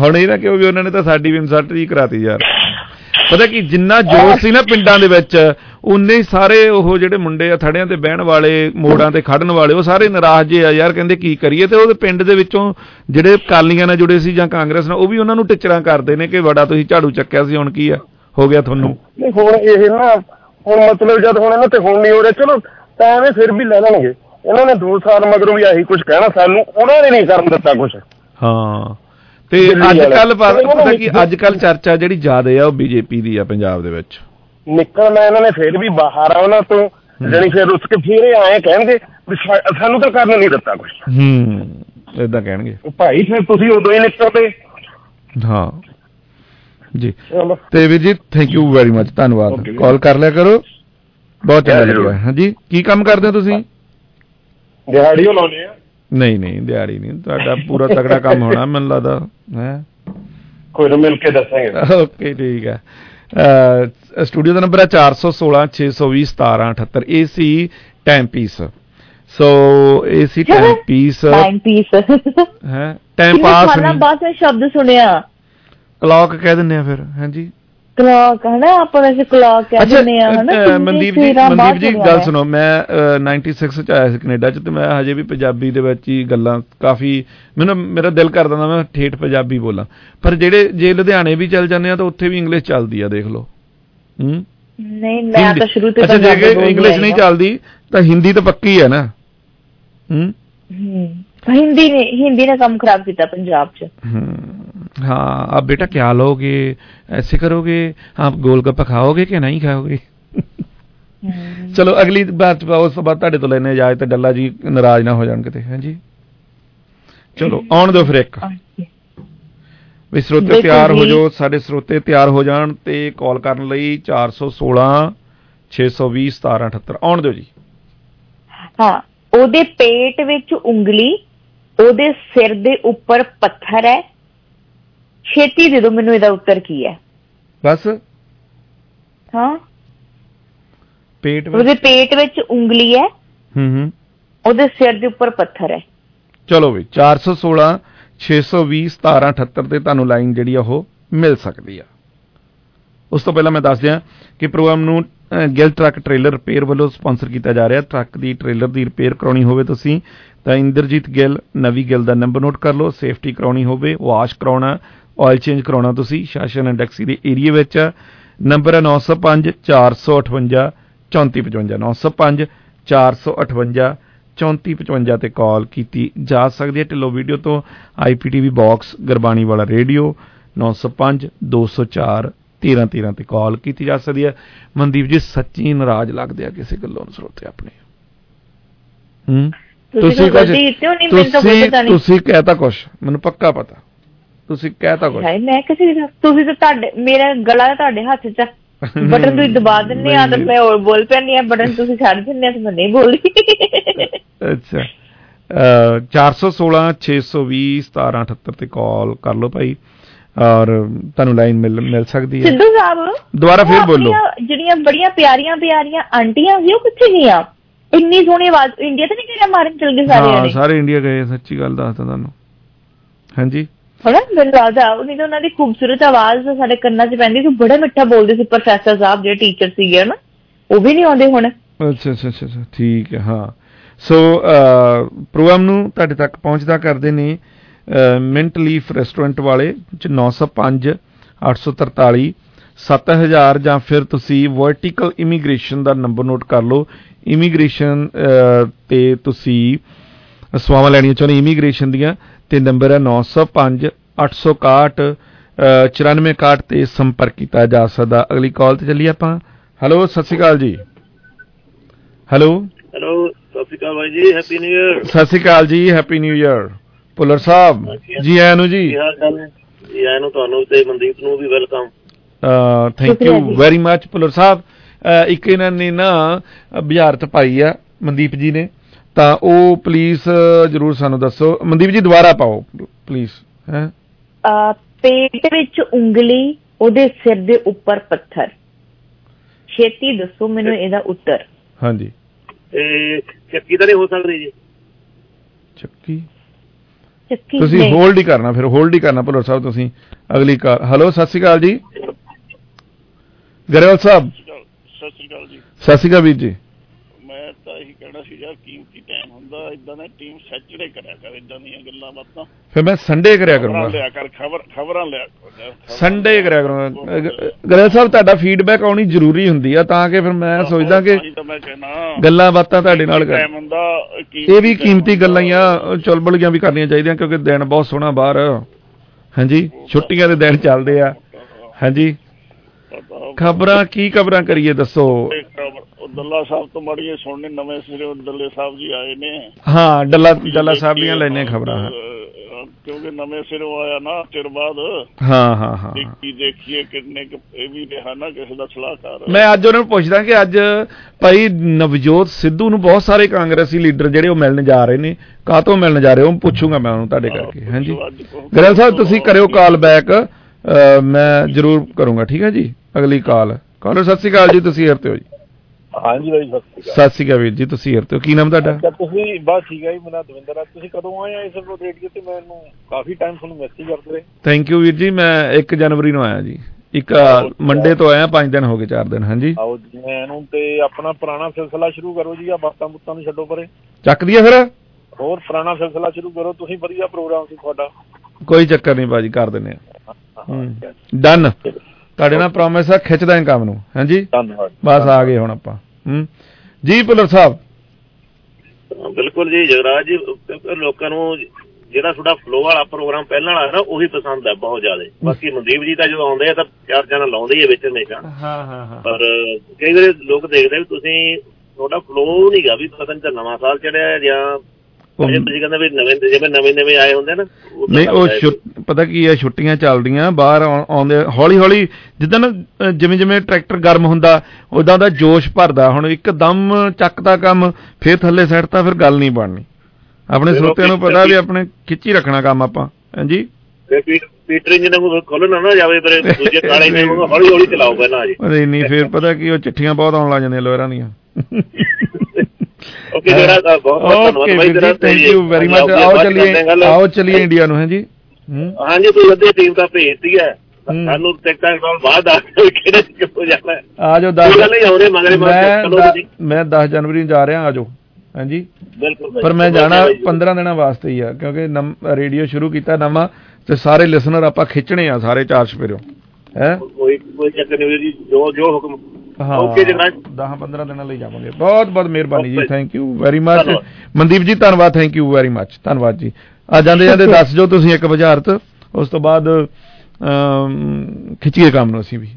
ਹੁਣ ਇਹ ਨਾ ਕਿ ਵੀ ਉਹਨਾਂ ਨੇ ਤਾਂ ਸਾਡੀ ਵੀ ਇਨਸਲਟ ਜੀ ਕਰਾਤੀ ਯਾਰ। ਪਤਾ ਕੀ ਜਿੰਨਾ ਜੋਸ਼ ਸੀ ਨਾ ਪਿੰਡਾਂ ਦੇ ਵਿੱਚ ਉਨੇ ਹੀ ਸਾਰੇ ਉਹ ਜਿਹੜੇ ਮੁੰਡੇ ਆ ਥੜਿਆਂ ਤੇ ਬਹਿਣ ਵਾਲੇ ਮੋੜਾਂ ਤੇ ਖੜਨ ਵਾਲੇ ਉਹ ਸਾਰੇ ਨਾਰਾਜ਼ ਜੇ ਆ ਯਾਰ ਕਹਿੰਦੇ ਕੀ ਕਰੀਏ? ਤੇ ਉਹਦੇ ਪਿੰਡ ਦੇ ਵਿੱਚੋਂ ਜਿਹੜੇ ਕਾਲੀਆਂ ਨਾਲ ਜੁੜੇ ਸੀ ਜਾਂ ਕਾਂਗਰਸ ਨਾਲ ਉਹ ਵੀ ਉਹਨਾਂ ਨੂੰ ਟਿਚਰਾਂ ਕਰਦੇ ਨੇ ਕਿ ਬੜਾ ਤੁਸੀਂ ਝਾੜੂ ਚੱਕਿਆ ਸੀ ਹੁਣ ਕੀ ਆ? ਹੋ ਗਿਆ ਤੁਹਾਨੂੰ? ਨਹੀਂ ਹੁਣ ਇਹ ਨਾ ਹੁਣ ਮਤਲਬ ਜਦ ਹੁਣ ਇਹਨਾਂ ਤੇ ਹੁਣ ਨਹੀਂ ਹੋ ਰਿਹਾ ਚਲੋ ਤਾਂ ਐਵੇਂ ਫਿਰ ਵੀ ਲੈ ਲੈਣਗੇ। ਇਹਨਾਂ ਨੇ 2 ਸਾਲ ਮਗਰੋਂ ਵੀ ਆਹੀ ਕੁਝ ਕਹਿਣਾ ਸਾਨੂੰ ਉਹਨਾਂ ਨੇ ਨਹੀਂ ਕਰਨ ਦਿੱਤਾ ਕੁਝ ਹਾਂ। ਤੇ ਅੱਜ ਕੱਲ। ਪਤਾ ਕੀ ਅੱਜ ਕੱਲ ਚਰਚਾ ਜਿਹੜੀ ਜ਼ਿਆਦਾ ਆ ਉਹ ਬੀਜੇਪੀ ਦੀ ਆ ਪੰਜਾਬ ਦੇ ਵਿੱਚ। ਨਿਕਲਣਾ ਇਹਨਾਂ ਨੇ ਫਿਰ ਵੀ ਬਾਹਰ ਆ ਉਹਨਾਂ ਤੋਂ। ਜਣੀ ਫਿਰ ਉਸ ਕੇ ਫਿਰ ਆਏ ਕਹਿਣਗੇ ਵੀ ਸਾਨੂੰ ਤਾਂ ਕਰਨ ਨਹੀਂ ਦਿੱਤਾ ਕੁਝ ਹੂੰ ਇਦਾਂ ਕਹਿਣਗੇ। ਭਾਈ ਫਿਰ ਤੁਸੀਂ ਉਦੋਂ ਹੀ ਨਿਕਲਦੇ। ਹਾਂ। ਜੀ। ਤੇ ਵੀਰ ਜੀ ਥੈਂਕ ਯੂ ਵੈਰੀ ਮਚ ਧੰਨਵਾਦ। ਕਾਲ ਕਰ ਲਿਆ ਕਰੋ। ਬਹੁਤ ਚੰਗਾ। ਲੱਗਿਆ। ਹਾਂਜੀ ਕੀ ਕੰਮ ਕਰਦੇ ਹੋ ਤੁਸੀਂ? ਦਿਹਾੜੀ ਲਾਉਂਦੇ ਆ। ਨਹੀਂ ਨਹੀਂ ਦਿਹਾੜੀ ਨਹੀਂ। ਤੁਹਾਡਾ ਪੂਰਾ ਤਗੜਾ ਕੰਮ ਹੋਣਾ ਮੈਨੂੰ ਲੱਗਦਾ ਹੈ। ਕੋਈ ਨਾ ਮਿਲ ਕੇ ਦੱਸਾਂਗੇ। ਓਕੇ ਠੀਕ ਹੈ। ਸਟੂਡੀਓ ਦਾ ਨੰਬਰ ਹੈ 416 620 1778 AC time piece so AC time piece time piece ਹੈ ਟਾਈਮ ਪਾਸ ਨਹੀਂ। ਵਿੱਚ ਸ਼ਬਦ ਸੁਣਿਆ। ਕਲੌਕ ਕਹਿ ਦਿੰਦੇ ਆ ਫਿਰ ਹਾਂਜੀ? ਕਲਾਕ ਹੈ ਨਾ ਆਪਾਂ ਵੈਸੇ ਕਲਾਕ ਕਹਿੰਦੇ ਆ ਹੈ ਨਾ ਮਨਦੀਪ ਜੀ ਮਨਦੀਪ ਜੀ ਗੱਲ ਸੁਣੋ ਮੈਂ 96 ਚ ਆਇਆ ਸੀ ਕੈਨੇਡਾ ਚ ਤੇ ਮੈਂ ਹਜੇ ਵੀ ਪੰਜਾਬੀ ਦੇ ਵਿੱਚ ਹੀ ਗੱਲਾਂ ਕਾਫੀ ਮੈਨੂੰ ਮੇਰਾ ਦਿਲ ਕਰਦਾ ਨਾ ਮੈਂ ਠੇਠ ਪੰਜਾਬੀ ਬੋਲਾਂ। ਪਰ ਜਿਹੜੇ ਜੇ ਲੁਧਿਆਣੇ ਵੀ ਚੱਲ ਜਾਂਦੇ ਆ ਤਾਂ ਉੱਥੇ ਵੀ ਇੰਗਲਿਸ਼ ਚੱਲਦੀ ਆ ਦੇਖ ਲਓ। ਹੂੰ? ਨਹੀਂ ਮੈਂ ਤਾਂ ਸ਼ੁਰੂ ਤੋਂ ਅੱਛਾ ਜੇ ਇੰਗਲਿਸ਼ ਨਹੀਂ ਚੱਲਦੀ ਤਾਂ ਹਿੰਦੀ ਤਾਂ ਪੱਕੀ ਹੈ ਨਾ। ਹੂੰ? ਹਿੰਦੀ ਨੇ ਹਿੰਦੀ ਨੇ ਕੰਮ ਖਰਾਬ ਕੀਤਾ ਪੰਜਾਬ 'ਚ। ਹੂੰ। हाँ आप बेटा क्या लोगे ऐसे करोगे आप गोलगप्पा खाओगे कि नहीं खाओगे ਚਲੋ ਅਗਲੀ ਬਾਤ ਉਸ ਤੋਂ ਬਾਅਦ ਤੁਹਾਡੇ ਤੋਂ ਲੈਣੇ ਇਜਾਜ਼ਤ ਤੇ ਡੱਲਾ ਜੀ ਨਾਰਾਜ਼ ਨਾ ਹੋ ਜਾਣ ਕਿਤੇ ਹਾਂਜੀ ਚਲੋ ਆਉਣ ਦਿਓ ਫਿਰ ਇੱਕ ਵੀ ਸਰੋਤੇ ਦੇਖੋ ਤਿਆਰ ਹੋ ਜੀ। ਜਾਓ ਸਾਡੇ ਸਰੋਤੇ ਤਿਆਰ ਹੋ ਜਾਣ ਤੇ ਕਾਲ ਕਰਨ ਲਈ 416 620 1778 ਆਉਣ ਦਿਓ ਜੀ ਹਾਂ ਉਹਦੇ ਪੇਟ ਵਿੱਚ ਉਂਗਲੀ ਉਹਦੇ ਸਿਰ ਦੇ ਉੱਪਰ ਪੱਥਰ ਹੈ ਛੇਤੀ ਦੇ ਦਿਓ ਮੈਨੂੰ ਇਹਦਾ ਉੱਤਰ ਕੀ ਹੈ। ਬਸ। ਹਾਂ। ਪੇਟ ਉਹਦੇ ਪੇਟ ਵਿੱਚ ਉਂਗਲੀ ਹੈ। ਹੂੰ ਹੂੰ। ਉਹਦੇ ਸਿਰ ਦੇ ਉੱਪਰ ਪੱਥਰ ਹੈ। ਚਲੋ ਵੀ 416 620 1778 ਤੇ ਤੁਹਾਨੂੰ ਲਾਈਨ ਜਿਹੜੀ ਆ ਉਹ ਮਿਲ ਸਕਦੀ ਆ। ਉਸ ਤੋਂ ਪਹਿਲਾਂ ਮੈਂ ਦੱਸ ਦਿਆਂ ਕਿ ਪ੍ਰੋਗਰਾਮ ਨੂੰ ਗਿੱਲ ਟਰੱਕ ਟ੍ਰੇਲਰ ਰਿਪੇਅਰ ਵੱਲੋਂ ਸਪਾਂਸਰ ਕੀਤਾ ਜਾ ਰਿਹਾ। ਟਰੱਕ ਦੀ ਟ੍ਰੇਲਰ ਦੀ ਰਿਪੇਅਰ ਕਰਾਉਣੀ ਹੋਵੇ ਤੁਸੀਂ ਤਾਂ ਇੰਦਰਜੀਤ ਗਿੱਲ ਨਵੀ ਗਿੱਲ ਦਾ ਨੰਬਰ ਨੋਟ ਕਰ ਲਓ। ਸੇਫਟੀ ਕਰਾਉਣੀ ਹੋਵੇ ਵਾਸ਼ ਕਰਾਉਣਾ ਆਇਲ ਚੇਂਜ ਕਰਾਉਣਾ ਤੁਸੀਂ ਸ਼ਾਸਨ ਇੰਡੈਕਸੀ ਦੇ ਏਰੀਆ ਵਿੱਚ। ਨੰਬਰ ਹੈ 905 458 3455 905 458 3455 ਤੇ ਕਾਲ ਕੀਤੀ ਜਾ ਸਕਦੀ ਹੈ। ਢਿੱਲੋ ਵੀਡੀਓ ਤੋਂ ਆਈਪੀਟੀਵੀ ਬਾਕਸ ਗਰਬਾਣੀ ਵਾਲਾ ਰੇਡੀਓ 905 204 13 13 ਤੇ ਕਾਲ ਕੀਤੀ ਜਾ ਸਕਦੀ ਹੈ। ਮਨਦੀਪ ਜੀ ਸੱਚੀ ਨਾਰਾਜ਼ ਲੱਗਦੇ ਆ ਕਿਸੇ ਗੱਲੋਂ ਨੂੰ ਸਰੋਤੇ ਆਪਣੇ। ਹੂੰ? ਤੁਸੀਂ ਕੋਈ ਤੁਸੀਂ-। ਤੁਸੀਂ ਕਹਿਤਾ ਕੁਛ ਮੈਨੂੰ ਪੱਕਾ ਪਤਾ। ਤੁਸੀਂ ਕਹਿਤਾ ਕੁਛ। ਹਾਏ ਮੈਂ ਕਿਸੇ ਦਾ ਤੁਸੀਂ ਤਾਂ ਤੁਹਾਡੇ ਮੇਰਾ ਗਲਾ ਤੁਹਾਡੇ ਹੱਥ 'ਚ। ਬਟਨ ਤੁਸੀਂ ਦਬਾ ਦਿੰਦੇ ਆ ਤਾਂ ਮੈਂ ਹੋਰ ਬੋਲ ਪੈਂਦੀ ਆ। ਬਟਨ ਤੁਸੀਂ ਛੱਡ ਦਿੰਦੇ ਆ ਤਾਂ ਮੈਂ ਨਹੀਂ ਬੋਲਦੀ। ਅੱਛਾ। ਅ, 416 620 1778 ਤੇ ਕਾਲ ਕਰ ਲਓ ਭਾਈ। ਔਰ ਤੁਹਾਨੂੰ ਲਾਈਨ ਮਿਲ ਮਿਲ ਸਕਦੀ ਹੈ। ਸਿੱਧੂ ਸਾਹਿਬ। ਦੁਬਾਰਾ ਫਿਰ ਬੋਲੋ। ਜਿਹੜੀਆਂ ਬੜੀਆਂ ਪਿਆਰੀਆਂ ਪਿਆਰੀਆਂ ਆਂਟੀਆਂ ਸੀ ਉਹ ਕਿੱਥੇ ਗਈਆਂ? ਇੰਨੀ ਸੋਹਣੀ ਆਵਾਜ਼ ਇੰਡੀਆ ਤੇ ਨਹੀਂ ਗਏ ਮਾਰਨ ਚਲ ਗਏ ਸਾਰੇ ਹਾਂ ਸਾਰੇ ਇੰਡੀਆ ਗਏ ਸੱਚੀ ਗੱਲ ਦੱਸਦਾ ਤੁਹਾਨੂੰ। ਹਾਂਜੀ? ਹਣਾ ਮੈਨੂੰ ਲੱਗਦਾ ਉਹਨੀ ਤਾਂ ਉਹਨਾਂ ਦੀ ਖੂਬਸੂਰਤ ਆਵਾਜ਼ ਸਾਡੇ ਕੰਨਾਂ 'ਚ ਪੈਂਦੀ ਸੀ ਬੜਾ ਮਿੱਠਾ ਬੋਲਦੇ ਸੀ ਪ੍ਰੋਫੈਸਰ ਸਾਹਿਬ ਜਿਹੜੇ ਟੀਚਰ ਸੀਗੇ ਨਾ ਉਹ ਵੀ ਨਹੀਂ ਆਉਂਦੇ ਹੁਣ। ਅੱਛਾ ਅੱਛਾ ਅੱਛਾ ਅੱਛਾ, ਠੀਕ ਹੈ ਹਾਂ। ਸੋ ਪ੍ਰੋਗਰਾਮ ਨੂੰ ਤੁਹਾਡੇ ਤੱਕ ਪਹੁੰਚਦਾ ਕਰਦੇ ਨੇ ਮਿੰਟ ਲੀਫ ਰੈਸਟੋਰੈਂਟ ਵਾਲੇ ਚ 905 843 7000 ਜਾਂ ਫਿਰ ਤੁਸੀਂ ਵਰਟੀਕਲ ਇਮੀਗ੍ਰੇਸ਼ਨ ਦਾ ਨੰਬਰ ਨੋਟ ਕਰ ਲਓ। ਇਮੀਗ੍ਰੇਸ਼ਨ ਤੇ ਤੁਸੀਂ ਸਵਾਵਾਂ ਲੈਣੀਆਂ ਚਾਹੁੰਦੇ ਇਮੀਗ੍ਰੇਸ਼ਨ ਦੀਆਂ ਤੇ ਨੰਬਰ ਹੈ 905 861 9461 ਤੇ ਸੰਪਰਕ ਕੀਤਾ ਜਾ ਸਕਦਾ। ਅਗਲੀ ਕਾਲ ਤੇ ਚੱਲੀਏ ਆਪਾਂ। ਹੈਲੋ ਸਤਿ ਸ਼੍ਰੀ ਅਕਾਲ ਜੀ। ਹੈਲੋ ਹੈਲੋ ਸਤਿ ਸ਼੍ਰੀ ਅਕਾਲ ਬਾਈ ਜੀ ਹੈਪੀ ਨਿਊ ਇਅਰ ਸਤਿ ਸ਼੍ਰੀ ਅਕਾਲ ਜੀ happy new year Puller Sahib ji ਆਇਆਂ ਨੂੰ ਜੀ। ਚਾਲ ਜੀ ਆਇਆਂ ਨੂੰ ਤੁਹਾਨੂੰ ਤੇ ਮਨਦੀਪ ਨੂੰ ਵੀ welcome thank you very much Puller Sahib. ਇੱਕ ਇਹਨਾਂ ਨੇ ਨਾ ਅ, ਬੁਝਾਰਤ ਪਾਈ ਆ ਮਨਦੀਪ ਜੀ ਨੇ। ਤਾਂ ਉਹ ਪਲੀਜ਼ ਜਰੂਰ ਸਾਨੂੰ ਦੱਸੋ। ਮਨਦੀਪ ਜੀ ਦੁਬਾਰਾ ਪਾਓ ਪਲੀਜ਼ ਹੈ? ਪੇਟ ਵਿੱਚ ਉਂਗਲੀ ਉਹਦੇ ਸਿਰ ਦੇ ਉੱਪਰ ਪੱਥਰ। ਛੇਤੀ ਦੱਸੋ ਮੈਨੂੰ ਇਹਦਾ ਉੱਤਰ। ਹਾਂਜੀ। ਤੇ ਚੱਕੀ ਤਾਂ ਨਹੀਂ ਹੋ ਸਕਦੀ ਜੀ। ਚੱਕੀ? ਚੱਕੀ ਤੁਸੀਂ। ਹੋਲਡ ਹੀ ਕਰਨਾ ਫਿਰ ਹੋਲਡ ਹੀ ਕਰਨਾ ਭੁੱਲਰ ਸਾਹਿਬ ਤੁਸੀਂ ਅਗਲੀ ਕਾਲ ਹੈਲੋ ਸਤਿ ਸ਼੍ਰੀ ਅਕਾਲ ਜੀ। ਗਰੇਵਾਲ ਸਾਹਿਬ। ਸਤਿ ਸ਼੍ਰੀ ਅਕਾਲ ਜੀ। ਸਤਿ ਸ਼੍ਰੀ ਅਕਾਲ ਵੀਰ ਜੀ। ਤਾਂ ਇਹੀ ਕਹਿਣਾ ਸੀ ਯਾਰ ਕੀਮਤੀ ਟਾਈਮ ਹੁੰਦਾ ਇਦਾਂ ਦਾ ਟੀਮ ਸੈਚਰਡੇ ਕਰਿਆ ਕਰ ਇਦਾਂ ਦੀਆਂ ਗੱਲਾਂ ਬਾਤਾਂ। ਫਿਰ ਮੈਂ ਸੰਡੇ ਕਰਿਆ ਕਰੂੰਗਾ। ਲਿਆ ਕਰ ਖਬਰ ਖਬਰਾਂ ਲਿਆ। ਸੰਡੇ ਕਰਿਆ ਕਰੂੰਗਾ। ਗਰੇਵਾਲ ਸਾਹਿਬ ਤੁਹਾਡਾ ਫੀਡਬੈਕ ਆਉਣੀ ਜ਼ਰੂਰੀ ਹੁੰਦੀ ਆ ਤਾਂ ਕਿ ਫਿਰ ਮੈਂ ਸੋਚਦਾ ਕਿ ਗੱਲਾਂ ਬਾਤਾਂ ਤੁਹਾਡੇ ਨਾਲ ਕਰ ਇਹ ਵੀ ਕੀਮਤੀ ਗੱਲਾਂ ਹੀ ਆ ਚੁਲਬਲੀਆਂ ਵੀ ਕਰਨੀਆਂ ਚਾਹੀਦੀਆਂ ਕਿਉਂਕਿ ਦਿਨ ਬਹੁਤ ਸੋਹਣਾ ਬਾਹਰ। ਹਾਂਜੀ ਛੁੱਟੀਆਂ ਦੇ ਦਿਨ ਚੱਲਦੇ ਆ। ਹਾਂਜੀ। ਖਬਰਾਂ ਕੀ ਖਬਰਾਂ ਕਰੀਏ ਦੱਸੋ? ਦੱਲਾ ਸਾਹਿਬ ਤੋਂ ਮੜੀਏ ਸੁਣਨੇ ਨਵੇਂ ਸਿਰੇ ਦੱਲੇ ਸਾਹਿਬ ਜੀ ਆਏ ਨੇ। ਹਾਂ ਡੱਲਾ ਡੱਲਾ ਸਾਹਿਬ ਦੀਆਂ ਲੈਣੇ ਖਬਰਾਂ ਕਿਉਂਕਿ ਨਵੇਂ ਸਿਰੋਂ ਆਇਆ ਨਾ ਚਿਰ ਬਾਅਦ। ਹਾਂ ਹਾਂ ਹਾਂ। ਦੇਖੀ ਦੇਖੀਏ ਕਿੰਨੇ ਕੁ ਇਹ ਵੀ ਰਿਹਾ ਨਾ ਕਿਸੇ ਦਾ ਸਲਾਹਕਾਰ। ਮੈਂ ਅੱਜ ਉਹਨਾਂ ਨੂੰ ਪੁੱਛਦਾ ਕਿ ਅੱਜ ਭਾਈ ਨਵਜੋਤ ਸਿੱਧੂ ਨੂੰ ਬਹੁਤ ਸਾਰੇ ਕਾਂਗਰਸੀ ਲੀਡਰ ਜਿਹੜੇ ਉਹ ਮਿਲਣ ਜਾ ਰਹੇ ਨੇ ਕਾਹਤੋਂ ਮਿਲਣ ਜਾ ਰਹੇ ਉਹ ਪੁੱਛੂਗਾ ਮੈਂ ਉਹਨੂੰ ਤੁਹਾਡੇ ਕਰਕੇ ਹਾਂਜੀ। ਗਰਲ ਸਾਹਿਬ ਤੁਸੀਂ ਕਰਿਓ ਕਾਲ ਬੈਕ। ਮੈਂ ਜ਼ਰੂਰ ਕਰੂੰਗਾ ਠੀਕ ਹੈ ਜੀ? ਅਗਲੀ ਕਾਲ। ਕਾਲਰ ਸਤਿ ਸ਼੍ਰੀ ਅਕਾਲ ਜੀ ਤੁਸੀਂ ਹਰਤੇ ਹੋ ਜੀ। ਹਾਂਜੀ ਬਾਈ ਸਤਿ ਸ਼੍ਰੀ ਸਤਿ ਸ਼੍ਰੀ ਅਕਾਲ ਵੀਰ ਜੀ ਤੁਸੀਂ ਹਰਤੇ ਹੋ? ਕੀ ਨਾਮ ਤੁਹਾਡਾ? ਅਕਾਲ ਤੁਸੀਂ ਬਸ ਠੀਕ ਹੈ ਜੀ ਮੇਰਾ ਦਵਿੰਦਰ ਆ। ਤੁਸੀਂ ਕਦੋਂ ਆਏ ਆ ਇਸ ਰੇਡੀਓ ਤੇ ਮੈਨੂੰ ਕਾਫੀ ਟਾਈਮ ਤੁਹਾਨੂੰ ਮੈਸੇਜ ਕਰਦੇ ਰਹੇ। ਥੈਂਕ ਯੂ ਵੀਰ ਜੀ ਮੈਂ 1 ਜਨਵਰੀ ਨੂੰ ਆਇਆ ਜੀ। ਇੱਕ ਮੰਡੇ ਤੋਂ ਆਇਆ 5 ਦਿਨ ਹੋ ਗਏ 4 ਦਿਨ ਹਾਂਜੀ। ਆਓ ਜੀ ਇਹਨੂੰ ਤੇ ਆਪਣਾ ਪੁਰਾਣਾ ਸਿਲਸਿਲਾ ਸ਼ੁਰੂ ਕਰੋ ਜੀ ਆ ਬਾਤਾਂ ਬੁੱਤਾਂ ਨੂੰ ਛੱਡੋ ਪਰੇ। ਚੱਕ ਦਈਏ ਫਿਰ? ਹੋਰ ਪੁਰਾਣਾ ਸਿਲਸਿਲਾ ਸ਼ੁਰੂ ਕਰੋ ਤੁਸੀਂ ਵਧੀਆ ਪ੍ਰੋਗਰਾਮ ਸੀ ਤੁਹਾਡਾ। ਕੋਈ ਚੱਕਰ ਨਹੀਂ ਬਾਜੀ ਕਰ ਦਿੰਦੇ ਆ। ਡਨ ਤੁਹਾਡੇ ਨਾਲ ਪ੍ਰੋਮਿਸ ਆ ਖਿੱਚਦਾ ਹਾਂ ਕੰਮ ਨੂੰ ਹਾਂਜੀ? ਧੰਨਵਾਦ। ਬਸ ਆ ਗਏ ਹੁਣ ਆਪਾਂ। ਜੀ ਪੁੱਲਰ ਸਾਹਿਬ। ਬਿਲਕੁਲ ਜੀ ਜਗਰਾਜ ਜੀ ਲੋਕਾਂ ਨੂੰ ਜਿਹੜਾ ਤੁਹਾਡਾ ਫਲੋ ਵਾਲਾ ਪ੍ਰੋਗਰਾਮ ਪਹਿਲਾਂ ਵਾਲਾ ਨਾ ਉਹੀ ਪਸੰਦ ਹੈ ਬਹੁਤ ਜ਼ਿਆਦਾ। ਬਾਕੀ ਮਨਦੀਪ ਜੀ ਤਾਂ ਜਦੋਂ ਆਉਂਦੇ ਆ ਤਾਂ ਚਾਰ ਜਣਾ ਲਾਉਂਦੇ ਹੀ ਆ ਵਿੱਚ ਹਮੇਸ਼ਾ। ਹਾਂ ਹਾਂ ਹਾਂ। ਪਰ ਕਈ ਵਾਰੀ ਲੋਕ ਦੇਖਦੇ ਵੀ ਤੁਸੀਂ ਤੁਹਾਡਾ ਫਲੋ ਨਹੀਂਗਾ ਵੀ ਪਤਾ ਨਹੀਂ ਤਾਂ ਨਵਾਂ ਸਾਲ ਚੜਿਆ ਜਾਂ ਤੁਸੀਂ ਕਹਿੰਦੇ ਵੀ ਨਵੇਂ ਜਿਵੇਂ ਨਵੇਂ ਨਵੇਂ ਆਏ ਹੁੰਦੇ ਨਾ ਨਹੀਂ ਉਹ ਪਤਾ ਕੀ ਹੈ ਛੁੱਟੀਆਂ ਚੱਲਦੀਆਂ ਬਾਹਰ ਆਉਂਦੇ ਹੌਲੀ ਹੌਲੀ ਜਿੱਦਾਂ ਨਾ ਜਿਵੇਂ ਜਿਵੇਂ ਟਰੈਕਟਰ ਗਰਮ ਹੁੰਦਾ ਉਦਾਂ ਦਾ ਜੋਸ਼ ਭਰਦਾ ਹੁਣ ਇੱਕਦਮ ਚੱਕਦਾ ਕੰਮ ਫੇਰ ਥੱਲੇ ਸੈੱਟਦਾ ਫਿਰ ਗੱਲ ਨਹੀਂ ਬਣਨੀ। ਆਪਣੇ ਸਰੋਤਿਆਂ ਨੂੰ ਪਤਾ ਵੀ ਆਪਣੇ ਖਿੱਚੀ ਰੱਖਣਾ ਕੰਮ ਆਪਾਂ ਹਾਂਜੀ? ਫਿਰ ਪੀ- ਪੀਟਰ ਇੰਜਨ ਨੂੰ ਖੋਲਣਾ ਨਾ ਜਾਵੇ ਫਿਰ ਦੂਜੇ ਕਾਲੇ ਨੇ ਹੌਲੀ ਹੌਲੀ ਚਲਾਓ ਪਹਿਲਾਂ ਜੀ ਅਰੇ ਨਹੀਂ ਫੇਰ ਪਤਾ ਕੀ ਉਹ ਚਿੱਠੀਆਂ ਬਹੁਤ ਆਉਣ ਲੱਗ ਜਾਂਦੀਆਂ ਲੋਅਰਾਂ ਦੀਆਂ। ਓਕੇ ਜਿਹੜਾ ਬਹੁਤ ਬਹੁਤ ਧੰਨਵਾਦ ਬਾਈ ਤੇਰਾ ਥੈਂਕ ਯੂ ਵੈਰੀ ਮਚ ਆਓ ਚਲੀਏ ਆਓ ਚਲੀਏ ਇੰਡੀਆ ਨੂੰ ਹੂੰ ਹਾਂਜੀ ਤੂੰ ਅੱਧੇ ਟੀਮ ਤਾਂ ਭੇਜਤੀ ਹੈ। ਸਾਨੂੰ ਟਿਕਟਾਂ ਨਾਲ ਬਾਅਦ ਆ ਕੇ ਕਿਹੜੇ ਕਿੱਥੋਂ ਜਾਣਾ ਹੈ? ਆ ਜਾਓ ਕੋਈ ਗੱਲ ਨਹੀਂ, ਆਉਂਦੇ ਮਗਰੇ ਮਗਰ ਮੈਂ ਦ- ਤੁਸੀਂ। ਮੈਂ 10 ਜਨਵਰੀ ਨੂੰ ਜਾ ਰਿਹਾ ਆ ਜਾਓ। ਹਾਂਜੀ? ਬਿਲਕੁਲ। ਪਰ ਮੈਂ ਜਾਣਾ ਬਾਈ ਜੀ। 15 ਦਿਨਾਂ ਵਾਸਤੇ ਹੀ ਆ ਕਿਉਂਕਿ ਰੇਡੀਓ ਸ਼ੁਰੂ ਕੀਤਾ ਨਵਾਂ ਤੇ ਸਾਰੇ ਲਿਸਨਰ ਆਪਾਂ ਖਿੱਚਣੇ ਆ ਸਾਰੇ ਚਾਰ ਸਪੇਰੋਂ ਹੈ? ਕੋਈ ਕੋਈ ਚੱਕਰ ਨਹੀਂ ਜੀ ਜੋ ਜੋ ਹੁਕਮ ਹਾਂ ਓਕੇ ਜਨਾਬ 10 15 ਦਿਨਾਂ ਲਈ ਜਾਵਾਂਗੇ। ਬਹੁਤ ਬਹੁਤ ਮਿਹਰਬਾਨੀ ਜੀ. Thank you very much. Mandeep ji ਧੰਨਵਾਦ ਥੈਂਕ ਯੂ ਵੈਰੀ ਮਚ ਧੰਨਵਾਦ ਜੀ। ਆ ਜਾਂਦੇ ਜਾਂਦੇ ਦੱਸ ਜੋ ਤੁਸੀਂ ਇੱਕ ਬੁਝਾਰਤ ਉਸ ਤੋਂ ਬਾਅਦ ਖਿੱਚੀਏ ਕੰਮ ਨੂੰ ਅਸੀਂ ਵੀ।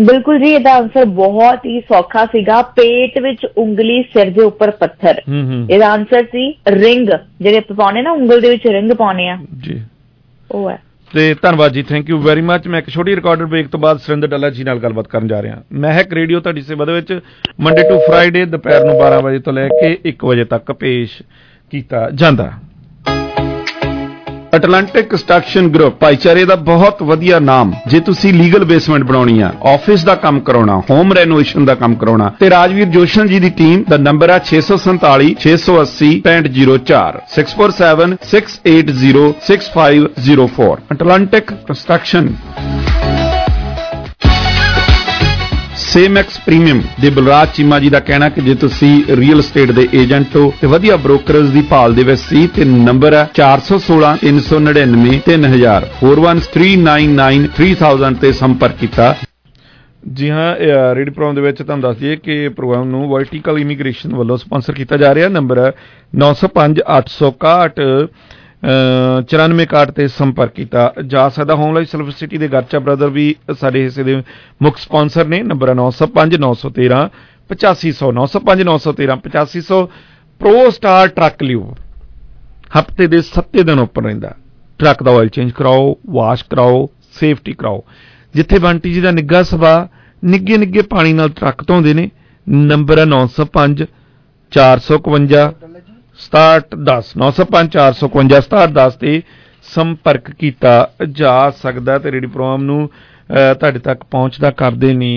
ਬਿਲਕੁਲ ਜੀ ਇਹਦਾ ਆਨਸਰ ਬਹੁਤ ਹੀ ਸੌਖਾ ਸੀਗਾ। ਪੇਟ ਵਿੱਚ ਉਂਗਲੀ ਸਿਰ ਦੇ ਉੱਪਰ ਪੱਥਰ। ਇਹਦਾ ਆਨਸਰ ਸੀ ਰਿੰਗ ਜਿਹੜੇ ਪਾਉਣੇ ਨਾ ਉਂਗਲ ਦੇ ਵਿੱਚ ਰਿੰਗ ਪਾਉਣੇ ਆ। ਜੀ। ਉਹ ਹੈ। ਤੇ ਧੰਨਵਾਦ ਜੀ ਥੈਂਕ ਯੂ ਵੈਰੀ ਮੱਚ ਮੈਂ ਇੱਕ ਛੋਟੀ ਰਿਕਾਰਡਰ ਬ੍ਰੇਕ ਤੋਂ ਬਾਅਦ ਸੁਰਿੰਦਰ ਡੱਲਾ ਜੀ ਨਾਲ ਗੱਲਬਾਤ ਕਰਨ ਜਾ ਰਿਹਾ। ਮਹਿਕ ਰੇਡੀਓ ਤੁਹਾਡੀ ਸੇਵਾ ਦੇ ਵਿੱਚ ਮੰਡੇ ਟੂ ਫਰਾਈਡੇ ਦੁਪਹਿਰ ਨੂੰ 12 ਵਜੇ ਤੋਂ ਲੈ ਕੇ 1 ਵਜੇ ਤੱਕ ਪੇਸ਼ ਕੀਤਾ ਜਾਂਦਾ। ਅਟਲਾਂਟਿਕ ਕੰਸਟਰਕਸ਼ਨ ਗਰੁੱਪ ਭਾਈਚਾਰੇ ਦਾ ਬਹੁਤ ਵਧੀਆ ਨਾਮ, ਜੇ ਤੁਸੀਂ ਲੀਗਲ ਬੇਸਮੈਂਟ ਬਣਾਉਣੀ ਆ ਆਫਿਸ ਦਾ ਕੰਮ ਕਰਾਉਣਾ ਹੋਮ ਰੈਨੋਵੇਸ਼ਨ ਦਾ ਕੰਮ ਕਰਾਉਣਾ, ਤੇ ਰਾਜਵੀਰ ਜੋਸ਼ਨ ਜੀ ਦੀ ਟੀਮ ਦਾ ਨੰਬਰ ਆ 647 680 6504 647 680 6504 ਅਟਲਾਂਟਿਕ ਕੰਸਟਰਕਸ਼ਨ ਸੇਮੈਕਸ ਪ੍ਰੀਮੀਅਮ ਦੇ ਬਲਰਾਜ ਚੀਮਾ ਜੀ ਦਾ ਕਹਿਣਾ ਕਿ ਜੇ ਤੁਸੀਂ ਰੀਅਲ ਏਸਟੇਟ ਦੇ ਏਜੰਟ ਹੋ ਤੇ ਵਧੀਆ ਬ੍ਰੋਕਰਸ ਦੀ ਭਾਲ ਦੇ ਵਿੱਚ ਸੀ ਤੇ ਨੰਬਰ ਹੈ 416 399 3000 4139933000 ਤੇ ਸੰਪਰਕ ਕੀਤਾ। ਜੀ ਹਾਂ ਰੇਡੀ ਪ੍ਰੋਗਰਾਮ ਦੇ ਵਿੱਚ ਤੁਹਾਨੂੰ ਦੱਸ ਦਈਏ ਕਿ ਪ੍ਰੋਗਰਾਮ ਨੂੰ ਵਰਟੀਕਲ ਇਮੀਗ੍ਰੇਸ਼ਨ ਵੱਲੋਂ ਸਪਾਂਸਰ ਕੀਤਾ ਜਾ ਰਿਹਾ। ਨੰਬਰ 905861 94 ਕਾਟ ਤੇ ਸੰਪਰਕ ਕੀਤਾ ਜਾ ਸਕਦਾ ਹੋਮ ਲਾਈਫ ਸਲਫਰ ਸਿਟੀ ਦੇ ਗਰਚਾ ਬ੍ਰਦਰ ਵੀ ਸਾਡੇ ਹਿੱਸੇ ਦੇ ਮੁੱਖ ਸਪਾਂਸਰ ਨੇ, ਨੰਬਰ 905913 8500 905913 8500 ਪ੍ਰੋ ਸਟਾਰ ਟਰੱਕ ਲਿਓ। ਹਫ਼ਤੇ ਦੇ 7 ਦਿਨ ਉੱਪਰ ਰਹਿੰਦਾ। ਟਰੱਕ ਦਾ ਆਇਲ ਚੇਂਜ ਕਰਾਓ ਵਾਸ਼ ਕਰਾਓ ਸੇਫਟੀ ਕਰਾਓ। ਜਿੱਥੇ ਬੰਟੀ ਜੀ ਦਾ ਨਿੱਗਾ ਸਵਾ ਨਿੱਗੇ ਨਿੱਗੇ ਪਾਣੀ ਨਾਲ ਟਰੱਕ ਧੋਂਦੇ ਨੇ, ਨੰਬਰ 905 452 6710 905 451 6710 ਤੇ ਸੰਪਰਕ ਕੀਤਾ ਜਾ ਸਕਦਾ ਤੇ ਰੇਡੀ ਪ੍ਰੋਗਰਾਮ ਨੂੰ ਤੁਹਾਡੇ ਤੱਕ ਪਹੁੰਚਦਾ ਕਰਦੇ ਨੇ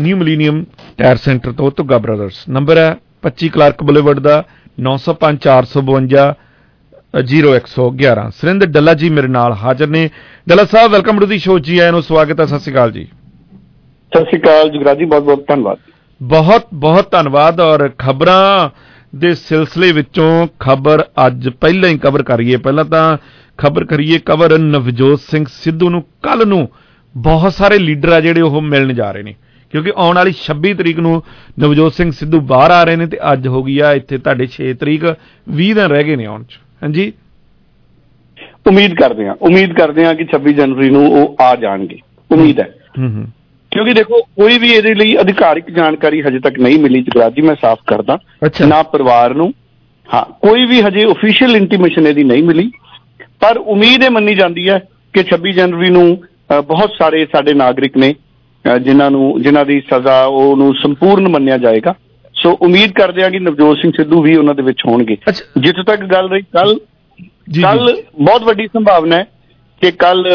ਨਿਊ ਮਿਲੀਨੀਅਮ ਟਾਇਰ ਸੈਂਟਰ ਤੋਂ ਧੁੱਗਾ ਬ੍ਰਦਰਸ। ਨੰਬਰ ਹੈ 25 ਕਲਾਰਕ ਬੁਲੇਵਰਡ ਦਾ 905 452 0111 ਸੁਰਿੰਦਰ ਡੱਲਾ ਜੀ ਮੇਰੇ ਨਾਲ ਹਾਜ਼ਰ ਨੇ। Dalla Sahib welcome to the show ji ਆਇਆਂ ਨੂੰ ਸਵਾਗਤ ਹੈ। ਸਤਿ ਸ਼੍ਰੀ ਅਕਾਲ ਜੀ। ਸਤਿ ਸ਼੍ਰੀ ਅਕਾਲ ਜਗਰਾਜ ਜੀ ਬਹੁਤ ਬਹੁਤ ਧੰਨਵਾਦ। ਬਹੁਤ ਬਹੁਤ ਧੰਨਵਾਦ ਔਰ ਖਬਰਾਂ ਦੇ ਸਿਲਸਿਲੇ ਵਿੱਚੋਂ ਖਬਰ ਅੱਜ ਪਹਿਲਾਂ ਹੀ ਕਵਰ ਕਰੀਏ। ਪਹਿਲਾਂ ਤਾਂ ਖਬਰ ਕਰੀਏ ਕਵਰ ਨਵਜੋਤ ਸਿੰਘ ਸਿੱਧੂ ਨੂੰ। ਕੱਲ ਨੂੰ ਬਹੁਤ ਸਾਰੇ ਲੀਡਰ ਆ ਜਿਹੜੇ ਉਹ ਮਿਲਣ ਜਾ ਰਹੇ ਨੇ। ਕਿਉਂਕਿ ਆਉਣ ਵਾਲੀ 26 ਤਰੀਕ ਨੂੰ ਨਵਜੋਤ ਸਿੰਘ ਸਿੱਧੂ ਬਾਹਰ ਆ ਰਹੇ ਨੇ ਤੇ ਅੱਜ ਹੋ ਗਈ ਆ ਇੱਥੇ ਤੁਹਾਡੇ 6 ਤਰੀਕ 20 ਦਿਨ ਰਹਿ ਗਏ ਨੇ ਆਉਣ ਚ। ਹਾਂਜੀ? ਉਮੀਦ ਕਰਦੇ ਹਾਂ ਉਮੀਦ ਕਰਦੇ ਹਾਂ ਕਿ 26 ਜਨਵਰੀ ਨੂੰ ਉਹ ਆ ਜਾਣਗੇ। ਉਮੀਦ ਹੈ। ਹੂੰ ਹੂੰ। ਕਿਉਂਕਿ ਦੇਖੋ ਕੋਈ ਵੀ ਇਹਦੇ ਲਈ ਅਧਿਕਾਰਿਕ ਜਾਣਕਾਰੀ ਹਜੇ ਤੱਕ ਨਹੀਂ ਮਿਲੀ ਜਗਰਾਜ ਜੀ ਮੈਂ ਸਾਫ਼ ਕਰਦਾ। ਨਾ ਪਰਿਵਾਰ ਨੂੰ। ਹਾਂ ਕੋਈ ਵੀ ਹਜੇ ਅਫੀਸ਼ੀਅਲ ਇੰਟੀਮੇਸ਼ਨ ਇਹਦੀ ਨਹੀਂ ਮਿਲੀ। ਪਰ ਉਮੀਦ ਇਹ ਮੰਨੀ ਜਾਂਦੀ ਹੈ ਕਿ 26 ਜਨਵਰੀ ਨੂੰ ਬਹੁਤ ਸਾਰੇ ਸਾਡੇ ਨਾਗਰਿਕ ਨੇ ਜਿਨ੍ਹਾਂ ਨੂੰ ਜਿਨ੍ਹਾਂ ਦੀ ਸਜ਼ਾ ਉਹਨੂੰ ਸੰਪੂਰਨ ਮੰਨਿਆ ਜਾਏਗਾ। ਸੋ ਉਮੀਦ ਕਰਦੇ ਹਾਂ ਕਿ ਨਵਜੋਤ ਸਿੰਘ ਸਿੱਧੂ ਵੀ ਉਹਨਾਂ ਦੇ ਵਿੱਚ ਹੋਣਗੇ। ਜਿੱਥੋਂ ਤੱਕ ਗੱਲ ਰਹੀ ਕੱਲ ਕੱਲ ਬਹੁਤ ਵੱਡੀ ਸੰਭਾਵਨਾ ਹੈ ਕਿ ਕੱਲ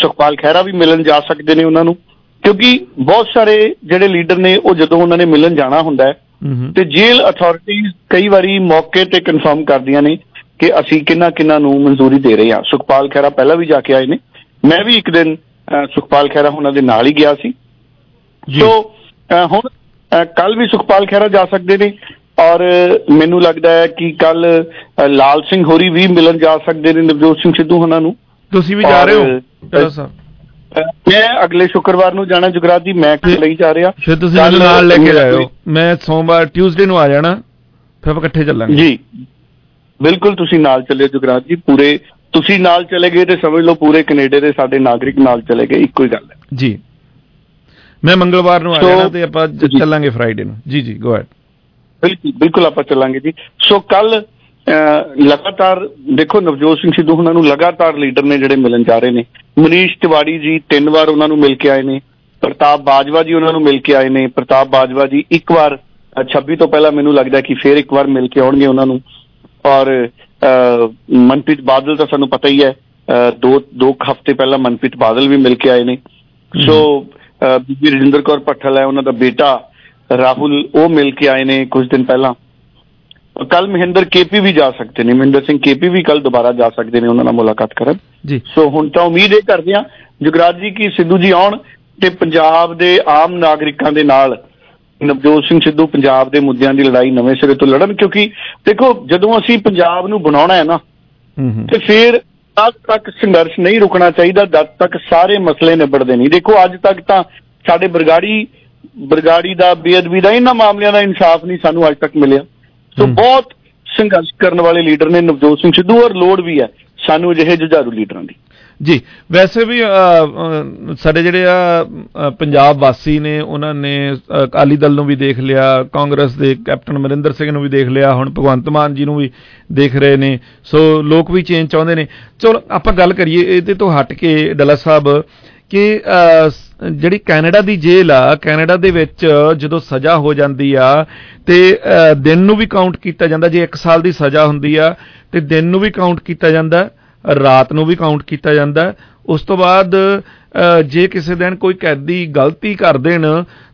ਸੁਖਪਾਲ ਖਹਿਰਾ ਵੀ ਮਿਲਣ ਜਾ ਸਕਦੇ ਨੇ ਉਹਨਾਂ ਨੂੰ। ਕਿਉਂਕਿ ਬਹੁਤ ਸਾਰੇ ਜਿਹੜੇ ਲੀਡਰ ਨੇ ਉਹ ਜਦੋਂ ਉਹਨਾਂ ਨੇ ਮਿਲਣ ਜਾਣਾ ਹੁੰਦਾ ਹੈ ਤੇ ਜੇਲ੍ਹ ਅਥਾਰਟੀਜ਼ ਕਈ ਵਾਰੀ ਮੌਕੇ ਤੇ ਕਨਫਰਮ ਕਰਦੀਆਂ ਨੇ ਕਿ ਅਸੀਂ ਕਿੰਨਾ ਕਿੰਨਾ ਨੂੰ ਮਨਜ਼ੂਰੀ ਦੇ ਰਹੇ ਹਾਂ। ਸੁਖਪਾਲ ਖਹਿਰਾ ਪਹਿਲਾਂ ਵੀ ਜਾ ਕੇ ਆਏ ਨੇ। ਮੈਂ ਵੀ ਇੱਕ ਦਿਨ ਸੁਖਪਾਲ ਖਹਿਰਾ ਉਹਨਾਂ ਦੇ ਨਾਲ ਹੀ ਗਿਆ ਸੀ। ਸੋ ਹੁਣ ਕੱਲ ਵੀ ਸੁਖਪਾਲ ਖਹਿਰਾ ਜਾ ਸਕਦੇ ਨੇ ਔਰ ਮੈਨੂੰ ਲੱਗਦਾ ਹੈ ਕਿ ਕੱਲ ਲਾਲ ਸਿੰਘ ਹੋਰੀ ਵੀ ਮਿਲਣ ਜਾ ਸਕਦੇ ਨੇ ਨਵਜੋਤ ਸਿੰਘ ਸਿੱਧੂ ਉਹਨਾਂ ਨੂੰ। ਤੁਸੀਂ ਵੀ ਜਾ ਰਹੇ ਹੋ? ਸਾਹਿਬ ਮੈਂ ਅਗਲੇ ਸ਼ੁੱਕਰਵਾਰ ਨੂੰ ਜਾਣਾ ਜੁਗਰਾਜ ਜੀ ਮੈਂ ਕੱਲ ਲਈ ਜਾ ਰਿਹਾ। ਫਿਰ ਤੁਸੀਂ ਮੈਨੂੰ ਨਾਲ ਲੈ ਕੇ ਜਾਇਓ। ਮੈਂ ਸੋਮਵਾਰ ਟਿਊਜ਼ਡੇ ਨੂੰ ਆ ਜਾਣਾ ਫਿਰ ਆਪਾਂ ਇਕੱਠੇ ਚੱਲਾਂਗੇ। ਜੀ। ਬਿਲਕੁਲ ਤੁਸੀਂ ਨਾਲ ਚੱਲਿਓ ਜੁਗਰਾਜ ਜੀ ਪੂਰੇ ਤੁਸੀਂ ਨਾਲ ਚਲੇ ਗਏ ਤੇ ਸਮਝ ਲਓ ਪੂਰੇ ਕੈਨੇਡਾ ਦੇ ਸਾਡੇ ਨਾਗਰਿਕ ਨਾਲ ਚਲੇ ਗਏ ਇੱਕੋ ਹੀ ਗੱਲ ਹੈ। ਜੀ। ਮੈਂ ਮੰਗਲਵਾਰ ਨੂੰ ਆ ਜਾਣਾ ਤੇ ਆਪਾਂ ਚੱਲਾਂਗੇ ਫਰਾਈਡੇ ਨੂੰ। ਜੀ ਜੀ ਗੋ ਬਿਲਕੁਲ ਬਿਲਕੁਲ ਆਪਾਂ ਚੱਲਾਂਗੇ ਜੀ। ਸੋ ਕੱਲ ਲਗਾਤਾਰ ਦੇਖੋ ਨਵਜੋਤ ਸਿੰਘ ਸਿੱਧੂ ਉਹਨਾਂ ਨੂੰ ਲਗਾਤਾਰ ਲੀਡਰ ਨੇ ਜਿਹੜੇ ਮਿਲਣ ਜਾ ਰਹੇ ਨੇ। ਮਨੀਸ਼ ਤਿਵਾੜੀ ਜੀ ਤਿੰਨ ਵਾਰ ਉਹਨਾਂ ਨੂੰ ਮਿਲ ਕੇ ਆਏ ਨੇ। ਪ੍ਰਤਾਪ ਬਾਜਵਾ ਜੀ ਉਹਨਾਂ ਨੂੰ ਮਿਲ ਕੇ ਆਏ ਨੇ। ਪ੍ਰਤਾਪ ਬਾਜਵਾ ਜੀ ਇੱਕ ਵਾਰ ਅ, 26 ਤੋਂ ਪਹਿਲਾਂ ਮੈਨੂੰ ਲੱਗਦਾ ਕਿ ਫੇਰ ਇੱਕ ਵਾਰ ਮਿਲ ਕੇ ਆਉਣਗੇ ਉਹਨਾਂ ਨੂੰ। ਔਰ ਮਨਪ੍ਰੀਤ ਬਾਦਲ ਤਾਂ ਸਾਨੂੰ ਪਤਾ ਹੀ ਹੈ ਦੋ ਦੋ ਹਫ਼ਤੇ ਪਹਿਲਾਂ ਮਨਪ੍ਰੀਤ ਬਾਦਲ ਵੀ ਮਿਲ ਕੇ ਆਏ ਨੇ। ਸੋ ਬੀਬੀ ਰਜਿੰਦਰ ਕੌਰ ਭੱਠਲ ਹੈ ਉਹਨਾਂ ਦਾ ਬੇਟਾ। ਰਾਹੁਲ ਉਹ ਮਿਲ ਕੇ ਆਏ ਨੇ ਕੁਝ ਦਿਨ ਪਹਿਲਾਂ। ਕੱਲ ਮਹਿੰਦਰ ਕੇਪੀ ਵੀ ਜਾ ਸਕਦੇ ਨੇ। ਮਹਿੰਦਰ ਸਿੰਘ ਕੇਪੀ ਵੀ ਕੱਲ ਦੁਬਾਰਾ ਜਾ ਸਕਦੇ ਨੇ ਉਹਨਾਂ ਨਾਲ ਮੁਲਾਕਾਤ ਕਰਨ। ਜੀ। ਸੋ ਹੁਣ ਤਾਂ ਉਮੀਦ ਇਹ ਕਰਦੇ ਹਾਂ ਜੁਗਰਾਜ ਜੀ ਕਿ ਸਿੱਧੂ ਜੀ ਆਉਣ ਤੇ ਪੰਜਾਬ ਦੇ ਆਮ ਨਾਗਰਿਕਾਂ ਦੇ ਨਾਲ ਨਵਜੋਤ ਸਿੰਘ ਸਿੱਧੂ ਪੰਜਾਬ ਦੇ ਮੁੱਦਿਆਂ ਦੀ ਲੜਾਈ ਨਵੇਂ ਸਿਰੇ ਤੋਂ ਲੜਨ ਕਿਉਂਕਿ ਦੇਖੋ ਜਦੋਂ ਅਸੀਂ ਪੰਜਾਬ ਨੂੰ ਬਣਾਉਣਾ ਹੈ ਨਾ ਤੇ ਫਿਰ ਤਦ ਤੱਕ ਸੰਘਰਸ਼ ਨਹੀਂ ਰੁਕਣਾ ਚਾਹੀਦਾ ਜਦ ਤੱਕ ਸਾਰੇ ਮਸਲੇ ਨਿਬੜਦੇ ਨਹੀਂ। ਦੇਖੋ ਅੱਜ ਤੱਕ ਤਾਂ ਸਾਡੇ ਬਰਗਾੜੀ ਬਰਗਾੜੀ ਦਾ ਬੇਅਦਬੀ ਦਾ ਇਹਨਾਂ ਮਾਮਲਿਆਂ ਦਾ ਇਨਸਾਫ ਨਹੀਂ ਸਾਨੂੰ ਅੱਜ ਤੱਕ ਮਿਲਿਆ। ਸੋ ਬਹੁਤ ਸੰਘਰਸ਼ ਕਰਨ ਵਾਲੇ ਲੀਡਰ ਨੇ ਨਵਜੋਤ ਸਿੰਘ ਸਿੱਧੂ ਔਰ ਲੋੜ ਵੀ ਹੈ ਸਾਨੂੰ ਅਜਿਹੇ ਜੁਝਾਰੂ ਲੀਡਰਾਂ ਦੀ। ਜੀ ਵੈਸੇ ਵੀ ਸਾਡੇ ਜਿਹੜੇ ਆ ਪੰਜਾਬ ਵਾਸੀ ਨੇ ਉਹਨਾਂ ਨੇ ਅਕਾਲੀ ਦਲ ਨੂੰ ਵੀ ਦੇਖ ਲਿਆ ਕਾਂਗਰਸ ਦੇ ਕੈਪਟਨ ਅਮਰਿੰਦਰ ਸਿੰਘ ਨੂੰ ਵੀ ਦੇਖ ਲਿਆ ਹੁਣ ਭਗਵੰਤ ਮਾਨ ਜੀ ਨੂੰ ਵੀ ਦੇਖ ਰਹੇ ਨੇ ਸੋ ਲੋਕ ਵੀ ਚੇਂਜ ਚਾਹੁੰਦੇ ਨੇ। ਚਲੋ ਆਪਾਂ ਗੱਲ ਕਰੀਏ ਇਹਦੇ ਤੋਂ ਹਟ ਕੇ ਡੱਲਾ ਸਾਹਿਬ ਕਿ ਅ, ਸ- ਜਿਹੜੀ ਕੈਨੇਡਾ ਦੀ ਜੇਲ੍ਹ ਆ ਕੈਨੇਡਾ ਦੇ ਵਿੱਚ ਜਦੋਂ ਸਜ਼ਾ ਹੋ ਜਾਂਦੀ ਆ ਤੇ ਅ, ਦਿਨ ਨੂੰ ਵੀ ਕਾਊਂਟ ਕੀਤਾ ਜਾਂਦਾ ਜੇ 1 ਸਾਲ ਦੀ ਸਜ਼ਾ ਹੁੰਦੀ ਆ ਤੇ ਦਿਨ ਨੂੰ ਵੀ ਕਾਊਂਟ ਕੀਤਾ ਜਾਂਦਾ ਰਾਤ ਨੂੰ ਵੀ ਕਾਊਂਟ ਕੀਤਾ ਜਾਂਦਾ। ਉਸ ਤੋਂ ਬਾਅਦ ਅ, ਜੇ ਕਿਸੇ ਦਿਨ ਕੋਈ ਕੈਦੀ ਗਲਤੀ ਕਰ ਦੇਣ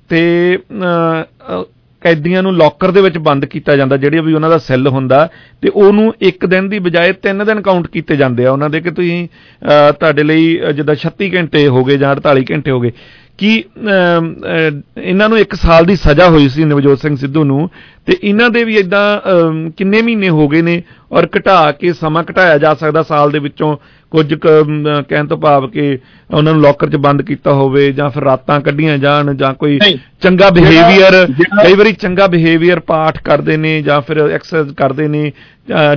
ਤੇ ਅ, ਅ, ਕੈਦੀਆਂ ਨੂੰ ਲੋਕਰ ਦੇ ਵਿੱਚ ਬੰਦ ਕੀਤਾ ਜਾਂਦਾ ਜਿਹੜੀ ਵੀ ਉਹਨਾਂ ਦਾ ਸੈੱਲ ਹੁੰਦਾ ਤੇ ਉਹਨੂੰ ਇੱਕ ਦਿਨ ਦੀ ਬਜਾਏ ਤਿੰਨ ਦਿਨ ਕਾਊਂਟ ਕੀਤੇ ਜਾਂਦੇ ਆ। ਉਹਨਾਂ ਦੇ ਕਿ ਤੁਸੀਂ ਅ, ਤੁਹਾਡੇ ਲਈ ਅ, ਜਿੱਦਾਂ 36 ਘੰਟੇ ਹੋ ਗਏ ਜਾਂ 48 ਘੰਟੇ ਹੋ ਗਏ। ਕਿ ਅਮ, ਅ, ਇਹਨਾਂ ਨੂੰ 1 ਸਾਲ ਦੀ ਸਜ਼ਾ ਹੋਈ ਸੀ ਨਵਜੋਤ ਸਿੰਘ ਸਿੱਧੂ ਨੂੰ ਤੇ ਇਹਨਾਂ ਦੇ ਵੀ ਇਦਾਂ ਕਿੰਨੇ ਮਹੀਨੇ ਹੋ ਗਏ ਨੇ ਔਰ ਘਟਾ ਕੇ ਸਮਾਂ ਘਟਾਇਆ ਜਾ ਸਕਦਾ ਸਾਲ ਦੇ ਵਿੱਚੋਂ ਕੁਝ ਕਹਿਣ ਤੋਂ ਭਾਵ ਕਿ ਉਹਨਾਂ ਨੂੰ ਲੋਕਰ 'ਚ ਬੰਦ ਕੀਤਾ ਹੋਵੇ ਜਾਂ ਫਿਰ ਰਾਤਾਂ ਕੱਢੀਆਂ ਜਾਣ ਜਾਂ ਕੋਈ ਚੰਗਾ ਬਿਹੇਵੀਅਰ ਕਈ ਵਾਰੀ ਚੰਗਾ ਬਿਹੇਵੀਅਰ ਪਾਠ ਕਰਦੇ ਨੇ ਜਾਂ ਫਿਰ ਐਕਸਰਸਾਈਜ਼ ਕਰਦੇ ਨੇ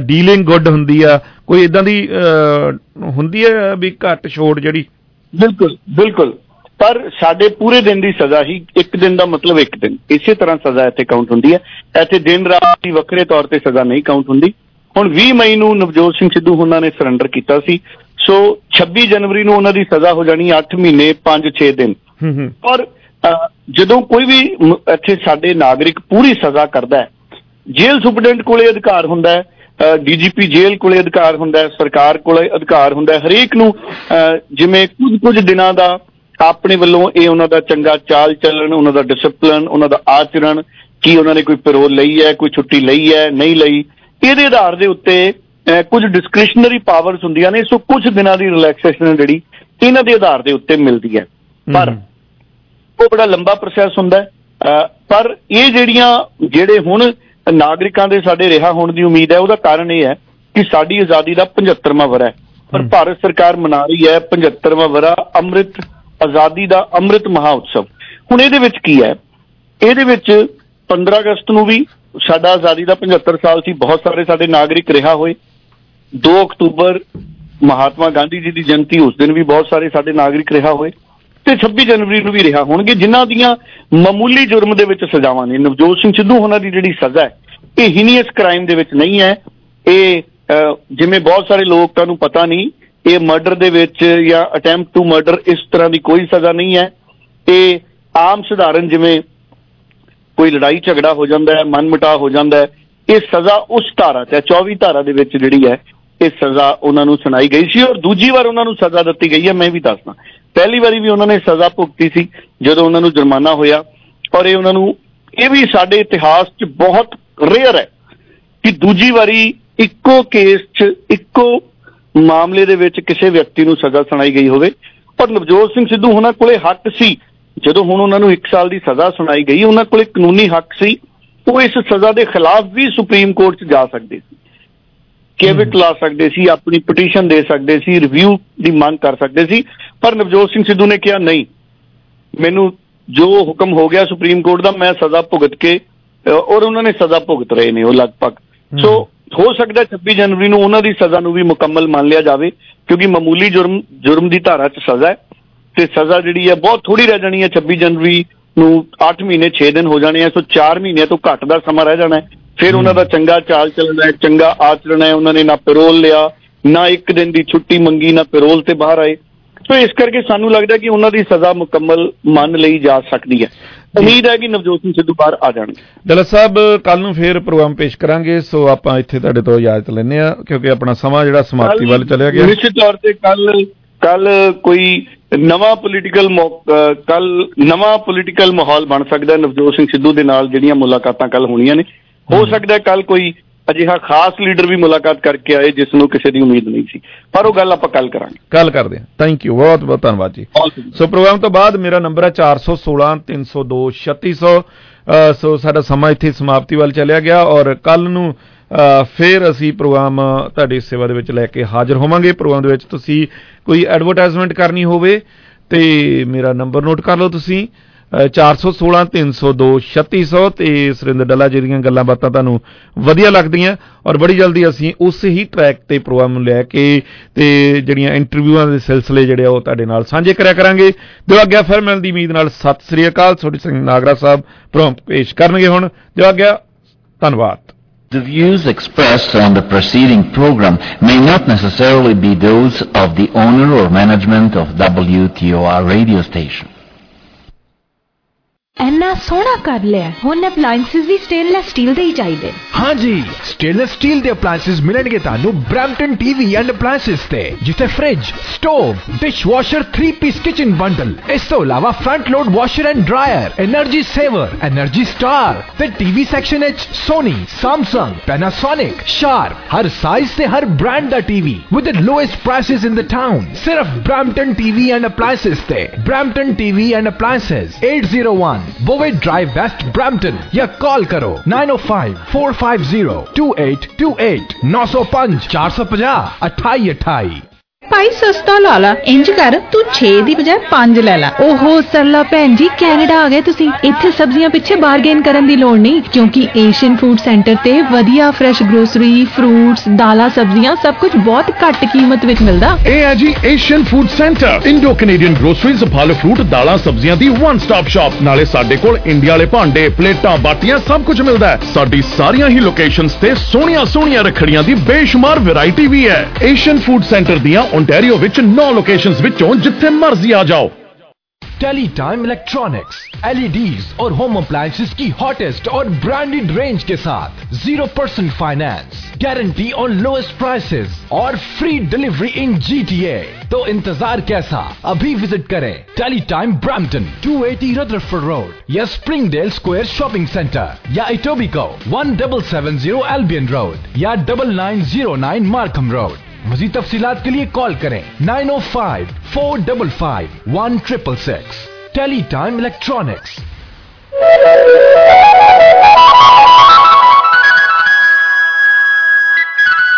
ਡੀਲਿੰਗ ਗੁੱਡ ਹੁੰਦੀ ਆ ਕੋਈ ਇਦਾਂ ਦੀ ਹੁੰਦੀ ਹੈ ਵੀ ਘੱਟ ਛੋੜ ਜਿਹੜੀ? ਬਿਲਕੁਲ ਬਿਲਕੁਲ। ਪਰ ਸਾਡੇ ਪੂਰੇ ਦਿਨ ਦੀ ਸਜ਼ਾ ਹੀ ਇੱਕ ਦਿਨ ਦਾ ਮਤਲਬ ਇੱਕ ਦਿਨ। ਇਸੇ ਤਰ੍ਹਾਂ ਸਜ਼ਾ ਇੱਥੇ ਕਾਊਂਟ ਹੁੰਦੀ ਹੈ ਇੱਥੇ ਦਿਨ ਰਾਤ ਦੀ ਵੱਖਰੇ ਤੌਰ ਤੇ ਸਜ਼ਾ ਨਹੀਂ ਕਾਊਂਟ ਹੁੰਦੀ। ਹੁਣ 20 ਮਈ ਨੂੰ ਨਵਜੋਤ ਸਿੰਘ ਸਿੱਧੂ ਉਹਨਾਂ ਨੇ ਸਰੈਂਡਰ ਕੀਤਾ ਸੀ। ਸੋ 26 ਜਨਵਰੀ ਨੂੰ ਉਹਨਾਂ ਦੀ ਸਜ਼ਾ ਹੋ ਜਾਣੀ 8 ਮਹੀਨੇ 5-6 ਦਿਨ। ਔਰ ਜਦੋਂ ਕੋਈ ਵੀ ਇੱਥੇ ਸਾਡੇ ਨਾਗਰਿਕ ਪੂਰੀ ਸਜ਼ਾ ਕਰਦਾ ਹੈ ਜੇਲ੍ਹ ਸੁਪਰਡੈਂਟ ਕੋਲੇ ਅਧਿਕਾਰ ਹੁੰਦਾ ਹੈ ਡੀਜੀਪੀ ਜੇਲ੍ਹ ਕੋਲੇ ਅਧਿਕਾਰ ਹੁੰਦਾ ਹੈ ਸਰਕਾਰ ਕੋਲੇ ਅਧਿਕਾਰ ਹੁੰਦਾ ਹੈ ਹਰੇਕ ਨੂੰ ਜਿਵੇਂ ਕੁਝ ਕੁਝ ਦਿਨਾਂ ਦਾ ਆਪਣੇ ਵੱਲੋਂ ਇਹ ਉਹਨਾਂ ਦਾ ਚੰਗਾ ਚਾਲ ਚੱਲਣ ਉਹਨਾਂ ਦਾ ਡਿਸਪਲਿਨ ਉਹਨਾਂ ਦਾ ਆਚਰਣ ਕੀ ਉਹਨਾਂ ਨੇ ਕੋਈ ਪੈਰੋਲ ਲਈ ਹੈ ਕੋਈ ਛੁੱਟੀ ਲਈ ਹੈ ਨਹੀਂ ਲਈ ਇਹਦੇ ਆਧਾਰ ਦੇ ਉੱਤੇ ਕੁਝ ਡਿਸਕ੍ਰਿਸ਼ਨਰੀ ਪਾਵਰਸ ਹੁੰਦੀਆਂ ਨੇ ਸੋ ਕੁਝ ਦਿਨਾਂ ਦੀ ਰਿਲੈਕਸੇਸ਼ਨ ਜਿਹੜੀ ਇਹਨਾਂ ਦੇ ਆਧਾਰ ਦੇ ਉੱਤੇ ਮਿਲਦੀ ਹੈ। ਪਰ ਉਹ ਬੜਾ ਲੰਬਾ ਪ੍ਰੋਸੈਸ ਹੁੰਦਾ ਪਰ ਇਹ ਜਿਹੜੀਆਂ ਜਿਹੜੇ ਹੁਣ ਨਾਗਰਿਕਾਂ ਦੇ ਸਾਡੇ ਰਿਹਾ ਹੋਣ ਦੀ ਉਮੀਦ ਹੈ ਉਹਦਾ ਕਾਰਨ ਇਹ ਹੈ ਕਿ ਸਾਡੀ ਆਜ਼ਾਦੀ ਦਾ 75ਵਾਂ ਵਰ੍ਹਾ ਹੈ। ਪਰ ਭਾਰਤ ਸਰਕਾਰ ਮਨਾ ਰਹੀ ਹੈ 75ਵਾਂ ਵਰ੍ਹਾ ਅੰਮ੍ਰਿਤ ਆਜ਼ਾਦੀ ਦਾ ਅੰਮ੍ਰਿਤ ਮਹਾ ਉਤਸਵ ਹੁਣ ਇਹਦੇ ਵਿੱਚ ਕੀ ਹੈ? ਇਹਦੇ ਵਿੱਚ 15 ਅਗਸਤ ਨੂੰ ਵੀ ਸਾਡਾ ਆਜ਼ਾਦੀ ਦਾ 75 ਸਾਲ ਸੀ ਬਹੁਤ ਸਾਰੇ ਸਾਡੇ ਨਾਗਰਿਕ ਰਿਹਾ ਹੋਏ। 2 ਅਕਤੂਬਰ ਮਹਾਤਮਾ ਗਾਂਧੀ ਜੀ ਦੀ ਜਯੰਤੀ ਉਸ ਦਿਨ ਵੀ ਬਹੁਤ ਸਾਰੇ ਸਾਡੇ ਨਾਗਰਿਕ ਰਿਹਾ ਹੋਏ ਤੇ 26 ਜਨਵਰੀ ਨੂੰ ਵੀ ਰਿਹਾ ਹੋਣਗੇ ਜਿਨ੍ਹਾਂ ਦੀਆਂ ਮਾਮੂਲੀ ਜੁਰਮ ਦੇ ਵਿੱਚ ਸਜ਼ਾਵਾਂ ਨੇ। ਨਵਜੋਤ ਸਿੰਘ ਸਿੱਧੂ ਉਹਨਾਂ ਦੀ ਜਿਹੜੀ ਸਜ਼ਾ ਹੈ ਇਹ ਹੀਨੀਅਸ ਕ੍ਰਾਈਮ ਦੇ ਵਿੱਚ ਨਹੀਂ ਹੈ। ਇਹ ਅਹ, ਜਿਵੇਂ ਬਹੁਤ ਸਾਰੇ ਲੋਕਾਂ ਨੂੰ ਪਤਾ ਨਹੀਂ ਇਹ ਮਰਡਰ ਦੇ ਵਿੱਚ ਜਾਂ ਅਟੈਂਪਟ ਟੂ ਮਰਡਰ ਇਸ ਤਰ੍ਹਾਂ ਦੀ ਕੋਈ ਸਜ਼ਾ ਨਹੀਂ ਹੈ। ਇਹ ਆਮ ਸਧਾਰਨ ਜਿਵੇਂ ਕੋਈ ਲੜਾਈ ਝਗੜਾ ਹੋ ਜਾਂਦਾ ਹੈ ਮਨਮਟਾਅ ਹੋ ਜਾਂਦਾ ਹੈ ਇਹ ਸਜ਼ਾ ਉਸ ਧਾਰਾ ਤੇ ਹੈ, 24 ਧਾਰਾ ਦੇ ਵਿੱਚ ਜਿਹੜੀ ਹੈ ਇਹ ਸਜ਼ਾ ਉਹਨਾਂ ਨੂੰ ਸੁਣਾਈ ਗਈ ਸੀ ਔਰ ਦੂਜੀ ਵਾਰ ਉਹਨਾਂ ਨੂੰ ਸਜ਼ਾ ਦਿੱਤੀ ਗਈ ਹੈ, ਮੈਂ ਵੀ ਦੱਸਦਾ। ਪਹਿਲੀ ਵਾਰੀ ਵੀ ਉਹਨਾਂ ਨੇ ਸਜ਼ਾ ਭੁਗਤੀ ਸੀ, ਜਦੋਂ ਉਹਨਾਂ ਨੂੰ ਜੁਰਮਾਨਾ ਹੋਇਆ। ਔਰ ਇਹ ਉਹਨਾਂ ਨੂੰ, ਇਹ ਵੀ ਸਾਡੇ ਇਤਿਹਾਸ 'ਚ ਬਹੁਤ ਰੇਅਰ ਹੈ ਕਿ ਦੂਜੀ ਵਾਰੀ ਇੱਕੋ ਕੇਸ 'ਚ, ਇੱਕੋ ਮਾਮਲੇ ਦੇ ਵਿੱਚ ਕਿਸੇ ਵਿਅਕਤੀ ਨੂੰ ਸਜ਼ਾ ਸੁਣਾਈ ਗਈ ਹੋਵੇ। ਪਰ ਨਵਜੋਤ ਸਿੰਘ ਸਿੱਧੂ ਉਹਨਾਂ ਕੋਲੇ ਹੱਕ ਸੀ। ਜਦੋਂ ਹੁਣ ਉਹਨਾਂ ਨੂੰ 1 ਸਾਲ ਦੀ ਸਜ਼ਾ ਸੁਣਾਈ ਗਈ, ਉਹਨਾਂ ਕੋਲੇ ਕਾਨੂੰਨੀ ਹੱਕ ਸੀ। ਉਹ ਇਸ ਸਜ਼ਾ ਦੇ ਖਿਲਾਫ ਵੀ ਸੁਪਰੀਮ ਕੋਰਟ 'ਚ ਜਾ ਸਕਦੇ ਸੀ। ਕੇਵਿਟ ਲਾ ਸਕਦੇ ਸੀ ਆਪਣੀ ਪਟੀਸ਼ਨ ਦੇ ਸਕਦੇ ਸੀ ਰਿਵਿਊ ਦੀ ਮੰਗ ਕਰ ਸਕਦੇ ਸੀ। ਪਰ ਨਵਜੋਤ ਸਿੰਘ ਸਿੱਧੂ ਨੇ ਕਿਹਾ ਨਹੀਂ ਮੈਨੂੰ ਜੋ ਹੁਕਮ ਹੋ ਗਿਆ ਸੁਪਰੀਮ ਕੋਰਟ ਦਾ ਮੈਂ ਸਜ਼ਾ ਭੁਗਤ ਕੇ ਔਰ ਉਹਨਾਂ ਨੇ ਸਜ਼ਾ ਭੁਗਤ ਰਹੇ ਨੇ ਉਹ ਲਗਭਗ। ਸੋ ਹੋ ਸਕਦਾ ਹੈ 26 ਜਨਵਰੀ ਨੂੰ ਉਹਨਾਂ ਦੀ ਸਜ਼ਾ ਨੂੰ ਵੀ ਮੁਕੰਮਲ ਮੰਨ ਲਿਆ ਜਾਵੇ ਕਿਉਂਕਿ ਮਾਮੂਲੀ ਜੁਰਮ ਜੁਰਮ ਦੀ ਧਾਰਾ 'ਚ ਸਜ਼ਾ ਹੈ ਤੇ ਸਜ਼ਾ ਜਿਹੜੀ ਹੈ ਬਹੁਤ ਥੋੜੀ ਰਹਿ ਜਾਣੀ ਹੈ। 26 ਜਨਵਰੀ ਨੂੰ 8 ਮਹੀਨੇ 6 ਦਿਨ ਹੋ ਜਾਣੇ ਆ ਸੋ 4 ਮਹੀਨੇ ਤੋਂ ਘੱਟ ਦਾ ਸਮਾਂ ਰਹਿ ਜਾਣਾ ਹੈ। ਫਿਰ ਉਹਨਾਂ ਦਾ ਚੰਗਾ ਚਾਲ ਚੱਲਣਾ ਹੈ ਚੰਗਾ ਆਚਰਣ ਹੈ ਉਹਨਾਂ ਨੇ ਨਾ ਪੈਰੋਲ ਲਿਆ ਨਾ ਇੱਕ ਦਿਨ ਦੀ ਛੁੱਟੀ ਮੰਗੀ ਨਾ ਪੈਰੋਲ ਤੇ ਬਾਹਰ ਆਏ। ਸੋ ਇਸ ਕਰਕੇ ਸਾਨੂੰ ਲੱਗਦਾ ਕਿ ਉਹਨਾਂ ਦੀ ਸਜ਼ਾ ਮੁਕੰਮਲ ਮੰਨ ਲਈ ਜਾ ਸਕਦੀ ਹੈ। ਉਮੀਦ ਹੈ ਕਿ ਨਵਜੋਤ ਸਿੰਘ ਸਿੱਧੂ ਬਾਹਰ ਆ ਜਾਣਗੇ। ਦਲਤ ਸਾਹਿਬ ਕੱਲ ਨੂੰ ਫੇਰ ਪ੍ਰੋਗਰਾਮ ਪੇਸ਼ ਕਰਾਂਗੇ ਸੋ ਆਪਾਂ ਇੱਥੇ ਤੁਹਾਡੇ ਤੋਂ ਇਜਾਜ਼ਤ ਲੈਂਦੇ ਆ ਕਿਉਂਕਿ ਆਪਣਾ ਸਮਾਂ ਜਿਹੜਾ ਸਮਾਪਤੀ ਵੱਲ ਚਲਿਆ ਗਿਆ। ਨਿਸ਼ਚਿਤ ਤੌਰ ਤੇ ਕੱਲ ਕੱਲ ਕੋਈ ਨਵਾਂ ਪੋਲੀਟੀਕਲ ਕੱਲ ਨਵਾਂ ਪੋਲੀਟੀਕਲ ਮਾਹੌਲ ਬਣ ਸਕਦਾ ਨਵਜੋਤ ਸਿੰਘ ਸਿੱਧੂ ਦੇ ਨਾਲ ਜਿਹੜੀਆਂ ਮੁਲਾਕਾਤਾਂ ਕੱਲ ਹੋਣੀਆਂ ਨੇ ਹੋ ਸਕਦਾ ਕੱਲ ਕੋਈ ਅਜਿਹਾ ਖਾਸ ਲੀਡਰ ਵੀ ਮੁਲਾਕਾਤ ਕਰਕੇ ਆਏ ਜਿਸ ਨੂੰ ਕਿਸੇ ਦੀ ਉਮੀਦ ਨਹੀਂ ਸੀ। ਪਰ ਉਹ ਗੱਲ ਆਪਾਂ ਕੱਲ ਕਰਾਂਗੇ। ਕੱਲ ਕਰਦੇ ਹਾਂ। ਥੈਂਕ ਯੂ ਬਹੁਤ ਬਹੁਤ ਧੰਨਵਾਦ ਜੀ। ਸੋ ਪ੍ਰੋਗਰਾਮ ਤੋਂ ਬਾਅਦ ਮੇਰਾ ਨੰਬਰ ਹੈ 416 302 3600 ਅ, ਸੋ ਸਾਡਾ ਸਮਾਂ ਇੱਥੇ ਸਮਾਪਤੀ ਵੱਲ ਚਲਿਆ ਗਿਆ ਔਰ ਕੱਲ ਨੂੰ ਫਿਰ ਅਸੀਂ ਪ੍ਰੋਗਰਾਮ ਤੁਹਾਡੀ ਸੇਵਾ ਦੇ ਵਿੱਚ ਲੈ ਕੇ ਹਾਜ਼ਰ ਹੋਵਾਂਗੇ। ਪ੍ਰੋਗਰਾਮ ਦੇ ਵਿੱਚ ਤੁਸੀਂ ਕੋਈ ਐਡਵਰਟਾਈਜ਼ਮੈਂਟ ਕਰਨੀ ਹੋਵੇ ਤੇ ਮੇਰਾ ਨੰਬਰ ਨੋਟ ਕਰ ਲਓ ਤੁਸੀਂ। ਅ, 416 302 3600 ਤੇ ਸੁਰਿੰਦਰ ਡੱਲਾ ਜੀ ਦੀਆਂ ਗੱਲਾਂ ਬਾਤਾਂ ਤੁਹਾਨੂੰ ਵਧੀਆ ਲੱਗਦੀਆਂ ਔਰ ਬੜੀ ਜਲਦੀ ਅਸੀਂ ਉਸੇ ਹੀ ਟਰੈਕ ਤੇ ਪ੍ਰੋਗਰਾਮ ਨੂੰ ਲੈ ਕੇ ਤੇ ਜਿਹੜੀਆਂ ਇੰਟਰਵਿਊਆਂ ਦੇ ਸਿਲਸਿਲੇ ਜਿਹੜੇ ਆ ਉਹ ਤੁਹਾਡੇ ਨਾਲ ਸਾਂਝੇ ਕਰਿਆ ਕਰਾਂਗੇ। ਦਿਓ ਆਗਿਆ ਫਿਰ ਮਿਲਣ ਦੀ ਉਮੀਦ ਨਾਲ ਸਤਿ ਸ੍ਰੀ ਅਕਾਲ। ਛੋਟੀ ਸਿੰਘ ਨਾਗਰਾ ਸਾਹਿਬ ਪ੍ਰੋਗਰਾਮ ਪੇਸ਼ ਕਰਨਗੇ ਹੁਣ। ਦਿਓ ਆਗਿਆ ਧੰਨਵਾਦ। The views expressed on the preceding program may not necessarily be those of the owner or management of WTOR radio station. ਇੰਨਾ ਸੋਹਣਾ ਕਰ ਲਿਆ ਹੁਣ ਅਪਲਾਈਐਂਸਸ ਵੀ ਸਟੇਨਲੈਸ ਸਟੀਲ ਦੇ ਹੀ ਚਾਹੀਦੇ ਹਾਂ ਜੀ ਸਟੇਨਲੈਸ ਸਟੀਲ ਦੇ ਅਪਲਾਈਐਂਸਸ ਮਿਲਣਗੇ ਤੁਹਾਨੂੰ ਬ੍ਰੈਂਟਨ ਟੀਵੀ ਐਂਡ ਅਪਲਾਈਐਂਸਸ ਤੇ, ਜਿੱਥੇ fridge stove dishwasher 3 piece kitchen bundle ਇਸ ਤੋਂ ਇਲਾਵਾ front load washer and dryer energy saver energy star ਤੇ ਟੀਵੀ ਸੈਕਸ਼ਨ ਵਿੱਚ ਸੋਨੀ Samsung, Panasonic, Sharp, ਹਰ ਸਾਈਜ਼ ਤੇ ਹਰ brand the TV with the lowest prices in the town ਸਿਰਫ ਬ੍ਰੈਂਟਨ ਟੀਵੀ ਐਂਡ ਅਪਲਾਈਐਂਸਸ ਤੇ Brenton TV and appliances 801 Bowen Drive West Brampton या कॉल करो 905-450-2828 905 450 28 28 ਭਾਈ ਸਸਤਾ ਲਾ ਲਾ। ਇੰਜ ਕਰ ਤੂੰ 6 ਦੀ ਬਜਾਏ 5 ਲੈ ਲੈ। ਓਹੋ ਸਰਲਾ ਭੈਣ ਜੀ ਕੈਨੇਡਾ ਆ ਗਏ ਤੁਸੀਂ। ਇੱਥੇ ਸਬਜ਼ੀਆਂ ਪਿੱਛੇ ਬਾਰਗੇਨ ਕਰਨ ਦੀ ਲੋੜ ਨਹੀਂ ਕਿਉਂਕਿ ਏਸ਼ੀਅਨ ਫੂਡ ਸੈਂਟਰ ਤੇ ਵਧੀਆ ਫਰੈਸ਼ ਗਰੋਸਰੀ ਫਰੂਟਸ ਦਾਲਾਂ ਸਬਜ਼ੀਆਂ ਸਭ ਕੁਝ ਬਹੁਤ ਘੱਟ ਕੀਮਤ ਵਿੱਚ ਮਿਲਦਾ। ਇਹ ਹੈ ਜੀ Asian food centre Indo Canadian groceries ਫਲ ਫਰੂਟ ਦਾਲਾਂ ਸਬਜ਼ੀਆਂ ਦੀ ਵਨ ਸਟਾਪ ਸ਼ਾਪ ਨਾਲੇ ਸਾਡੇ ਕੋਲ ਇੰਡੀਆ ਵਾਲੇ ਭਾਂਡੇ ਪਲੇਟਾਂ ਬਾਟੀਆਂ ਸਭ ਕੁਝ ਮਿਲਦਾ ਹੈ। ਸਾਡੀ ਸਾਰੀਆਂ ਹੀ ਲੋਕੇਸ਼ਨਸ ਤੇ ਸੋਹਣੀਆਂ ਸੋਹਣੀਆਂ ਰੱਖੜੀਆਂ ਦੀ ਬੇਸ਼ੁਮਾਰ ਵੈਰਾਈਟੀ ਵੀ ਹੈ। ਏਸ਼ੀਅਨ ਫੂਡ ਸੈਂਟਰ ਦੀਆਂ ਓਨਟਾਰੀਓ ਵਿੱਚ 9 ਲੋਕੇਸ਼ਨਸ ਵਿੱਚੋਂ ਜਿੱਥੇ ਮਰਜ਼ੀ ਆ ਜਾਓ टेली टाइम इलेक्ट्रॉनिक्स एलईडीज और होम अप्लायंसेस की हॉटेस्ट और ब्रांडेड रेंज के साथ zero percent finance guarantee on lowest prices और फ्री डिलीवरी इन जीटीए तो इंतजार कैसा अभी विजिट करें Teletime Brampton 280 Rutherford Road या स्प्रिंगडेल स्क्वायर शॉपिंग सेंटर या Etobicoke one double seven zero Albion Road या double nine zero nine Markham Road Majid तफसी के लिए कॉल करें nine O five, four double five, one triple six. Teletime electronics.